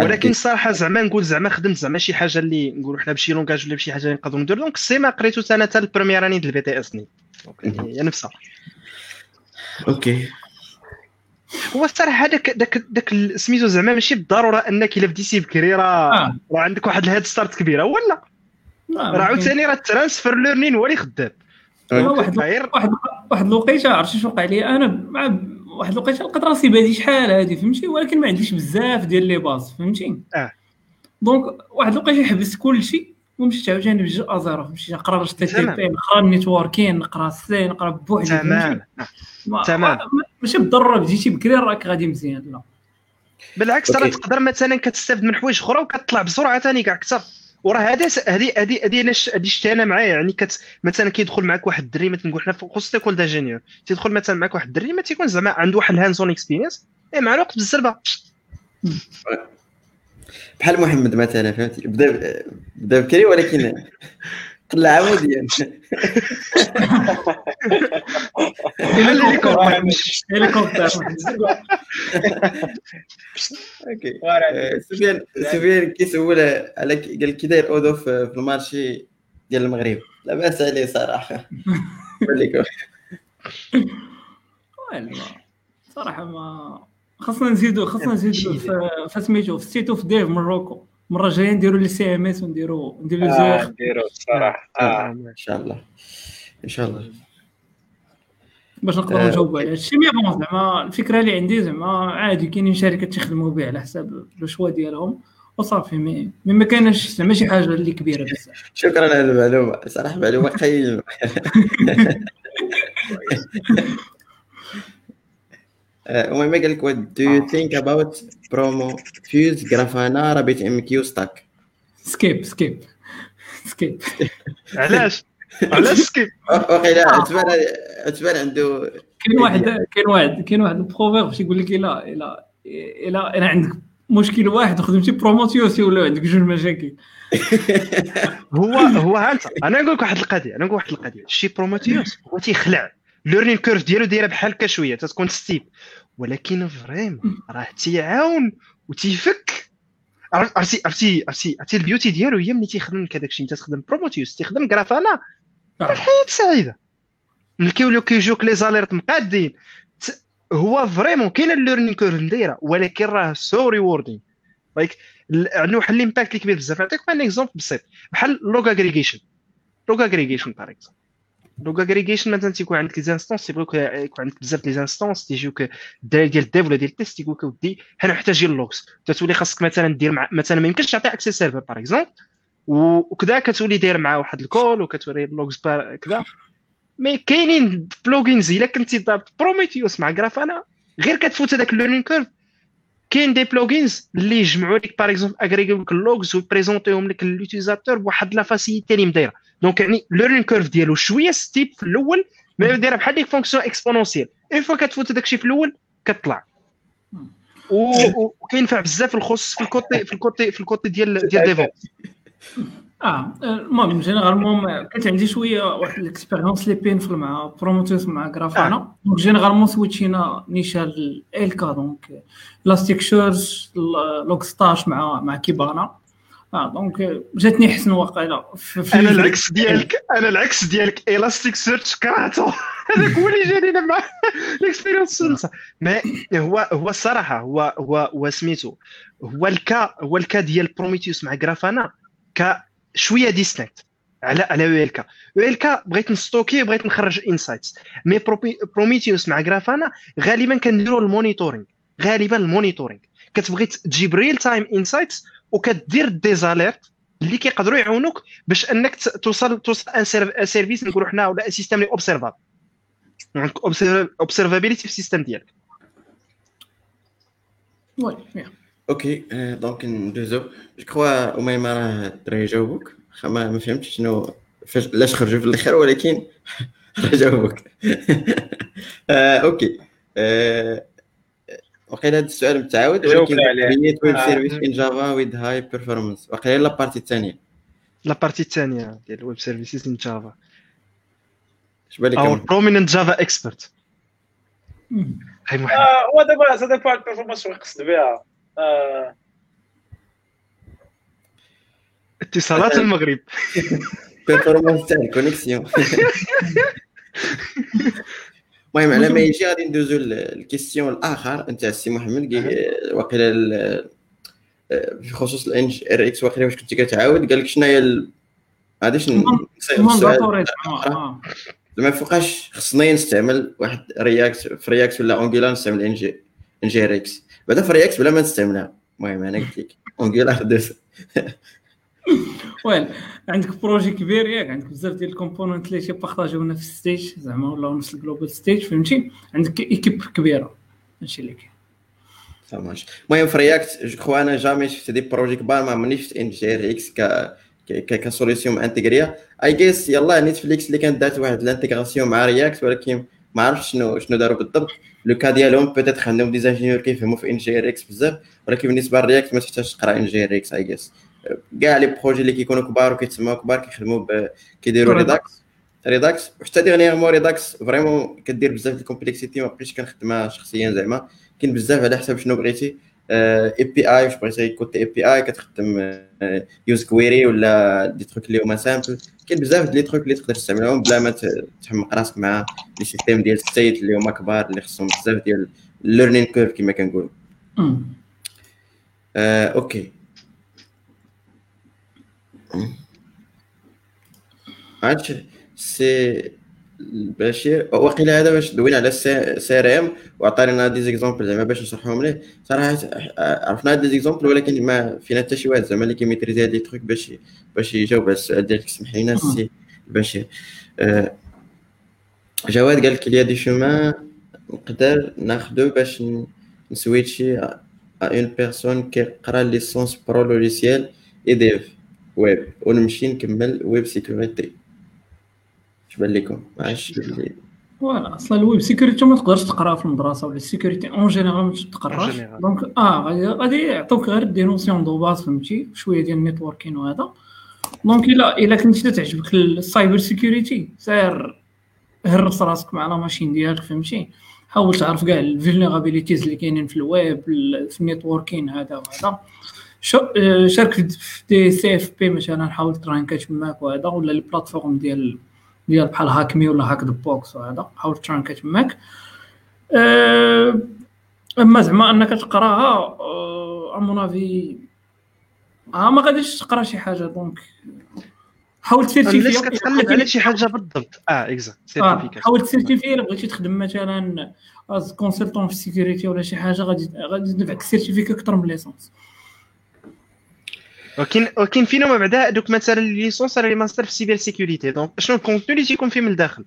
ولكن الصراحه زعما نقول زعما خدمت زعما شي حاجة اللي نقولوا حنا بشي langage ولا بشي حاجة اللي نقدروا ندير donc ال C ما قريتو أنا حتى ال première année ديال ال BTS ني هي نفسها OK هو الصراحة هذاك داك داك سميتو زعما ماشي بالضرورة أنك إلا بديتي بكري راه آه. راه عندك واحد ال head start كبيرة. ولا. لا، راه عاوتاني راه ال transfer learning هو اللي خدام. واحد غير واحد واحد الوقيته عرفتي شنو وقع لي أنا مع واحد الوقيته لقيت راسي بادي شحال هادي فهمتي ولكن ما عنديش بزاف ديال les bases فهمتي أه. donc واحد الوقيته حبست كلشي ومشيت عاوتاني بجوج à zéro مشيت نقرا HTT تمام. P نقرا ال networking نقرا ال C نقرا بوحدي تمام؟ ما- تمام. ما- ماشي بالضرورة بديتي بكري راك غادي مزيان لا بالعكس راه. تقدر مثلا كتستافد من حوايج أخرى وكتطلع بسرعة ثاني كاع أكثر وراه هذه هذه هذه أنا ش- هذه شتي أنا معايا. يعني كت مثلا كيدخل معك واحد الدري مثلا نقول حنا خصوصا تيكون d'ingénieur تيدخل مثلا معك واحد الدري ما تيكون زعما عنده واحد ال hands-on experience et مع الوقت بالزربه بحال محمد مثلا فهمتي؟ بدا بدا بكري ولكن قلع عموديا هليكوبتر. OK. *laughs* آه، سفيان سفيان كيسول على قال كي داير Odoo في ال marché ديال المغرب. لا بأس عليه صراحة. *laughs* صراحة ما خاصنا نزيدو خاصنا نزيدو في سميتو في State of Dev Morocco المره الجايه نديرو les CMS ونديرو نديرو آه نديرو الصراحة. آه. آه. ان شاء الله. إن شاء الله. باش نقدروا آه. نجاوبوا على هادشي. mais bon زعما الفكرة اللي عندي زعما عادي كاينين شركات تيخدموا به على حساب le choix ديالهم وصافي. مي مي ما كاينش زعما شي حاجة اللي كبيرة بزاف. شكرا على المعلومة. صراحة معلومة قيمة. *laughs* المهم قال لك what do you think about Prometheus Grafana RabbitMQ stack? skip skip skip علاش علاش skip واقيلا عثمان عثمان عنده كاين واحد كاين واحد كاين واحد ال proverbe يقول لك إلا إلا إلا إلا عندك مشكل واحد خدمتي Prometheus ولا عندك جوج مشاكل. *laughs* هو هو انت أنا نقول لك واحد القضية أنا نقول واحد القضية. شي Prometheus هو تيخلع. learning curve ديالو دايرة بحال هكا شوية تتكون steep ولكن vraiment راه تيعاون وتيفك عرفتي عرفتي عرفتي عرفتي ال beauty ديالو هي ملي تيخدم لك هذاك الشيء انت تخدم Prometheus تيخدم Grafana الحياة سعيدة. ملي كيوليو كيجوك les alertes مقادين. هو vraiment كاينة ال learning curve دايره ولكن راه so rewarding like عنده واحد ال impact اللي كبير بزاف. نعطيك واحد exemple بسيط. بحال log aggregation log aggregation par exemple log aggregation مثلا تيكون عندك les instances تيبغيوك يكون عندك بزاف les instances تيجيوك الدراري ديال ال dev ولا ديال ال test تيقول لك ودي حنا محتاجين ال logs تتولي خاصك مثلا دير مع مثلا ما يمكنش تعطي accès serveur par exemple وكذا كتولي داير معاه واحد ال call وكتوري ال logs كذا mais كاينين plugins الا كنتي ضابط Prometheus مع Grafana غير كتفوت هذاك ال learning curve كاين des plugins اللي يجمعوا لك par exemple agrégé و لك ال logs وي présenté هم لك لل utilisateur بواحد la facilité اللي مدايره donc يعني learning curve ديالو شوية steep في الأول mais دايرة بحال ديك fonction exponentielle une fois كتفوت داك الشيء في الأول كتطلع وكينفع بزاف الخص في ال côté في ال côté في ال côté ديال *laughs* ديال DevOps آه المهم généralement كانت عندي شوية واحد ال expérience لي pénible مع Prometheus مع Grafana آه. donc généralement switch ينا نيشان ELK donc Elasticsearch Logstash مع مع Kibana آه donc جاتني حسن واقيلا أنا العكس ديالك أنا العكس ديالك Elasticsearch كرهته هذاك هو اللي جاني مع ال expérience ما هو هو الصراحه هو هو هو سميتو هو الكا هو الكا ديال Prometheus مع Grafana ك شوية distinct على على أو ELK أو ELK بغيت ن stocker بغيت نخرج insights mais Prometheus مع Grafana غالبا كنديروا ال monitoring. غالبا ال monitoring. كتبغي تجيب real time insights وكدير des alertes اللي كيقدروا يعاونوك باش انك توصل توصل un service نقولوا حنا ولا un système اللي observable عندك observabilité في ال système ديالك. oui OK donc ندوزو je crois اميمه راه الدراري جاوبوك ما ما فهمتش شنو فاش علاش خرجوا في الآخر ولكن راه جاوبوك OK وقيلا هذا السؤال متعاود ولكن create web service in Java with high performance وقيلا la partie الثانية. la partie الثانية ديال ال web services in Java اش بالك أو prominent Java expert هاي محمد. هو دابا ça dépend ال performance شنو يقصد بها. اتصالات المغرب. *laughs* performance تاع ال connexion *laughs* المهم على ما يجي غادي ندوزو ال question الآخر. نتاع السي محمد واقيلا في خصوص ال NgRx واقيلا واش كنتي كتعاود قال لك شنو هي غاديش ما فوقاش خصني نستعمل واحد React في React ولا Angular نستعمل ان جي ان جي ار إكس بعدا في React بلا ما نستعملها. المهم أنا قلت لك Angular دوز. *laughs* *laughs* وين عندك projet كبير ياك عندك بزاف ديال ال components اللي تي partager ونا في ال state زعما ولا نفس ال global state فهمتي؟ عندك équipe كبيرة هادشي اللي كاين. ماشي المهم في React je crois أنا jamais شفت des projets كبار ما عمرني شفت NgRx ك ك solution intégrée اي جيس يلاه Netflix اللي كانت دارت واحد ال intégration مع React ولكن ما عرفتش شنو شنو داروا بالضبط le cas ديالهم peut-être عندهم des ingénieurs كيفهموا في NgRx بزاف ولكن بالنسبة لل React ما تحتاجش تقرا NgRx اي جيس كاع les projets اللي كيكونوا كبار وكيتسموا كبار كيخدموا كيديروا Redux Redux وحتى dernièrement Redux vraiment كدير بزاف د ال complexité ما بقيتش كنخدمها شخصيا زعما. كاين بزاف على حسب شنو بغيتي. API واش بغيتي côté API كتخدم useQuery ولا des trucs اللي هما simples كاين بزاف ديال les trucs اللي تقدر تستعملهم بلا ما تحمق راسك مع les systèmes ديال state اللي هما كبار اللي خصهم بزاف ديال ال learning curve كما كنقولوا. آه، okay. عادش سي بشير وقيلا هذا باش دوينا على CRM وعطاني des exemples زعما باش نشرحهم ليه صراحة عرفنا هاد des exemples ولكن ما فينا حتى شي واحد زعما اللي كي maîtriser هاد les trucs باش باش يجاوب على السؤال ديالك. سمح لينا سي بشير آه، جواد قال لك les deux chemins نقدر ناخدو باش ن switcher à une personne كيقرا licence pro logiciel et dev web. ونمشي نكمل web security بان لكم اللي voilà أصلا ال web security ما تقدرش تقرأ في المدرسة. ولا ال sécurité en général ما تقرأش. donc آه غادي غادي يعطوك غير des notions de base فهمتي؟ شوية ديال ال networking وهذا. donc الا إلا كنتي تعجبك ال cyber security سير هرس راسك مع la machine ديالك فهمتي؟ حاول تعرف كاع ال vulnerabilities اللي كاينين في الويب في ال networking هذا وهذا. شارك في des CTF مثلا حاول ت rank تماك وهذا ولا les plateformes ديال ديال بحال HackMe ولا Hack The Box وهذا حاول ت rank تماك أه أما زعما أنك تقراها à mon avis آه ما غاديش تقرا شي حاجة donc حاول ت certifier كتقلب على شي حاجة بالضبط؟ آه exact آه. حاول ت certifier إلا بغيتي تخدم مثلا as consultant في ال security ولا شي حاجة غادي غادي تنفعك ال certificat أكثر من licence ولكن ولكن فينا ما بعدا دوك مثلا ليسونس راه لي ماستر في سيبر سيكوريتي. دونك شنو الكونتوني اللي تيكون فيه من الداخل؟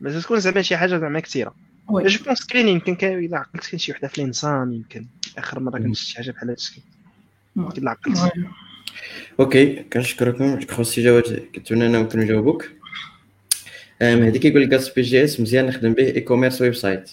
باش تكون زعما شي حاجة زعما كثيرة. جو بونس كاين يمكن إلا عقلت كاين شي وحدة في الإنسان يمكن آخر مرة كنت شي حاجة بحال هادشي يمكن أوكي كنشكركم. خوسي جواد كنتمنى أنا ممكن نجاوبوك. مهدي كيقول لك بي جي اس مزيان نخدم به. اي كوميرس ويب سايت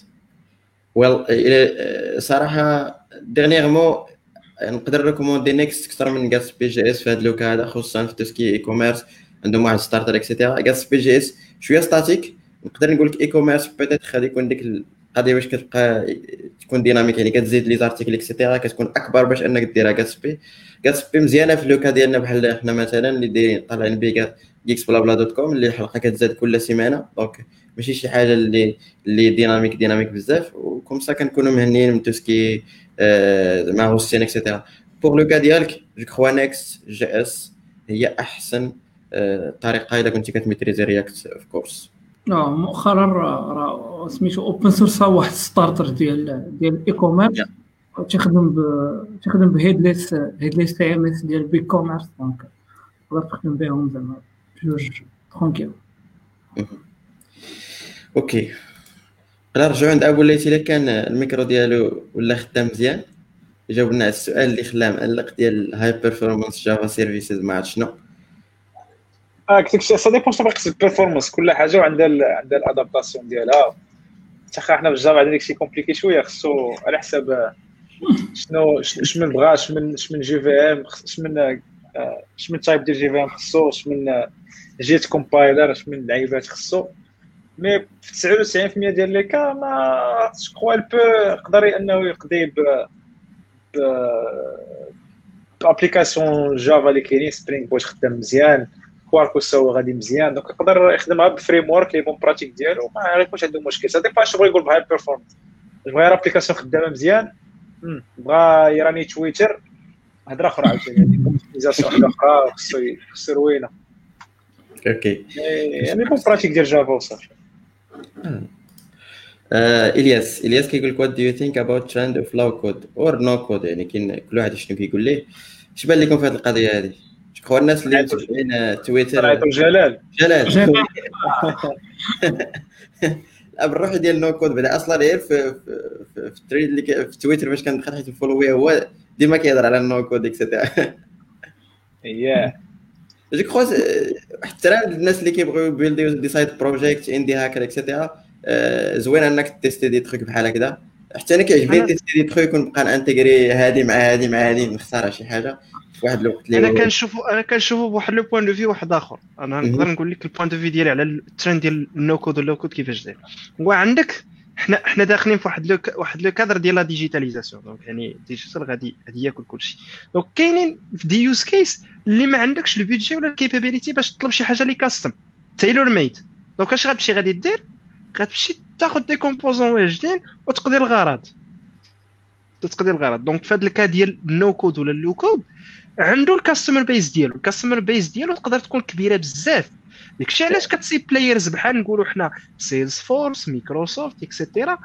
ويل صراحة dernièrement نقدر recommander Next أكثر من Gatsby JS في هذا le cas هذا خصوصا في tout ce qui e-commerce عندهم واحد starter et cetera Gatsby JS شوية statique. نقدر نقول لك e-commerce peut-être غادي يكون ديك القضية باش كتبقى تكون dynamique يعني كتزيد les articles et cetera كتكون أكبر باش إنك ديرها Gatsby. Gatsby مزيانة في ال le cas ديالنا بحال حنا مثلا اللي دايرين طالعين بها geeksblabla dot com اللي الحلقة كتزاد كل سيمانة. donc ماشي شي حاجة اللي اللي dynamique dynamique بزاف. و comme ça كنكونوا مهنيين من tout ce qui زعما hosting et cetera pour le cas ديالك je crois Next JS هي احسن طريقه اذا كنتي كت maîtriser React of course آه مؤخرا راه سميتو open source واحد starter ديال ديال ال e-commerce تخدم ب تخدم ب headless headless CMS ديال e-commerce donc تقدر تخدم بهم زعما بجوج tranquille okay نرجعو عند أبو الليثي إلا كان الميكرو ديالو ولا خدام مزيان جاوب لنا على السؤال اللي خلاه مقلق ديال high performance Java services ما عرفت شنو؟ آه قلت لك ça dépend شنو باقي ال performance كل حاجة وعندها عندها ال adaptation ديالها. حتى حنا في ال Java عندنا داكشي compliqué شوية خصو على حساب شنو اش من بغا اش من اش من JVM اش من اش من type ديال JVM خصو اش من JIT compiler اش من لعيبات خصو. mais في 99% ديال les cas majeurs البو يقدر إنه يقضي ب ب application Java اللي كاينين Spring Boot خدام مزيان Quarkus هو غادي مزيان donc يقدر يخدمها ب framework les bonnes pratiques ديالو ما غيكونش عنده مشكل. ça dépend بغا يقول ب high performance بغا application خدامة مزيان بغا ي runner Twitter هضره أخرى عاوتاني. optimisation واحدة أخرى خصو خصو روينه okay يعني bonnes pratiques ديال Java وصافي. إلياس. إلياس كيقول لك what do you think about trend of low code or no code يعني كاين كل واحد شنو كيقول ليه. اش بان لكم في هذه القضية هذه شكون الناس اللي متابعين تويتر؟ جلال. جلال. *laughs* بالروح ديال no code بدا أصلا غير في في, في ال thread اللي في تويتر فاش كندخل حيت follow يه هو ديما كيهضر على ال no code et cetera اييه je crois حتى الناس اللي كيبغيو ي build يو des side projects indie hacker et cetera زوين أنك tester des trucs بحال هكذا. حتى أنا كيعجبني tester des trucs ونبقى ن intégrer هادي مع هادي مع هادي نختار شي حاجة في واحد الوقت أنا كنشوفو أنا كنشوفو بواحد le point de vue واحد آخر. أنا نقدر نقول لك ال point de vue ديالي على الترند ديال ال no code وال low code كيفاش داير. وعندك حنا حنا داخلين في واحد لو واحد le cadre ديال la digitalisation donc يعني digital غادي غادي ياكل كلشي. donc كاينين في des use cases اللي ما عندكش ال budget ولا ال capability باش تطلب شي حاجة اللي custom tailor made donc اش غتمشي غادي دير؟ غتمشي تاخذ des composants واجدين وتقضي الغرض. تقضي الغرض. donc في هذا ال cas ديال ال no code ولا ال low code عنده ال customer base ديالو. ال customer base ديالو تقدر تكون كبيرة بزاف. داكشي علاش كتسي بلايرز بحال نقولوا حنا سيلز فورس مايكروسوفت اكسيتيرا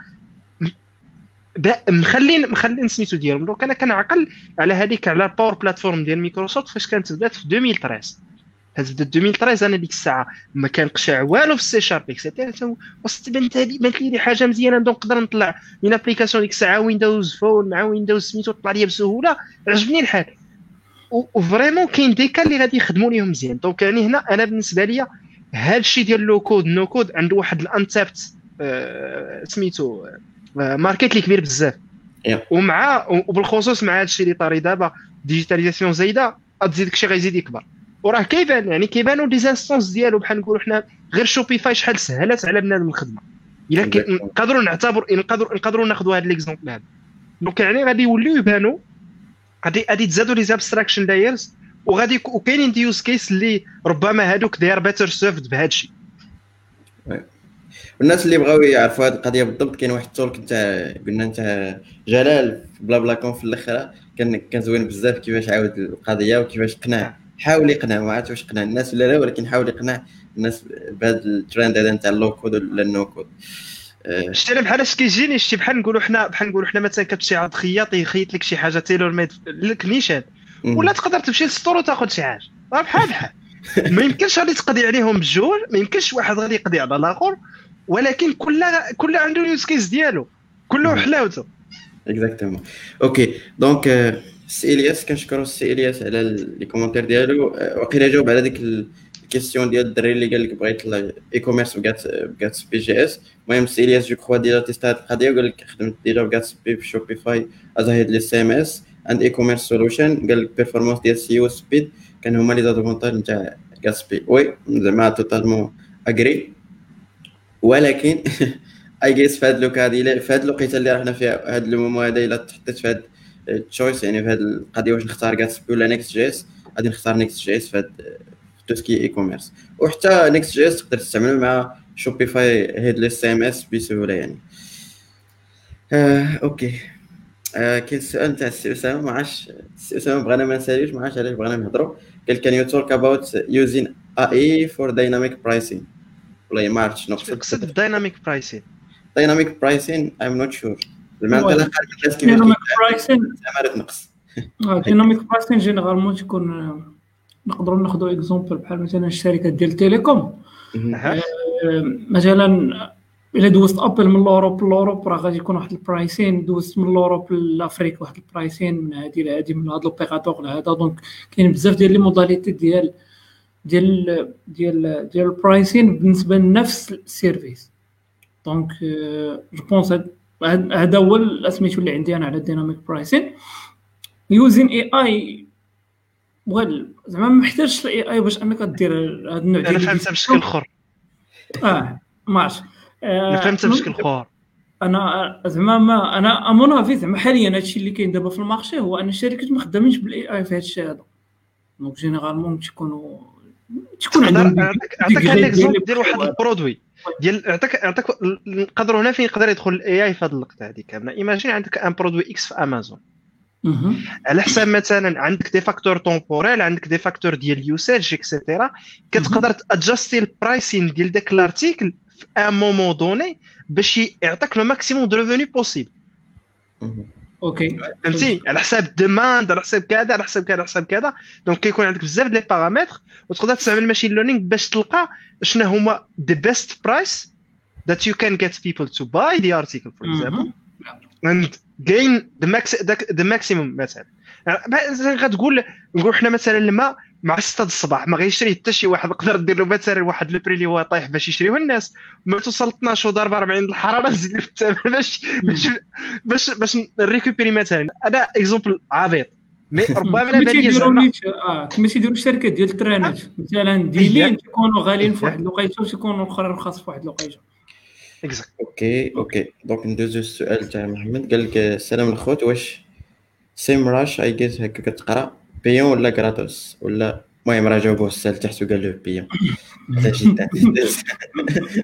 مخلين مخلين سميتو ديالهم. دونك أنا كنعقل على هذيك على الباور بلاتفورم ديال مايكروسوفت فاش كانت بدات في 2013 كانت بدات 2013 أنا ديك الساعة ما كان قشع والو في السي شارب اكسيتيرا وسط بنت هذه بانت لي حاجة مزيانة دونك نقدر نطلع من ابليكاسيون ديك الساعة ويندوز فون مع ويندوز سميتو طلع لي بسهولة عجبني الحال. و vraiment كاين des cas اللي غادي يخدموا ليهم مزيان. donc يعني هنا أنا بالنسبة لي هذا الشيء ديال low code no code عنده واحد ال untapped آه سميتو آه market اللي كبير بزاف. ومع وبالخصوص مع هذا الشيء اللي طاري دابا digitalisation زايدة غتزيد داكشي غيزيد يكبر. وراه كيبان يعني كيبانوا des instances ديالو بحال نقولوا حنا غير Shopify شحال سهلت على بنادم الخدمة. إلا نقدروا نعتبر نقدروا نقدروا ناخذوا هذا l'exemple هذا. donc يعني غادي يوليو يبانوا غادي غادي تزادوا les abstraction layers وغادي وكاينين des use cases اللي ربما هادوك داير better served بهذا الشيء والناس اللي بغاو يعرفوا هذه القضية بالضبط كاين واحد ال talk انت قلنا انت جلال بلا Blablaconf في الآخر كان كان زوين بزاف كيفاش عاود القضية وكيفاش قنع حاول يقنع ما عرفتش واش قنع الناس ولا لا ولكن حاول يقنع الناس بهذا الترند هذا نتاع ال low code ولا ال no code. شتي أنا بحال اش كيجيني شتي بحال نقولوا حنا بحال نقولوا حنا مثلا كتمشي عند خياط يخيط لك شي حاجة tailor made لك نيشان. ولا تقدر تمشي لل store وتاخذ شي حاجة. راه بحال بحال. *laughs* ما يمكنش غادي تقضي عليهم بجوج ما يمكنش واحد غادي يقضي على الآخر. ولكن كل كل عنده ال use case ديالو. كله حلاوته. exactement OK donc السي الياس كنشكروا السي الياس على les commentaires ديالو. وقيلا جاوب على ديك ال question ديال الدري اللي قال لك بغيت اي كوميرس بكات بكات بي جي إس. المهم السي الياس جو كخوا ديجا تيست هاد القضية وقال لك خدمت ديجا بكات بي في شوبيفاي از هيد لي سي ام اس عند اي كوميرس سولوشن قال لك بيرفورمانس ديال سي أو سبيد كان هما لي زادفونتاج نتاع كاسبي وي زعما توتالمون اجري ولكن *laughs* اي جيس في هاد لوكا هادي في هاد الوقيته اللي راحنا فيها هاد المومو هذا إلا تحطيت في هاد التشويس يعني في هاد القضية واش نختار كاسبي ولا نيكست جي إس غادي نختار نيكست جي إس في هاد تو سكي اي كوميرس وحتى نيكست جي إس تقدر تستعملو مع شوبيفاي هيدليس سي ام اس بسهوله يعني. آه، أوكي. آه كاين السؤال تاع السي اسامه ما عرفتش السي اسامه بغينا ما نساليوش ما عرفتش علاش بغينا نهضروا قال كان يو توك اباوت يوزين اي فور دايناميك برايسين والله ما عرفت شنو قصد دايناميك برايسين دايناميك برايسين ايم نوت شور زعما انت لا dynamic pricing زعما تنقص dynamic pricing généralement تكون نقدروا ناخذوا exemple بحال مثلا الشركات ديال télécom مثلا إلا دوزت appel من l'Europe l'Europe راه غادي يكون واحد ال pricing دوزت من l'Europe l'Afrique واحد ال pricing من هادي لهادي من هاد l'opérateur لهذا. donc كاين بزاف ديال les modalités ديال ديال ديال ديال ال pricing بالنسبة لنفس ال service. donc je pense هذا هو سميتو اللي عندي أنا على ال dynamic pricing. using AI well زعما ما محتاجش ال AI باش أنك دير هذا النوع ديال أنا فهمتها بشكل آخر. آه ما عرفتش. أنا فهمتها بشكل آخر. أنا زعما ما أنا à mon avis زعما حاليا هادشي اللي كاين دابا في ال marché هو أن الشركات ما خدامينش بال AI في هادشي هذا. دونك جينيرالمون تكونوا تكون عندهم عطاك un exemple ديال واحد ال produit. ديال عطاك عطاك نقدروا هنا فين يقدر يدخل ال AI في هذه اللقطة هذه كامله imagine عندك أن produit X في امازون على حساب مثلا عندك des facteurs temporels عندك des facteurs ديال ال usage et cetera كتقدر تأدجستي ال pricing ديال داك ال article في un moment donné باش يعطيك le maximum de revenus possible OK. فهمتي؟ على حساب ال demande على حساب كذا على حساب كذا على حساب كذا. donc كيكون عندك بزاف ديال les وتقدر تستعمل ال machine learning باش تلقى شنو هما the best price that you can get people to buy the article for example. And gain the max the maximum مثلا غتقول نقول حنا مثلا الماء مع 6 الصباح ما غيشريه حتى شي واحد تقدر دير له مثلا واحد ال prix اللي هو طايح باش يشريوه الناس ما توصل 12 وضرب 40 الحرارة نزيد في الثمن باش باش باش باش نريكوبيري مثلا. أنا exemple عبيط. مي *laughs* ربما لا بالي كما تيديروا الشركات ديال الترانات مثلا ديلين تيكونوا غاليين في واحد الوقيته وتيكونوا الأخرين رخاص في واحد الوقيته. أوكي أوكي دونك ندوزو السؤال تاع محمد قال لك السلام الخوت واش سيم راش اي جيس هكا كتقرأ. بيون ولا غراتوس ولا المهم راه جاوبوه السؤال تحت وقال له بيون. *laughs* *laughs*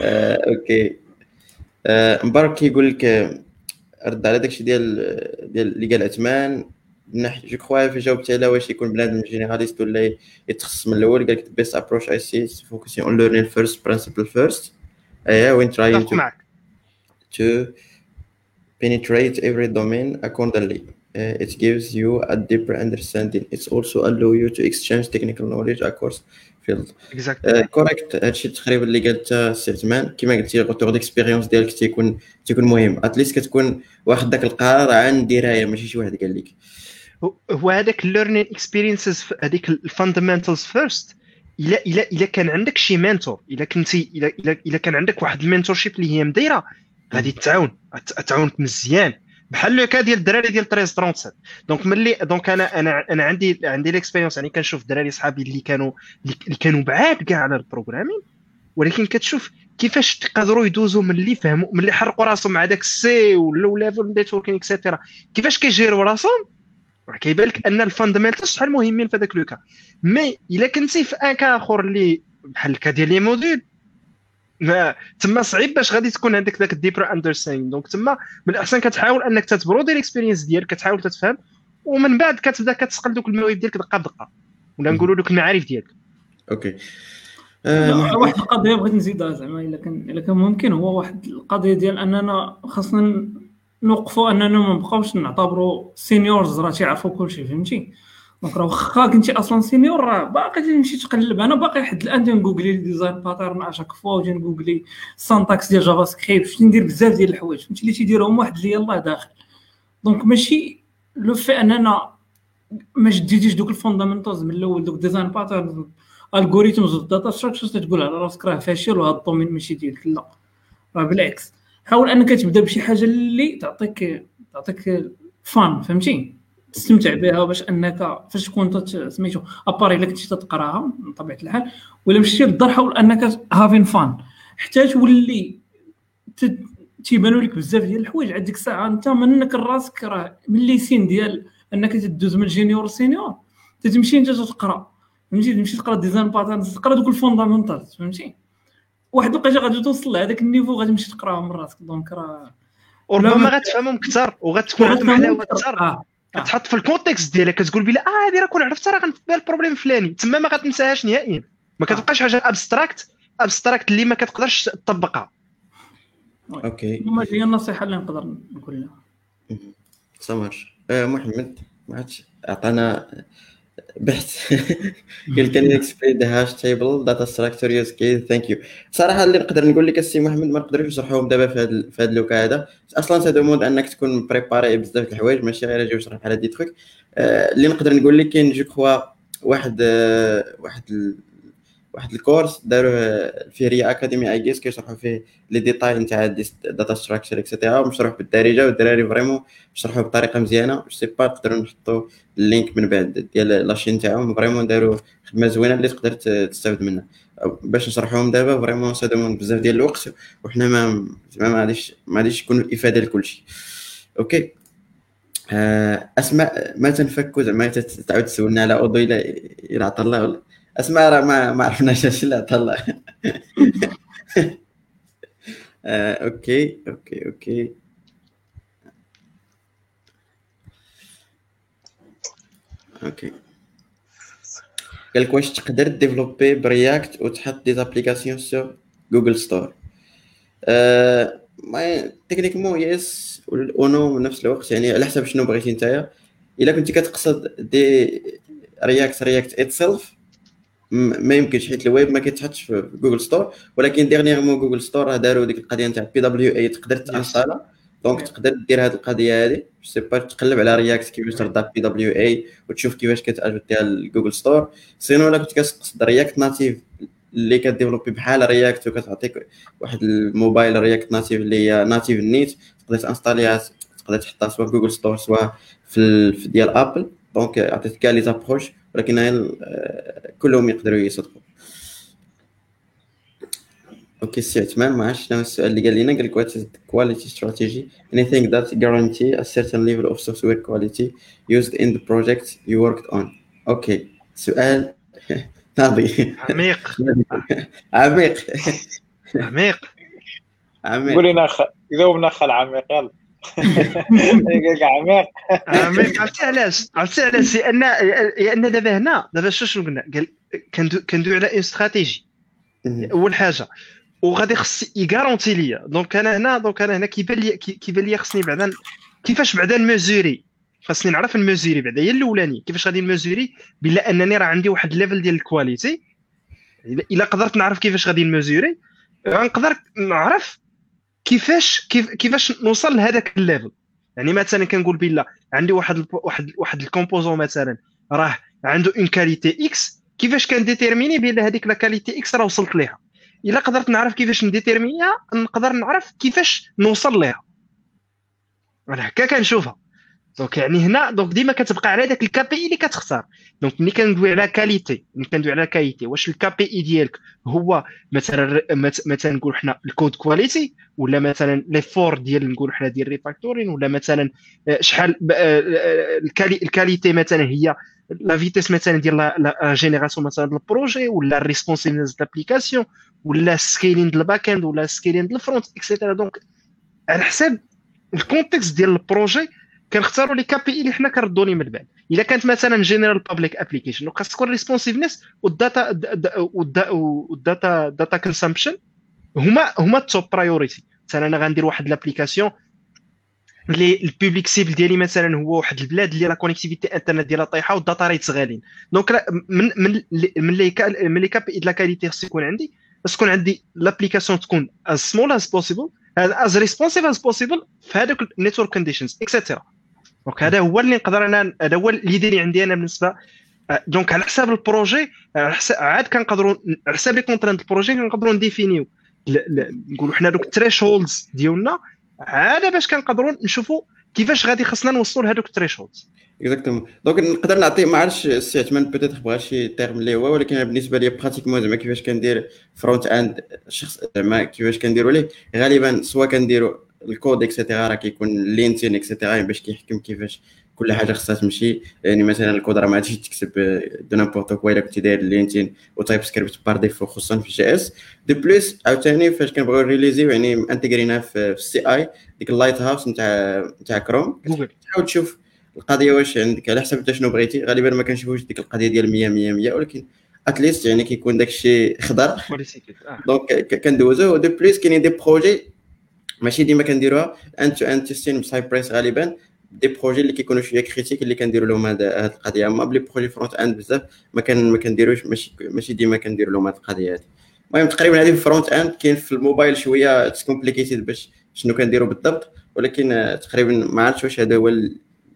آه، أوكي. آه، مبارك كيقول لك رد على داكشي ديال ديال اللي قال عثمان من ناحيه je crois في جاوبتي على واش يكون بنادم généraliste ولا يتخصص من الأول قال لك best approach I see focusing on learning first principle first اييه when trying أتفق معك. to penetrate every domain accordingly. Uh, it gives you a deeper understanding. It's also allow you to exchange technical knowledge across field. exact correct هادشي تقريبا اللي قالت السي عثمان كيما قلتي الروتور d'expérience ديالك تيكون تيكون مهم. at least كتكون واخد داك القرار عن دراية ماشي شي واحد قال لك. هو هذاك ال learning experiences هذيك ال fundamentals first الا الا إلا كان عندك شي mentor إلا كنتي الا الا, كان عندك واحد ال mentorship اللي هي مدايره غادي تعاون. تعاونك مزيان. بحال le cas ديال الدراري ديال 1337 donc ملي donc أنا أنا أنا عندي عندي l'expérience يعني كنشوف دراري صحابي اللي كانوا اللي كانوا بعاد كاع على ال programming ولكن كتشوف كيفاش تقدروا يدوزوا من اللي فهموا من اللي حرقوا راسهم مع داك السي وال low level networking et cetera كيفاش كيجيروا راسهم؟ راه كيبان لك أن ال fundamentals شحال مهمين في هذاك le cas mais إلا كنتي في un cas آخر اللي بحال ال cas ديال les modèles تما صعيب باش غادي تكون عندك ذاك ال deeper understanding donc تما من الأحسن كتحاول أنك تتبرودي ال experience ديالك كتحاول تتفهم ومن بعد كتبدا كتسقل دوك المواهب ديالك دقة بدقه ولا نقولوا دوك المعارف ديالك. okay. آه، محمد. واحد القضية بغيت نزيدها زعما إلا كان إلا كان ممكن. هو واحد القضية ديال أننا خاصنا نوقفوا أننا ما نبقاوش نعتبروا seniors راه تيعرفوا كلشي فهمتي؟ donc راه واخا كنتي أصلا senior راه باقي تمشي تقلب. أنا باقي لحد الان تنجوجلي ديزاين باترن اشاك فوا وتنجوجلي سانتاكس ديال JavaScript شتي ندير بزاف ديال الحوايج. فهمتي؟ اللي تيديرهم واحد اللي يلاه داخل. Donc ماشي le fait اننا ما جديتيش دوك ال fondamentals من الأول دوك design pattern algorithms وال data structures تقول على راسك راه فاشل وهذا ال domaine ماشي ديالك. لا. راه بالعكس. حاول انك تبدا بشي حاجة اللي تعطيك تعطيك fun فهمتي؟ تستمتع بها باش أنك فاش تكون سميتو à part الا كنتي تقراها بطبيعه الحال ولا مشيتي للدار حاول أنك having fun حتى تولي تيبانوا لك بزاف ديال الحوايج. عاد ديك الساعة انت منك راسك راه من les signes ديال أنك تدوز من ال junior لل senior تتمشي أنت تقرأ. فهمتي؟ تمشي تقرأ design pattern تقرأ دوك ال fondamentals فهمتي؟ واحد الوقيتة غادي توصل لهذاك ال niveau غادي تمشي تقراهم من راسك. donc راه وربما ما- غتفهمهم أكثر وغتكون عندهم حلاوة أكثر كتحط في ال context ديالك كتقول بلا آه هذه راه كون عرفت راه غنفهم ال problème الفلاني. تما ما غتنساهاش نهائيا. ما كتبقاش حاجة abstract abstract اللي ما كتقدرش تطبقها. okay. هما هي النصيحة اللي نقدر نقول لها سمر آه محمد ما عادش عطانا بحث. قال can explain the hash table data structure use case thank you صراحة اللي نقدر نقول لك السي محمد ما نقدرش نشرحوهم دابا في هذا في هذا ال le cas هذا. أصلا ça demande أنك تكون préparé بزاف د الحوايج ماشي غير أجي وشرح على des trucs آه اللي نقدر نقول لك كاين je crois واحد آه واحد. واحد ال course داروه في ريا أكاديمي ADs كيشرحوا فيه les détails نتاع data structure et cetera ومشروح بالدارجة والدراري vraiment شرحوه بطريقة مزيانة c'est pas نقدروا نحطوا ال link من بعد ديال la chaîne تاعهم. Vraiment داروا خدمة زوينة اللي تقدر تستافد منها. باش نشرحوهم دابا vraiment ça demande بزاف ديال الوقت وحنا ما زعما ما غاديش ما غاديش يكون إفادة لكلشي okay آه، أسماء ما تنفكوا زعما تعاود تسولنا على اوضو إلى عطا الله اسماء راه ما ما عرفناش اش عطا الله آه، okay okay okay. okay. قال لك واش تقدر développer ب React وتحط des applications sur Google Store mais techniquement yes و no من نفس الوقت يعني على حسب شنو بغيتي نتايا الا كنتي كتقصد دي React React itself ما يمكنش حيت الويب ما كيتحطش في Google Store. ولكن dernièrement Google Store راه داروا ديك القضية نتاع PWA تقدر t'installer. donc تقدر دير هذه القضية هذه c'est pas تقلب على React كيفاش ترضى PWA وتشوف كيفاش كت ajouterها ل Google Store. sinon الا كنت كتقصد React Native اللي ك développer بحال React وكتعطيك واحد ال mobile React Native اللي هي native نيت تقدر t'installerها تقدر تحطها سواء في Google Store سواء في, في ديال Apple donc عطيت كاع les approches. ولكن كلهم يقدروا يصدقوا. okay سي عثمان ما عرفتش شنو السؤال اللي قال لنا قال لك what is quality strategy anything that guarantee a certain level of software quality used in the project you worked on. okay سؤال. *laughs* ناضي *laughs* عميق. عميق. عميق. عميق. قول لنا جاوبنا اخ العميق يلا. *laughs* عميق. عميق. عرفتي علاش؟ عرفتي علاش؟ لأن لأن دابا هنا دابا شنو قلنا؟ قال كندوي على une stratégie أول حاجة. وغادي خص ي garantir ليا. donc أنا هنا donc أنا هنا كيبان لي كيبان لي خصني بعدا كيفاش بعدا نميزوري خاصني نعرف نميزوري بعدا. هي الاولاني كيفاش غادي نميزوري بلا أنني راه عندي واحد ال level ديال ال quality إلا قدرت نعرف كيفاش غادي نميزوري غنقدر نعرف كيفاش كيف كيفاش نوصل لهذاك ال level؟ يعني مثلا كنقول بلا عندي واحد واحد واحد ال composant مثلا راه عنده une qualité X كيفاش كنديتيرميني بأن هذيك la qualité X راه وصلت ليها؟ إلا قدرت نعرف كيفاش نديتيرمينيها نقدر نعرف كيفاش نوصل ليها. أنا هكا كنشوفها. donc يعني هنا donc ديما كتبقى على داك ال KPI اللي كتختار. donc ملي كندوي على qualité ملي كندوي على qualité واش ال KPI ديالك هو مثلا مثلا نقول حنا ال code quality ولا مثلا l'effort ديال نقول حنا ديال refactoring ولا مثلا آه، شحال آه، آه، ال qualité مثلا هي la vitesse مثلا ديال la génération مثلا ديال ال projet ولا ال responsiveness d'application ولا scaling ديال ال back-end ولا scaling ديال ال front et cetera donc على حساب ال context ديال ال projet كنختاروا les KPI اللي حنا كنردوا من بعد. إلا كانت مثلا general public application خاص تكون responsiveness وال data وال data data consumption هما هما ال top priority مثلا أنا غندير واحد l'application اللي ال public cible ديالي مثلا هو واحد البلاد اللي la connectivité internet ديالها طايحة وال data rates غاليين. donc من من من لي من les KPI la qualité خص يكون عندي خص تكون عندي l'application تكون as small as possible as responsive as possible في هذوك ال network conditions et cetera donc هذا هو اللي نقدر أنا هذا هو اللي عندي أنا بالنسبة. donc على حساب ال projet عاد كنقدروا على حساب les contraintes ال projet كنقدروا نديفينيو. نقولوا حنا دوك ال thresholds ديالنا عاد باش كنقدروا نشوفوا كيفاش غادي خصنا نوصلوا لهذوك ال thresholds exactement donc نقدر نعطي ما عرفتش السي عثمان peut-être بغا شي terme اللي هو ولكن بالنسبة لي pratiquement زعما كيفاش كندير front-end شخص زعما كيفاش كنديروا ليه غالبا soit كنديروا ال code et cetera راه كيكون linting et cetera باش كيحكم كيفاش كل حاجة خصها تمشي. يعني مثلا الكود راه ما غاديش تكتب de n'importe quoi إلا كنتي داير linting و TypeScript par défaut خصوصا في JS. de plus عاوتاني فاش كنبغيو ريليزيو يعني انتيغرينا في ال CI ديك ال Lighthouse نتاع نتاع كروم تحاول تشوف القضية واش عندك. على حسب انت شنو بغيتي. غالبا ما كنشوفوش ديك القضية ديال 100 100 100 ولكن at least يعني كيكون داك الشيء خضر donc كندوزو. de plus كاينين des projets ماشي ديما كنديروها end-to-end testing ب Cypress غالبا. des projets اللي كيكونوا شوية critiques اللي كنديروا لهم هاد القضية. أما ب les projets front-end بزاف ما كان ما كنديروش ماشي ماشي ديما كنديروا لهم هاد القضية هادي. المهم تقريبا هذه في ال front-end كاين في الموبايل شوية it's complicated باش شنو كنديروا بالضبط. ولكن تقريبا ما عرفتش واش هذا هو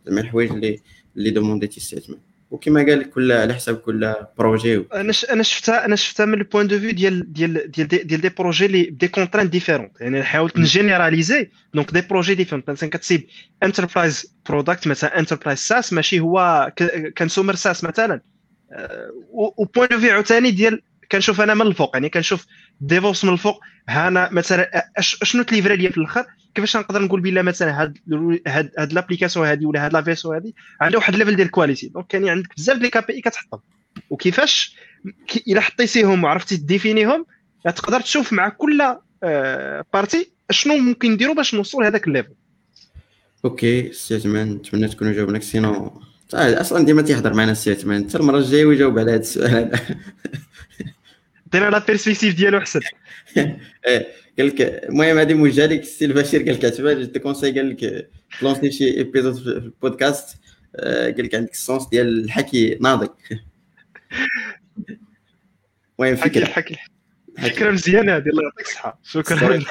زعما الحوايج اللي اللي دومونديتي السي عثمان وكما قال كل على حساب كل projet أنا أنا شفتها أنا شفتها من ال point de vue ديال ديال ديال ديال des projets اللي des contraintes différentes يعني حاولت نجينيراليزي donc des projets différents مثلا كتسيب enterprise product مثلا enterprise SaaS ماشي هو consumer SaaS مثلا. و point de vue عاوتاني ديال كنشوف أنا من الفوق. يعني كنشوف ديفوس من الفوق. ها أنا مثلا شنو تليفرا ليا في الآخر؟ كيفاش نقدر نقول بلا مثلا هاد هاد هاد l'application هادي ولا هاد لافيسو هادي عندها واحد ال level ديال ال quality donc كاين عندك بزاف ديال KPI كتحطهم. وكيفاش إلا حطيتيهم وعرفتي تديفينيهم تقدر تشوف مع كل partie آه، شنو ممكن نديروا باش نوصلوا لهذاك ال level OK سي عثمان نتمنى تكونوا جاوبناك sinon أصلا ديما تيهضر معنا السي عثمان حتى المرة الجاية ويجاوب على هذا السؤال هذا. عطينا la perspective ديالو أحسن. إيه، قال لك المهم هذه موجهه لك السي البشير قال لك عتبه جو كونساي قال لك تلونسي شي ايبيزود في البودكاست آه، قال لك عندك السونس ديال الحكي ناضي المهم فكره الحكي فكره مزيانه هذه الله يعطيك الصحة. شكرا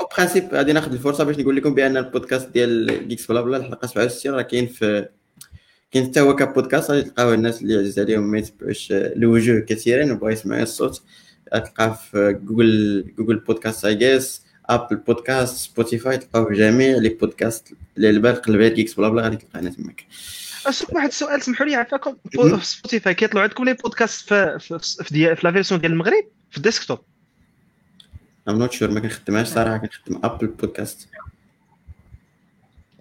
أو برانسيب غادي ناخذ الفرصة باش نقول لكم بأن البودكاست ديال جيكس بلا بلا الحلقة 67 راه كاين في كاين حتى هو كبودكاست غادي تلقاو الناس اللي عزيز عليهم ما يتبعوش الوجوه كثيرين وبغا يسمعوا الصوت. تلقاه في جوجل جوجل بودكاست اي جيس ابل بودكاست سبوتيفاي تلقاو في جميع لي بودكاست اللي بالك قلبات كيكس بلا بلا غادي تلقانا تماك. اسوق واحد السؤال سمحوا لي عفاكم في سبوتيفاي كيطلعوا عندكم لي بودكاست في في, في, ديال في لا فيرسيون ديال المغرب؟ في الديسكتوب؟ ام نوت شور ما كنخدمهاش صراحة كنخدم ابل بودكاست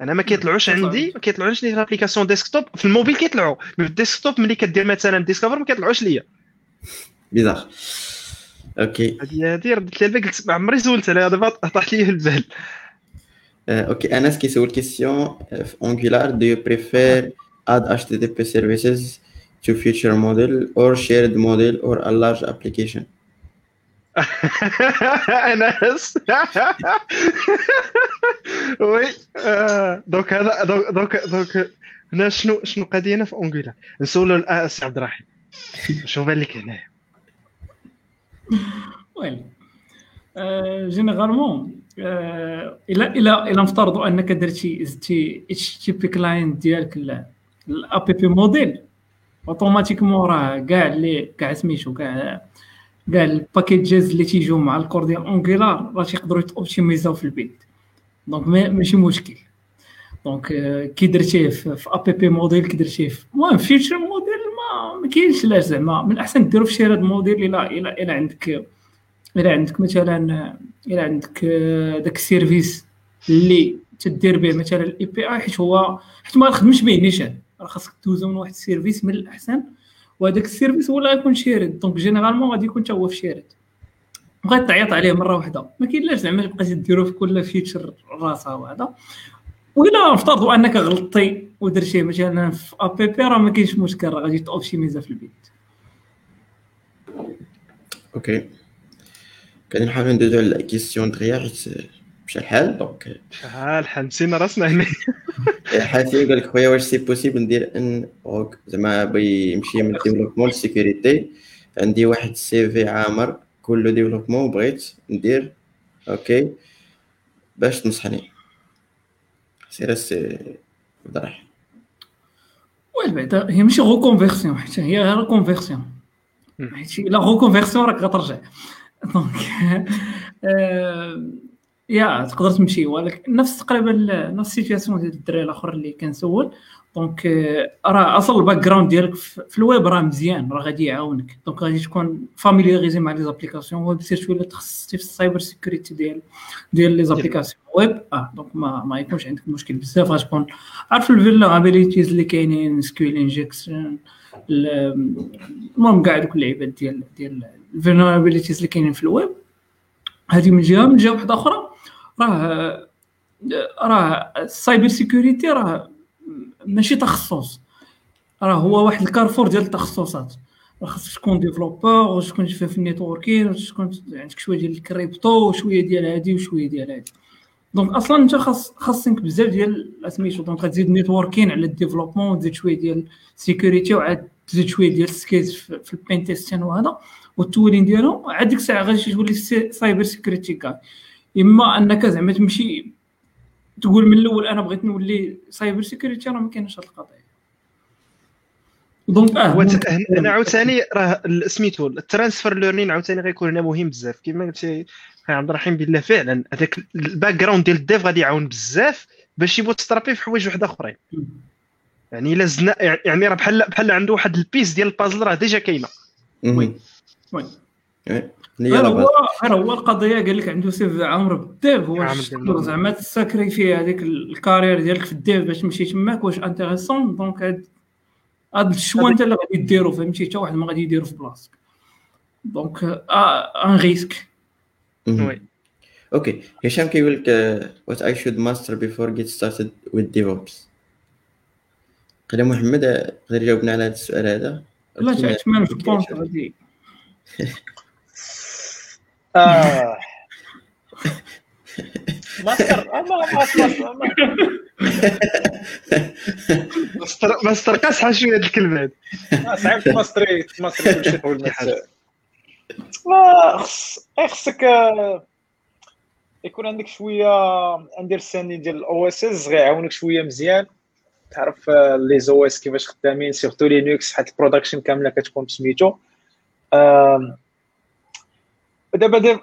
أنا ما كيطلعوش عندي ما كيطلعوش لي لابليكاسيون ديسكتوب في الموبيل كيطلعوا في الديسكتوب ملي كدير مثلا ديسكفر ما كيطلعوش ليا. bizarre OK. هذه هذه ردت لي قلت ما عمري سولتها دابا طاحت لي في البال OK. أنس كيسول question في Angular do you prefer add http services to feature module or shared module for a large application? *laughs* أنس. *laughs* oui donc هذا donc donc هنا شنو شنو قضينا في Angular نسولو السي عبد الرحيم. شنو بان لك هنايا. *laughs* well. généralement إلى إلى إلى نفترضوا أنك درتي زدتي HTTP client ديالك ال app module automatiquement راه كاع اللي كاع سميتو كاع كاع ال packages اللي تيجيو مع ال core ديال Angular راه تيقدروا يتوبتيميزاو في ال build. donc ماشي مشكل. donc كي درتيه في app module كي درتيه في المهم feature ما كاينش لا زعما. من الاحسن ديرو في شي module إلى إلى إلى عندك إلى عندك مثلا إلى عندك داك ال service اللي تدير به مثلا ال API حيت هو حيت ما خدمش به نيشان راه خاصك دوزو من واحد ال service من الأحسن. وهذاك ال service هو اللي غيكون shared donc généralement غادي يكون حتى هو في shared بغيت تعيط عليه مرة واحدة ما كاين لاش زعما بقيتي ديرو في كل feature راسها وهذا. وإلا نفترضوا أنك غلطتي ودرتيه مثلا في app راه ما كاينش مشكل راه غادي ت optimisa في ال build. okay. كان نحاول ندوزو على les questions دغيا حيت مشى الحال donc شحال الحال. نسينا راسنا هنا. *laughs* حاسين قال لك خويا واش c'est possible ندير un ok؟ زعما بغي يمشي من développement لل security عندي واحد ال CV عامر كله développement بغيت ندير okay باش تنصحني. سير السي عبد الرحيم well بعدا هي ماشي reconversion حيت هي غير conversion حيت لا reconversion راك غترجع. donc *laughs* يا تقدر تمشي ولكن نفس تقريبا نفس ال situation ديال الدراري الأخر اللي كنسول. donc راه أصلا ال background ديالك في الويب راه مزيان راه غادي يعاونك. donc غادي تكون familiarisé مع les applications web surtout إلا تخصصتي في ال cyber security ديال ديال les applications web آه donc ما ما يكونش عندك مشكل. بزاف غتكون عارف ال vulnerabilities اللي كاينين SQL injection المهم كاع دوك اللعيبات ديال ديال ال vulnerabilities اللي كاينين في الويب هذه من جهة. من جهة واحدة أخرى راه راه ال cyber security راه ماشي تخصص. راه هو واحد الكارفور ديال التخصصات. خاصك تكون développeur وتكون في ال networking وتكون عندك شوية ديال الكريبتو وشوية ديال هادي وشوية ديال هادي. donc أصلا أنت خاص خاصك بزاف ديال سميتو donc غتزيد networking على ال développement وتزيد شوية ديال security وعاد تزيد شوية ديال skills في ال pen testing وهذا. وال tooling ديالهم عاد ديك الساعة غادي تولي cyber security كاع إما أنك زعما تمشي تقول من الأول أنا بغيت نولي cyber security راه ما كاينش هذه القضية. donc آه. هنا عاوتاني راه سميتو ال transfer learning عاوتاني غيكون هنا مهم بزاف. كما قلتي عبد الرحيم بالله فعلا هذاك ال background ديال ال dev غادي يعاون بزاف باش ي bootstrapi في حوايج واحد أخرين. يعني إلا زدنا يعني راه بحال بحال عنده واحد ال pièce ديال البازل راه déjà كاينة. oui oui هذا هو هذا هو القضية قال لك عنده CV عامر بال dev واش زعما ت sacrifier هذيك ال carrière ديالك في ال dev باش تمشي تماك واش intéressant donc هاد هاد ال choix انت اللي غادي ديرو فهمتي؟ حتى واحد ما غادي يديرو في بلاصتك. donc un risque. oui. okay. هشام كيقول لك what I should master before get started with DevOps قال محمد غير جاوبنا على هذا السؤال هذا. لا تعتمد في البونت غادي. *laughs* آه. master master master قاسحة شوية هاد الكلمات صعيب ت masteri ت masteri كلشي ما خص خصك يكون عندك شوية understanding ديال ال OS غيعاونك شوية مزيان. تعرف les OS كيفاش خدامين surtout Linux حيت ال production كاملة كتكون بسميتو. دابا دابا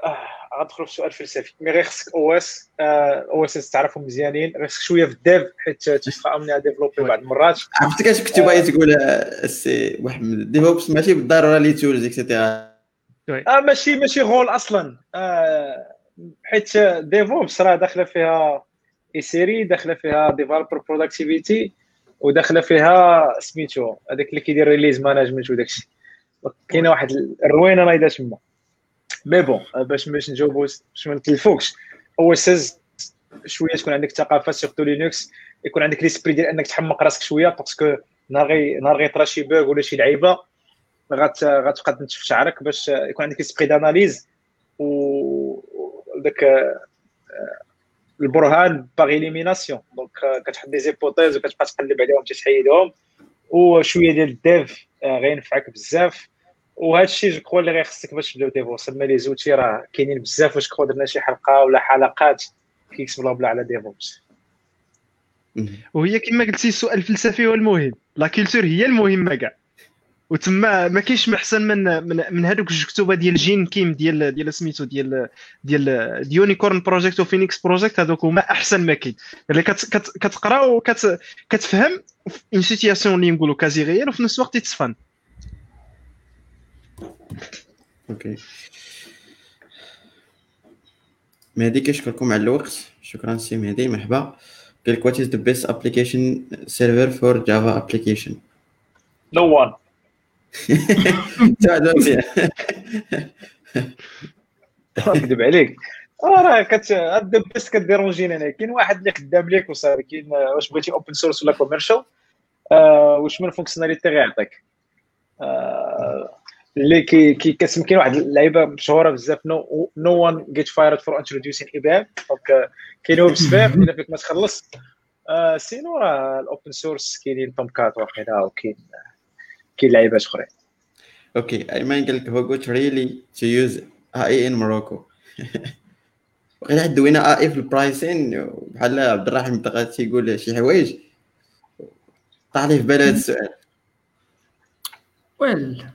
غندخلوا في سؤال فلسفي. mais غير خصك OS OS تعرفهم مزيانين. غير خصك شوية في ال dev حيت تبقى امني développer بعض المرات. عرفتك اش كنت باغي تقول السي محمد DevOps ماشي بالضرورة les tools et cetera آه ماشي ماشي rôle أصلا. آه حيت DevOps راه داخلة فيها SRE داخلة فيها developer productivity وداخلة فيها سميتو هذاك اللي كيدير release management وداك الشيء كاينة واحد الروينة نايضة تما. mais bon باش باش نجاوبو باش ما نتلفوكش. OS شوية تكون عندك ثقافة surtout Linux يكون عندك l'esprit ديال إنك تحمق راسك شوية parce que نهار نهار غيطرا شي bug ولا شي لعيبة غات غتبقى تنتف شعرك باش يكون عندك l'esprit d'analyse و داك البرهان par élimination donc كتحط des hypothèses وكتبقى تقلب عليهم تحيدهم. وشويه ديال ال dev غينفعك بزاف. وهذا الشيء je crois اللي غيخصك باش تبداو DevOps mais les outils راه كاينين بزاف واش كخوا درنا شي حلقة ولا حلقات كيكسبوا بلا على DevOps وهي كما قلتي السؤال الفلسفي هو المهم. la culture هي المهمة كاع. وتما ما كاينش أحسن من من, من هذوك كتب ديال Gene Kim ديال ديال سميتو ديال ديال The Unicorn Project و Phoenix Project هذوك هما أحسن ما كاين. اللي كتقرا وكتفهم une situation اللي نقولوا quasi réelle وفي نفس الوقت تتفهم okay مهدي كيشكركم على الوقت؟ شكرا سي مهدي مرحبا. قال لك what is the best application server for Java application no one نكذب عليك. راه كت بس ك dérangeني أنا كاين واحد اللي خدام ليك وصافي كاين واش بغيتي open source ولا commercial آه واش من fonctionnalité غيعطيك آه اللي كي كي كاسم كاين واحد اللعيبة مشهورة بزاف. no no one gets fired for introducing IBM donc كاين WebSphere *laughs* إلا فيك ما تخلص. آه sinon راه ال open source كاينين Tomcat وأخيرا وكاين كاين لعيبات أخرين. okay ايمن قال لك هو good really to use AI in Morocco. *laughs* وقيلا دوينا AI في ال pricing بحال عبد الرحيم بقى تيقول شي حوايج. طاح لي في بالي هذا السؤال. well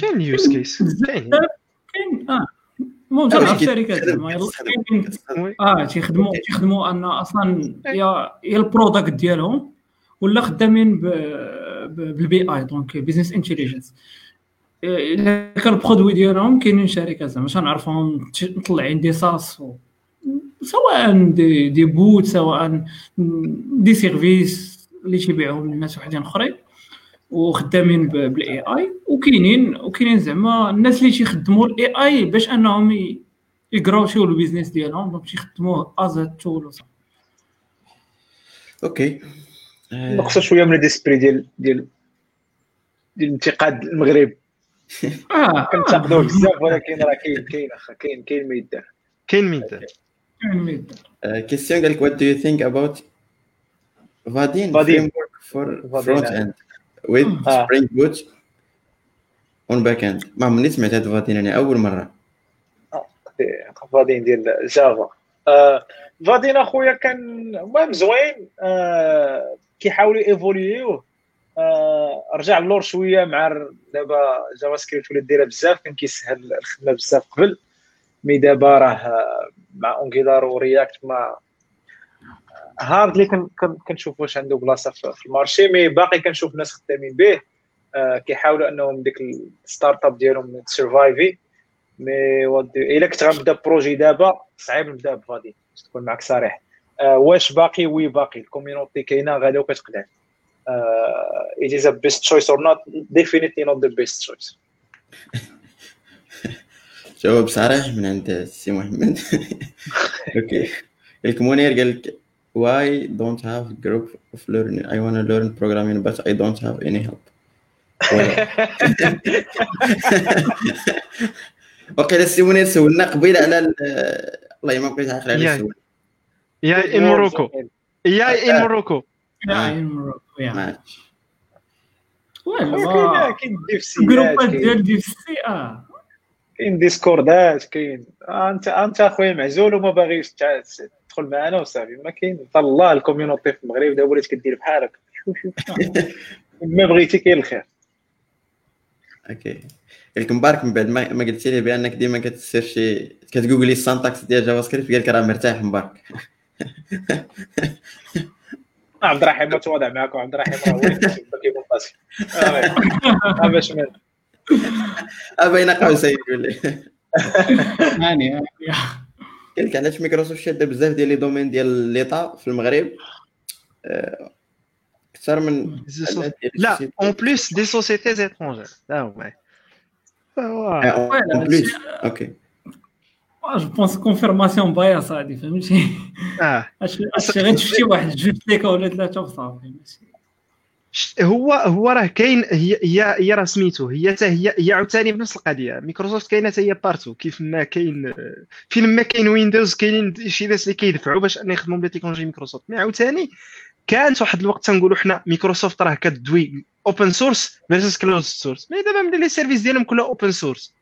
كاين use case كاين كاين آه المهم تلعب الشركات زعما آه تيخدموا تيخدموا أن أصلا يا يا ال product ديالهم ولا خدامين بال BI donc business intelligence الا كان ال produit ديالهم كاينين شركات زعما باش نعرفهم مطلعين des SaaS سواء دي, des bots سواء des services اللي تيبيعوهم للناس وحدين أخرين. وخدامين بال AI وكاينين وكاينين زعما الناس اللي تيخدموا ال AI باش أنهم يقراو ال business ديالهم donc تيخدموه as tool okay. نقص شوية من الديسبري ديال ديال ديال انتقاد المغرب. آه كنتقدوه بزاف ولكن راه كاين كاين أخا كاين كاين ما يدار كاين ما يدار كاين ما يدار question قال لك what do you think about Vaadin Vaadin. framework for Vaadin, front آه. آه. Spring Boot on back end ما عمرني سمعت هذا Vaadin يعني أول مرة Vaadin ديال Java آه، Vaadin اخويا كان المهم زوين آه، كيحاولوا ايفوليوه آه، رجع اللور شوية مع دابا JavaScript ولا ديرها بزاف كان كيسهل الخدمة بزاف قبل mais دابا راه آه، مع Angular و React ما هارد اللي كن- كن- كنشوف واش عنده بلاصة في ال marché mais باقي كنشوف ناس خدامين به. آه، كيحاولوا أنهم ديك ال startup ديالهم تسرفايفي mais إلا كنت غنبدا projet دابا صعيب نبدا ب Vaadin باش تكون معك صريح. آه واش باقي؟ oui باقي. ال community كاينة غادا وكتقلع آه it is a best choice or not. Definitely not the best choice. جواب صريح من عند السي محمد. *laughs* okay. *laughs* لك منير قال لك why don't have group of learning? I want to learn programming but I don't have any help. وقيلا السي منير سولنا قبيله على ال- والله ما بقيت عاقل على. السؤال. yeah in Morocco. yeah in Morocco. آه. yeah. ماتش كاين كاين ديفسيات جروبات ديال دي سي آه. كاين ديسكوردات كاين. آه انت أنت أخويا معزول وما باغيش تع- تدخل معنا وصافي ما كاين. الله الكوميونيتي في المغرب دابا ولات كدير بحالك. شوف شوف ما بغيتي كاين الخير. أوكي. قال لك مبارك من بعد ما, ما قلتي لي بأنك ديما كتسير شي كتجوجلي السانتاكس ديال جافا سكريبت قال لك راه مرتاح مبارك. *laughs* عبد الرحيم متواضع معك وعبد الرحيم راه هو كيكون قاسي آه باش من *laughs* بين قوسين يقول لي. *laughs* هاني. قال لك علاش مايكروسوفت شاده بزاف ديال les domaines ديال l'état في المغرب. آه، أكثر من لا en plus des sociétés étrangères لا هما en plus okay je pense confirmation bias هادي فهمتي آه اش غير شفتي واحد جوج les cas ولا ثلاثة وصافي ماشي هو هو راه كاين هي هي هي راه سميتو هي تا هي هي عاوتاني بنفس القضية. مايكروسوفت كاينة تا هي partout كيف ما كاين فين ما كاين ويندوز كاينين شي ناس اللي كيدفعوا باش ان يخدموا ب la technologie مايكروسوفت mais عاوتاني كانت واحد الوقت تنقولوا حنا مايكروسوفت راه كدوي open source versus closed source mais دابا ملي les services ديالهم كلها open source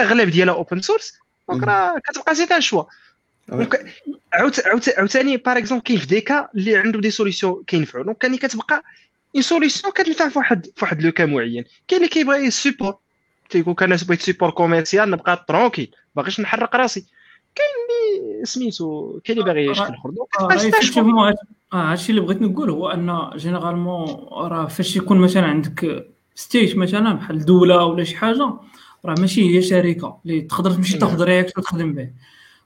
أغلب ديالها open source donc. راه كتبقى c'est un choix عاوتاني par exemple كاين في des cas اللي عنده des solutions كينفعوا. donc كان كتبقى une solution كتنفع في واحد في واحد le cas معين كاين اللي كيبغي ال support تيقول لك أنا بغيت support commercial نبقى tranquille باغيش نحرق راسي كاين اللي سميتو كاين اللي باغي آه،. effectivement هاد- آه هادشي اللي بغيت نقول هو en généralement راه فاش يكون مثلا عندك state مثلا بحال دوله ولا شي حاجة راه ماشي هي شركه اللي تقدر تمشي تاخذ React وتخدم به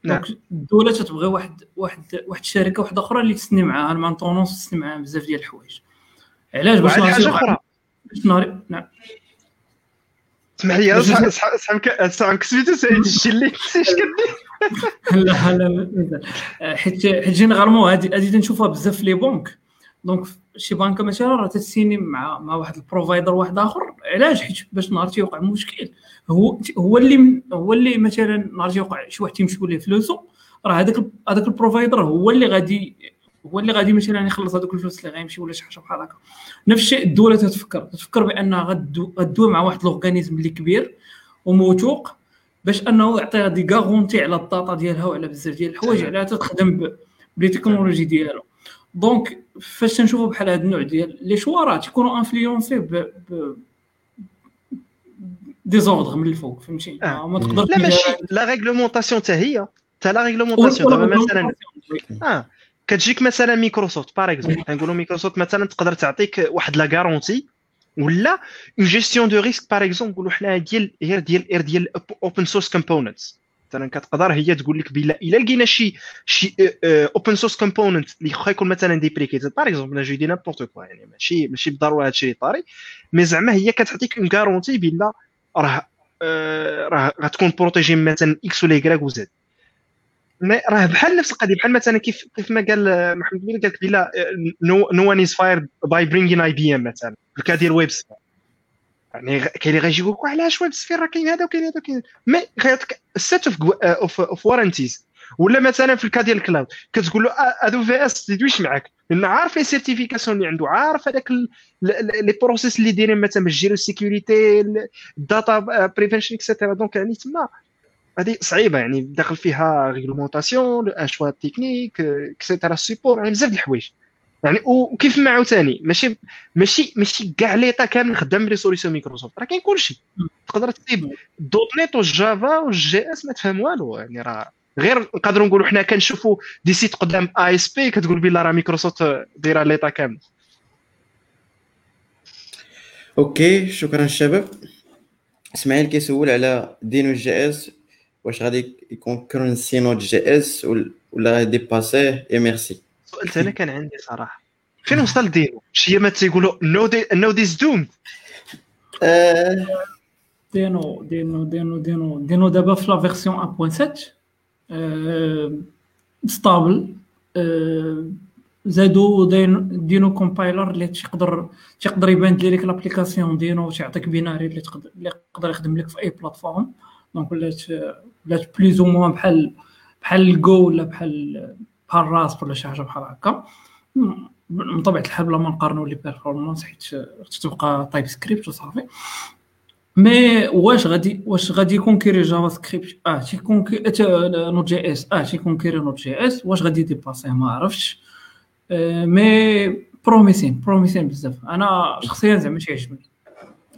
نعم. donc الدولة تتبغي واحد واحد واحد الشركة واحدة أخرى اللي تسني معاها ال maintenance تسني معاها بزاف ديال الحوايج علاش باش نهار حاجة أخرى باش نهار نعم اسمح لي صاحبك سميتو سعيد الشلي اش كدير لا لا. آه، حيت حيت généralement هادي هادي تنشوفها بزاف في les banques donc شي بنكه مثلا راه تسيني مع مع واحد ال provider واحد اخر علاش حيت باش نهار تيوقع مشكل هو هو اللي هو اللي مثلا نهار تيوقع شي واحد تيمشيو ليه فلوسو راه هذاك هذاك ال provider هو اللي غادي هو اللي غادي مثلا يخلص هذوك الفلوس اللي غيمشي ولا شي حاجة بحال هكا. نفس الشيء الدولة تتفكر تتفكر بأنها غدو غدوي مع واحد l'organisme اللي كبير وموثوق باش أنه يعطيها des garanties على ال data ديالها وعلى بزاف ديال الحوايج على تخدم بالتكنولوجي ديالو. donc فاش تنشوفوا بحال هذا النوع ديال les choix راه تيكونوا influencés ب, ب... des ordres من الفوق فهمتي؟ آه. ما تقدرش لا ماشي. la réglementation حتى هي. حتى la réglementation دابا مثلا آه. كتجيك مثلا Microsoft par exemple كنقولوا مايكروسوفت مثلا تقدر تعطيك واحد la garantie ولا une gestion de risque par exemple نقولوا حنا ديال غير ديال غير ديال open source components مثلا كتقدر هي تقول لك بلا إلا لقينا شي شي open source component اللي واخا يكون مثلا deprecated par exemple أنا je dis n'importe quoi يعني ماشي ماشي بالضروره هادشي اللي طاري. mais زعما هي كتعطيك une garantie بلا راه آه، راه غتكون protégé مثلا إكس ولا يكراك وزد مي راه بحال نفس القضية بحال مثلا كيف كيف ما قال آه، محمد بن قال بلا no one is fired by bringing IBM مثلا ال cas ديال WebSphere. يعني كاين اللي غيجي يقول لك علاش WebSphere راه كاين هذا وكاين هذا وكاين mais غيعطيك set of of warranties ولا مثلا في ال cas ديال ال cloud كتقول له آه، ها AWS تدويش معاك. لأن عارف les certifications اللي عنده عارف هذاك les process اللي دايرين مثلا باش ديروا ال sécurité ال data prevention et cetera donc يعني تما هذه صعيبة يعني داخل فيها réglementation choix technique et cetera c'est pour يعني بزاف د الحوايج. يعني وكيف ما عاوتاني ماشي ماشي ماشي كاع l'État كامل خدام les solutions Microsoft راه كاين كلشي. تقدر تكتب .NET وال Java وال JS ما تفهم والو. يعني راه غير نقدروا نقولوا حنا كنشوفوا des sites قدام ASP كتقول بلا راه مايكروسوفت دايرة l'État كامل. OK شكرا الشباب. إسماعيل كيسول على Deno JS واش غادي ي concurrencer Node JS ولا غادي dépasser et merci حتى أنا كان عندي صراحة. فين وصل Deno؟ شي ما تيقولوا نو دي نو ديز دوم Deno Deno Deno Deno. Deno دابا في la version 1.7 آه، stable زادو Deno Deno compiler اللي تيقدر تيقدر يبان لك l'application Deno تيعطيك binary اللي تقدر اللي يقدر يخدم لك في أي platform donc ولات ولات plus ou moins بحال بحال الجو ولا بحال بحال Rust ولا شي حاجة بحال هكا. من طبيعة الحال بلا ما نقارنوا les performances حيت تبقى TypeScript وصافي. mais واش غادي واش غادي ي concurrer JavaScript آه تي concurrer Node JS آه تي concurrer Node JS واش غادي dépasser ما عرفتش. آه، mais promising promising بزاف. أنا شخصيا زعما تيعجبني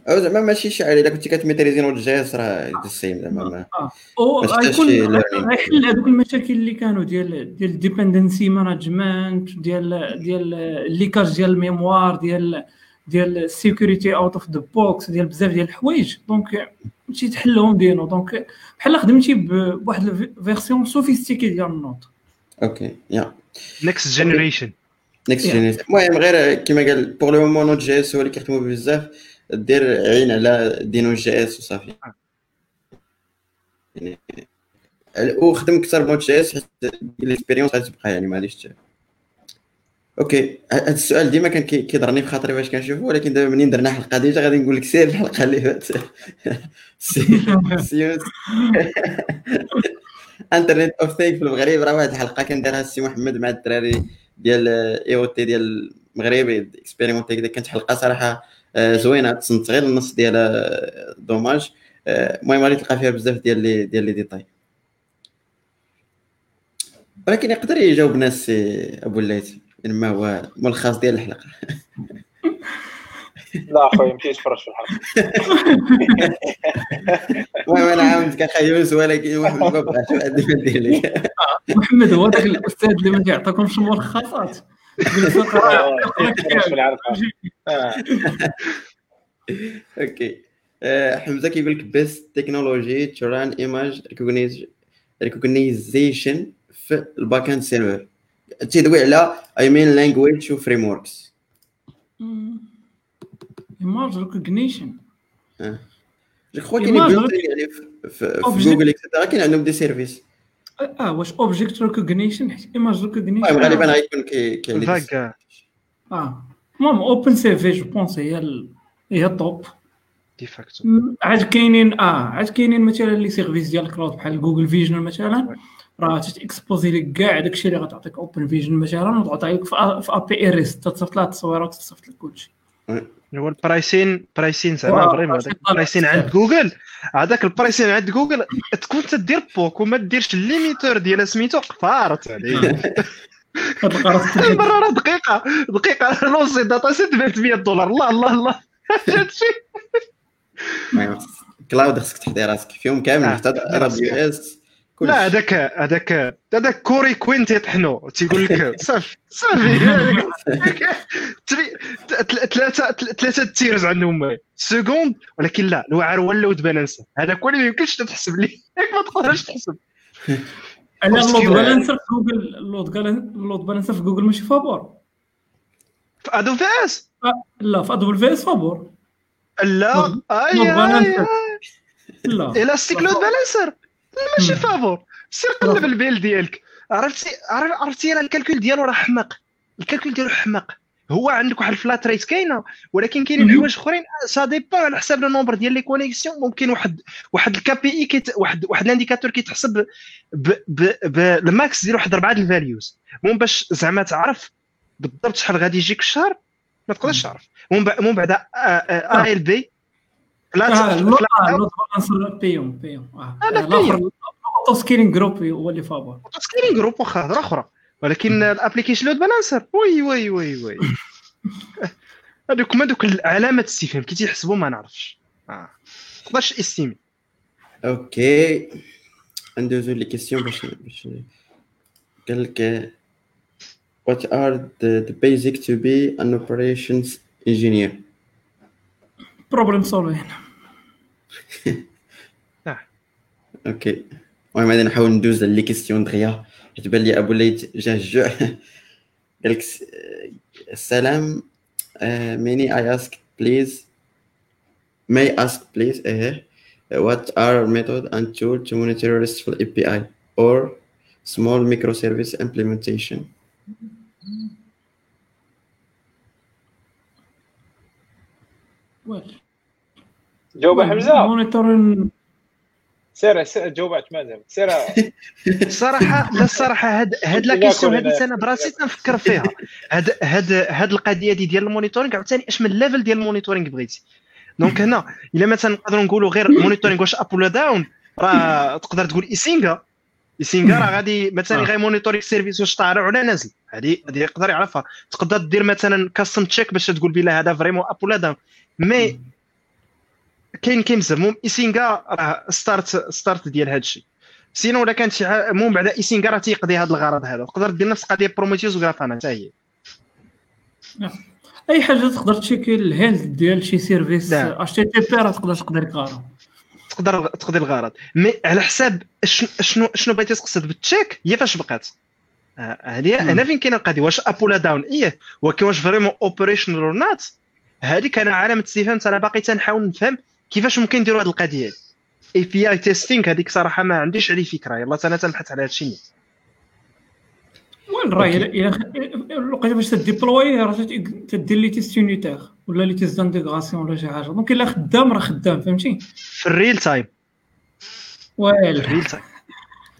أو زعما ماشي شاعر الا كنتي كت maîtriser Node JS راه السيم زعما ما غيكون learning. غيحل هذوك المشاكل اللي كانوا ديال ديال ال dependency management ديال ديال ال leakage ديال ال mémoire ديال ديال ال security out of the box ديال بزاف ديال الحوايج. donc مشي تحلهم ديالو donc بحال خدمتي بواحد ال version sophistiquée ديال ال Node. OK يا. next generation next. generation المهم غير كما قال pour le moment Node JS هو اللي كيخدموا بزاف. دير عين على Deno JS وصافي. يعني وخدم أكثر ب Node JS حيت ال expérience غتبقى يعني ت- OK هذا السؤال ديما كان كي- كيضرني في خاطري فاش كنشوفو ولكن دابا منين درنا حلقة؟ déjà غادي نقول لك سير الحلقة اللي فاتت. Internet of Things في المغرب راه واحد الحلقة كنديرها السي محمد مع الدراري ديال IoT ديال المغرب expérimentée كانت حلقة صراحة آه، زوينة تصنت غير النص ديالها آه، dommage. آه، المهم غادي تلقى فيها بزاف ديال لي ديال لي ديتاي. ولكن يقدر يجاوبنا السي أبو الليث ما هو ملخص ديال الحلقة؟ *laughs* لا أخويا مشيت تفرج في الحلقة. *laughs* المهم أنا عاود كنخيوس ولكن واحد ما ما ندير لك محمد هو ذاك الأستاذ اللي ما كيعطيكمش ملخصات. آه، تفرج في الحلقة آه. *laughs* OK. آه، حمزه كيقول لك best technology to run image recognition في ال backend server تيدوي على I mean language و frameworks image recognition je crois كاين يعني في Google et cetera كاين عندهم des services آه واش object recognition حيت image recognition غالبا غيكون كي- كاين لي فاك آه. المهم OpenCV je pense هي هي ال top de facto عاد كاينين آه عاد كاينين مثلا les services ديال ال cloud بحال Google Vision مثلا. راه تت exposer لك كاع داكشي اللي غتعطيك Open Vision مثلا وتعطي لك في ا بي اي ريست تصيفط لها التصويرات وتصيفط لك كلشي. هو البرايسين برايسين زعما فريمون البرايسين عند. جوجل. هذاك البرايسين عند جوجل تكون تدير بوك وما ديرش الليميتور ديال سميتو قفارت القرص المره راه دقيقة. دقيقة. لونسي داتا سيت ب 100 دولار. الله الله الله. *laughs* هادشي كلاود خصك تحضي راسك. فيهم كامل. آه، حتى ار بي اس لا هذاك هذاك هذاك كوري كوين تيطحنو تيقول لك *laughs* صافي صافي. *laughs* تري- تل- ثلاثة تل- ثلاثة tiers عندهم. second ولكن لا الوعر هو ال load balancer هذاك هو اللي ما يمكنش تحسب ليه ياك *laughs* ما تقدرش تحسب. أنا ال load. balancer في جوجل ال load balan- ال load balancer في جوجل ماشي فابور. في AWS لا في AWS فابور. لا آي. لا. Elastic Load Balancer لا ماشي مم. فابور سير قلب ال bill ديالك. عرفتي عرف- عرفتي راه ال calcul ديالو راه حماق. ال calcul ديالو حماق. هو عندك واحد ال flat rate كاينة ولكن كاينين. حوايج أخرين. ça dépend على حساب le nombre ديال les connexions ممكن واحد واحد ال KPI كيت واحد واحد ال indicateur كيتحسب ب ب ب ال max ديال واحد اربعه ال values المهم باش زعما تعرف بالضبط شحال غادي يجيك في الشهر ما تقدرش تعرف. المهم بعد- المهم بعد ALB لا آه، آه، ال load balancer بيوم بيوم. آه آه،. auto scaling group هو اللي فابور scaling group واخا هضره أخرى ولكن ال application load balancer oui oui oui oui. *laughs* هذوك هما دوك العلامات الاستفهام كي تيحسبوا ما نعرفش. آه. تقدرش estimer. OK. ندوزو les questions باش باش قال لك what are the, the basic to be an operations engineer? problème سولفين اوكي المهم غادي نحاول ندوز لي كيسيون دغيا حيت بان لي ابو ليت جا الجوع قال لك س- السلام ماني I ask please may ask please eh what are method and tool to monitor RESTful API or small microservice implementation جاوب حمزة؟ monitoring سير سير جاوب *laughs* عثمان سير الصراحه لا الصراحه هاد هاد la question هادي أنا براسي تنفكر فيها. هاد هاد هاد القضية دي ديال ال monitoring عاوتاني اش من level ديال ال monitoring بغيتي؟ donc هنا إلا مثلا نقدروا نقولوا غير monitoring واش up ولا down راه تقدر تقول Icinga. Icinga راه غادي مثلا. غير monitoring service واش طالع ولا نازل. هذه هذه يقدر يعرفها. تقدر دير مثلا custom check باش تقول بلا هذا vraiment up ولا down mais كاين كاين بزاف. المهم Icinga راه start start ديال هذا الشيء sinon ولا كانت شي حاجة المهم بعدا Icinga راه تيقضي هذا الغرض هذا تقدر دير نفس القضية Prometheus و Grafana حتى هي. أي حاجة تقدر تشيكي ال health ديال شي service نعم. HTTP راه تقدر تقدر curl تقدر تقضي الغرض. mais على حساب شنو شنو بغيتي تقصد بال check هي فاش بقات. آه، هذه مم. هنا فين كاينة القضية؟ واش up ولا down إيه. ولكن واش vraiment operational or not هذيك أنا علامه استفهام أنا باقي تنحاول نفهم كيفاش ممكن نديروا هذه القضية؟ API testing هذيك صراحة ما عنديش عليه فكرة. يلا أنا تنبحث على هذا الشيء وين الا لقيت باش تديبلوي راه تدير les tests unitaires ولا les tests d'intégration ولا شي حاجة. donc إلا خدام راه خدام فهمتي؟ في ال real time Well ال real time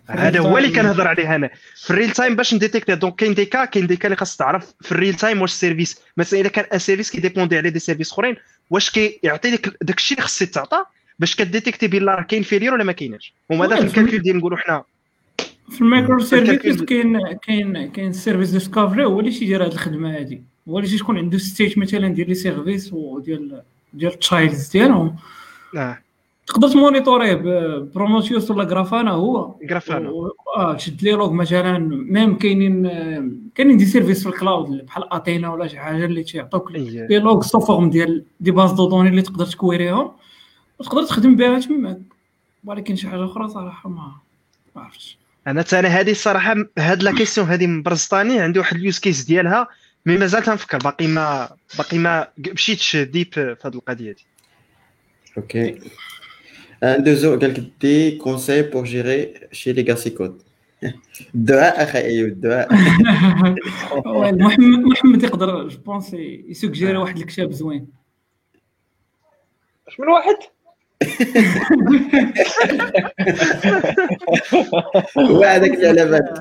هذا هو اللي كنهضر عليه أنا. في ال real time باش نديتيكتي donc كاين des cas كاين des cas اللي خاص تعرف في ال real time واش ال service مثلا اذا كان un service كيديبوندي على des services أخرين واش كيعطي لك داك الشيء اللي خص يتعطى باش كديتيكتي بلي راه كاين failure ولا ما كايناش في oui، ال calcul ديال نقولوا حنا. في ال microservices كاين كاين كاين ال service discovery هو اللي تيدير هذه الخدمة هذه هو اللي تكون عنده state مثلا ديال les services وديال ديال ال childs ديالهم. آه. تقدر تمونيتوريه Prometheus ولا Grafana هو؟ Grafana. و- آه تشد les logs مثلا même كاينين كاينين des services في ال cloud بحال Athena ولا شي حاجة اللي تيعطوك إيه. les logs sous forme ديال des bases de données اللي تقدر تكويريهم. وتقدر تخدم بها تماك ولكن شي حاجة أخرى صراحة ما ما عرفتش. أنا أنا هذه الصراحه هاد la question هذه مبرزطاني عندي واحد ال use case ديالها mais مازال تنفكر باقي ما باقي ما مشيتش deep في هذه القضية دي. OK. ندوزو قال لك des conseils pour gérer شي legacy code الدعاء أخي ايوب الدعاء Well، محمد محمد يقدر je pense يسوجيري واحد الكتاب زوين اش من واحد هو هذاك اللي على بالك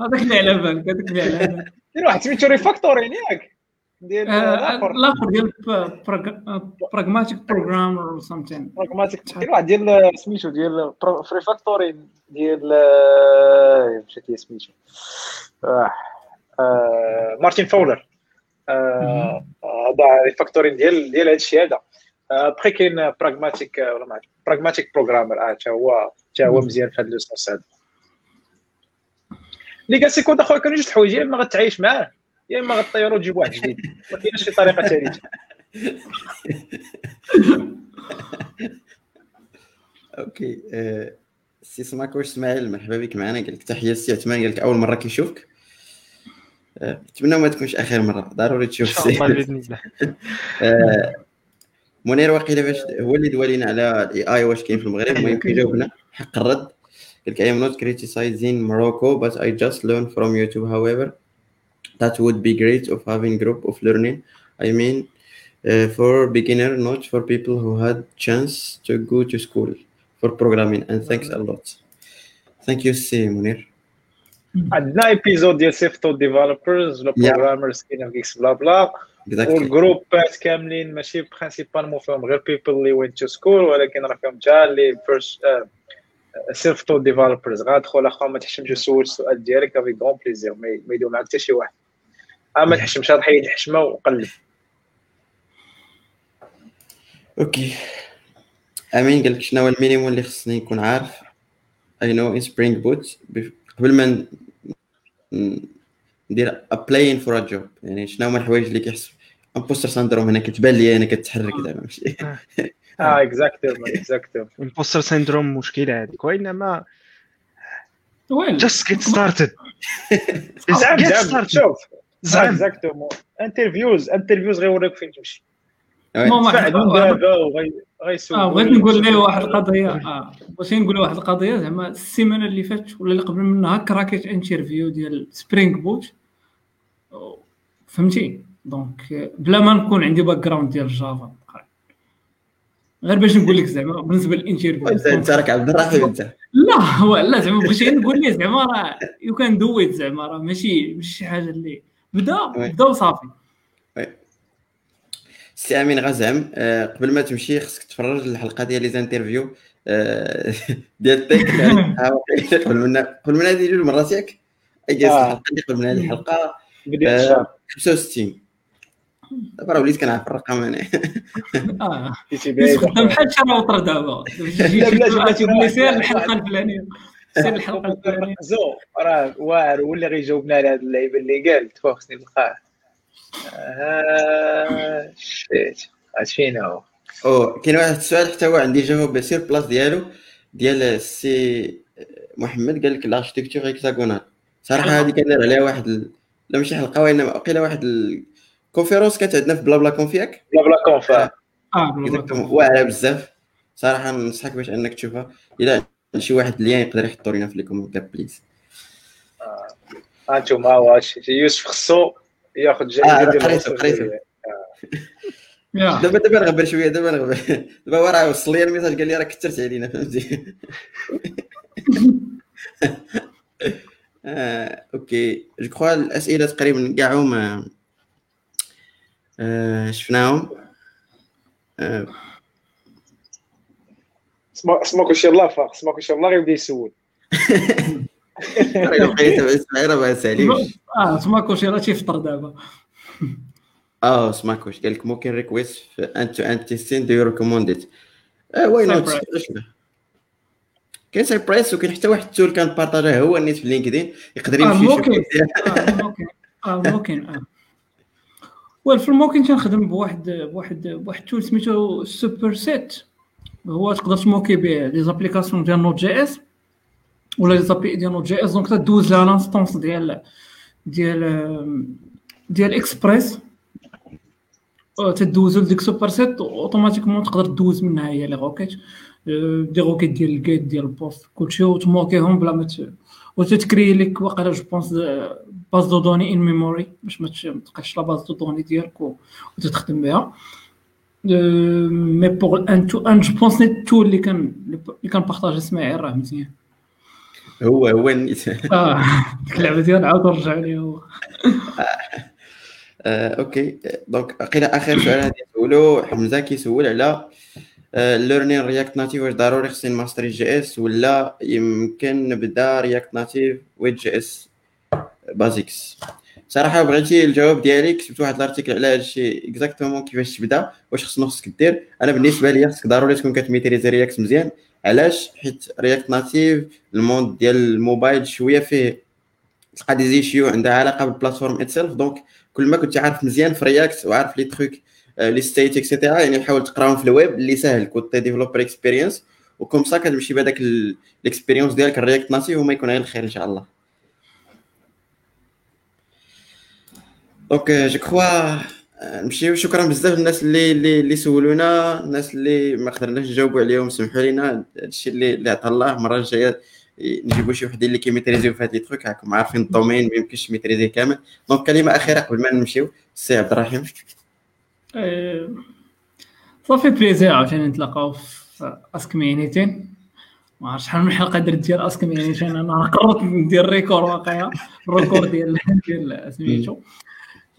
هذاك اللي على بالك هذاك اللي على بالك كاين واحد سميتو Refactoring ياك ديال آه، الآخر. الآخر ديال Pragmatic Programmer or something Pragmatic كاين واحد ديال سميتو ديال Refactoring ديال آه، مشيت لي سميتو. آه، آه، Martin Fowler آه، هذا Refactoring ديال ديال هذا. الشيء هذا بخي كاين Pragmatic ولا ما Pragmatic Programmer آه حتى هو حتى هو مزيان في هذا. لوسونس هذا legacy code أخويا كانوا جوج الحوايج يا إما غتعايش معاه. يا إما غطيرو وتجيب واحد جديد. *laughs* ما كاينش شي طريقة ثالثه OK آه، سي سماك واش إسماعيل مرحبا بك معنا؟ قال لك تحية سي عثمان قال لك أول مرة كيشوفك. آه، نتمنى ما تكونش آخر مرة. ضروري تشوف سي. بإذن الله. *laughs* آه، منير واقيلا باش هو اللي دوالينا على ال AI واش كاين في المغرب المهم *laughs* كيجاوبنا حق الرد. قال لك I am not criticizing Morocco but I just learn from YouTube however that would be great of having group of learning. I mean uh, for beginner not for people who had chance to go to school for programming and thanks a lot. Thank you سي منير عندنا épisode ديال self-taught developers ولا Yeah. programmers كاين كيكس بلا بلا exactly. والجروبات كاملين ماشي principalement فيهم غير people اللي went to school ولكن راه فيهم حتى اللي first self-taught developers غادخل اخا ما تحشمش سول السؤال ديالك avec grand plaisir ما ما يدوم معاك حتى شي واحد أما ما تحشمش هاد حيد الحشمه وقلب. OK. أمين قال لك شنو هو ال minimum اللي خصني نكون عارف؟ to know in Spring Boot قبل ما ندير applying for a job يعني شنو هما الحوايج اللي كيحس imposter syndrome هنا كتبان لي أنا كتحرك زعما ماشي. *laughs* آه exactement exactement imposter syndrome مشكلة هذيك وانما will just get started زعما started. شوف. زعما. exactement interviews interviews غيوريك فين تمشي. وغيسول آه بغيت نقول ليه واحد القضية آه. بغيت نقول واحد القضية زعما السيمانة اللي فاتت ولا اللي قبل منها كراكيت interview ديال Spring Boot فهمتي؟ donc بلا ما نكون عندي background ديال Java غير باش نقول لك زعما بالنسبة لل interview انت راك عبد الرحيم أنت. لا هو لا زعما بغيت غير نقول ليه زعما راه you can do it زعما راه ماشي ماشي شي حاجة اللي بدا. بدا وصافي. سي امين غزعم آه، قبل ما تمشي خصك تفرج الحلقة ديال les interviews آه، *laughs* ديال tech *laughs* قبل من قبل من هذه جوج مرات ياك. الحلقة اللي قبل من هذه الحلقة. بديت آه، الشهر. 65 دابا راه وليت كنعرف الرقم أنا *laughs* آه. بحال شراوطر دابا. لا، بلاتي، بلاتي. الحلقة الفلانية. سير الحلقة الفلانيه زو راه واعر هو اللي غيجاوبنا على هاد اللعيبه اللي قال تفا خصني نلقاه آه shit. عاد فين هو؟ أو كاين واحد السؤال حتى هو عندي جواب sur place ديالو ديال السي محمد قال لك ال architecture hexagonale صراحة هذه كندير عليها واحد ال... لا ماشي حلقة وإنما وقيله واحد ال conférence كانت عندنا في بلا بلا كونف ياك؟ بلا بلا كونفا. آه واعرة بزاف. صراحة ننصحك باش إنك تشوفها. إلى شي واحد اللي يقدر يحطوا لنا في les commentaires please. هانتوما واش يوسف خصو ياخذ آه، جائزه هذا ديال قريته، قريته. *laughs* دابا دابا نغبر شوية دابا نغبر. *laughs* دابا هو راه وصل لي ال message قال لي راه كثرت علينا فهمتي؟ *laughs* آه، okay. je crois الأسئلة تقريبا كاع هما آه، شفناهم. آه، اسمع اسمع كلشي الله فاق *laughs* اسمع كلشي الله غيبدا يسول راه بقيت صغيره ما ساليش. آه تما كلشي راه تيفطر دابا. *laughs* آه سماكوش قال لك ممكن request في end to end testing do recommend it why not. كاين Cypress وكاين حتى واحد ال tool كان بارطاجاه هو النيت في LinkedIn يقدر يمشي يشوف. ممكن. آه ممكن. آه *laughs* ممكن آه. وفي ال mocking تنخدم بواحد بواحد بواحد tool سميتو SuperTest هو تقدر تموكي به les applications ديال Node.js ولا les API ديال Node.js donc تدوز لها l'instance ديال ديال ديال اكسبريس تدوزو لديك SuperTest automatiquement تقدر دوز منها هي les requêtes آه، des requêtes ديال ال GET ديال ال POST كلشي وتموكيهم بلا ما وتتكري لك واقيلا je pense base de données in memory باش ما تبقاش la base de données ديالك وتتخدم بها. mais pour end to end je pense نيت ال tool اللي كان اللي كان بارطاجي اسماعيل راه مزيان هو هو النيت آه ديك اللعبه ديال عاود رجع ليه هو okay donc قيل اخر سؤال غادي نسولو حمزه كيسول على learning React Native واش ضروري خصني ماستري JS ولا يمكن نبدا React Native with JS basics صراحة بغيتي الجواب ديالي كتبت واحد ال article على هذا الشيء exactement كيفاش تبدا واش خصنا خصك دير. أنا بالنسبة لي خصك ضروري تكون كتميتريزي React مزيان. علاش؟ حيت React Native ال monde ديال الموبايل شوية فيه تلقى des issues عندها علاقة بال platform itself donc كل ما كنت عارف مزيان في React وعارف les trucs les states et cetera يعني حاول تقراهم في الويب اللي ساهل côté developer experience و comme ça كتمشي بهذاك ال experience ديالك ال React Native وما يكون غير الخير إن شاء الله. donc je crois نمشيو شكرا بزاف للناس اللي اللي, اللي سولونا الناس اللي ما قدرناش نجاوبوا عليهم سمحوا لنا هادشي اللي اللي عطا الله المرة الجاية نجيبوا شي وحدين اللي كيميتريزيو في هاد les trucs راكم عارفين ال domaine ما يمكنش تميتريزيه كامل. donc كلمة أخيرة قبل ما نمشيو السي عبد الرحيم. صافي plaisir عاوتاني نتلاقاو في Ask Me Anything ما عرفتش شحال من حلقة درت ديال Ask Me Anything أنا قررت ندير record واقيلا ال record ديال *laughs* ديال سميتو.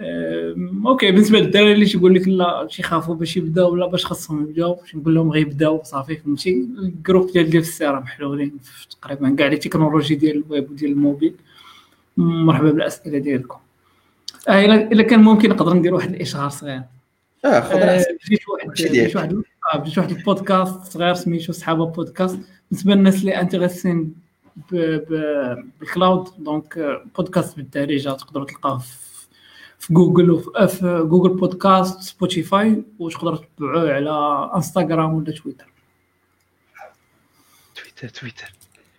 okay بالنسبة للدراري اللي تيقول لك لا تيخافوا باش يبداو؟ ولا باش خاصهم يبداو باش نقول لهم غير يبداو صافي فهمتي؟ ال groupes ديال ديال السياره محلولين في تقريبا كاع les technologies ديال الويب وديال الموبيل. مرحبا بالأسئلة ديالكم. آه إلا كان ممكن نقدر ندير واحد الاشهار صغير. آه خذ آه، بديت واحد آه، بديت واحد البودكاست صغير سميتو سحابة بودكاست. بالنسبة للناس اللي انتريسين ب- ب- بال cloud donc آه، بودكاست بالدارجه تقدروا تلقاه في في جوجل وفي آه، في جوجل بودكاست سبوتيفاي وتقدروا تتبعوه على انستغرام ولا تويتر تويتر تويتر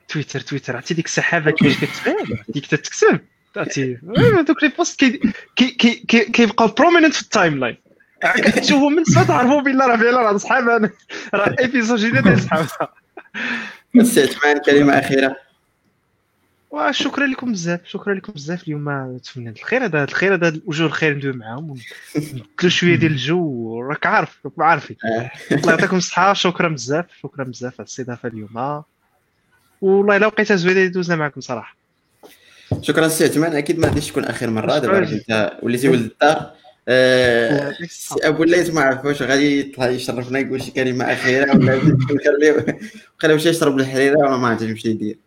تويتر تويتر عرفتي ديك السحابة كيفاش كتبان؟ ديك تكتب عرفتي. آه، دوك les posts كي- كي- كي- كي- كيبقاو prominent في ال timeline كتشوفوا من الصوت عرفوا بالله راه فعلا راه سحابة أنا راه épisode جديد ديال سحابة *laughs* السي عثمان كلمة أخيرة. وشكرا لكم بزاف شكرا لكم بزاف اليوم. تمنى الخير هذا الخير هذا وجوه الخير ندوي معاهم. ونبدلوا شوية ديال الجو راك عارف راكم عارفين آه. الله يعطيكم الصحة شكرا بزاف شكرا بزاف على الاستضافة اليوم. والله إلا لقيتها زوينة اللي دوزنا معكم صراحة. شكرا السي عثمان. أكيد ما غاديش تكون آخر مرة دابا. راك أنت وليتي ولد الدار. السي أبو الليث ما عرفوش غادي يطلع يشرفنا يقول شي كلمة أخيرة ولا نخليه يشرب الحريره ولا ما عرفتش يمشي يدير.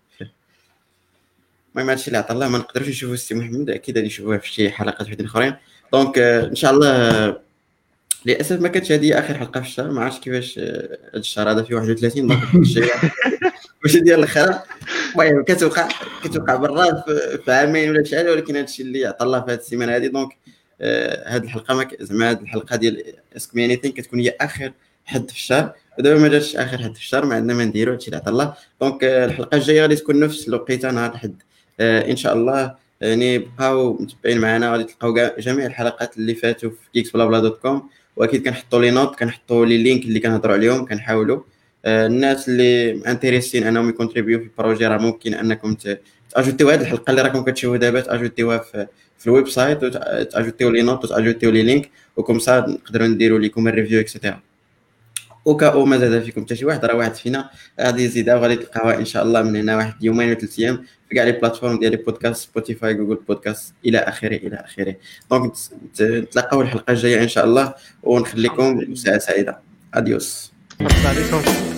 المهم هادشي اللي عطا الله ما نقدروش نشوفوا السي محمد أكيد غادي نشوفوه في شي حلقات وحدين أخرين. donc إن شاء الله للأسف ما كانتش هذه آخر حلقة في الشهر ما عرفتش كيفاش هذا الشهر هذا فيه 31 donc ماشي ديال الآخر المهم كتوقع كتوقع مرة في عامين ولا شحال ولكن هذا الشيء اللي عطى الله في هذه السيمانة هذه donc هذه الحلقة زعما هذه الحلقة ديال Ask Me Anything كتكون هي آخر حد في الشهر. ودابا ما جاتش آخر حد في الشهر ما عندنا ما نديرو هادشي اللي عطا الله. donc الحلقة الجاية غادي تكون نفس الوقيتة نهار الحد إن شاء الله يعني بقاو متبعين معنا غادي تلقاو جميع الحلقات اللي فاتوا في GeeksBlaBla dot com وأكيد كنحطوا les notes كنحطوا les links اللي كنهضروا عليهم كنحاولوا الناس اللي intéressés أنهم ي contribuer و في ال projet راه ممكن أنكم ت ajouter يو هذه الحلقة اللي راكم كتشوفوا دابا ت ajouter يوها في في ال website وت ajouter يو les notes وت ajouter يو les links و comme ça نقدروا نديروا لكم ال review et cetera وكاع ما زاد فيكم؟ حتى شي واحد راه واحد فينا. غادي يزيدها وغادي تلقاوها إن شاء الله من هنا واحد يومين ولا ثلاث أيام في كاع les plateformes ديال البودكاست Spotify Google Podcast إلى آخره إلى آخره. donc نتلاقاو الحلقة الجاية إن شاء الله ونخليكم ساعه سعيدة. اديوس السلام عليكم.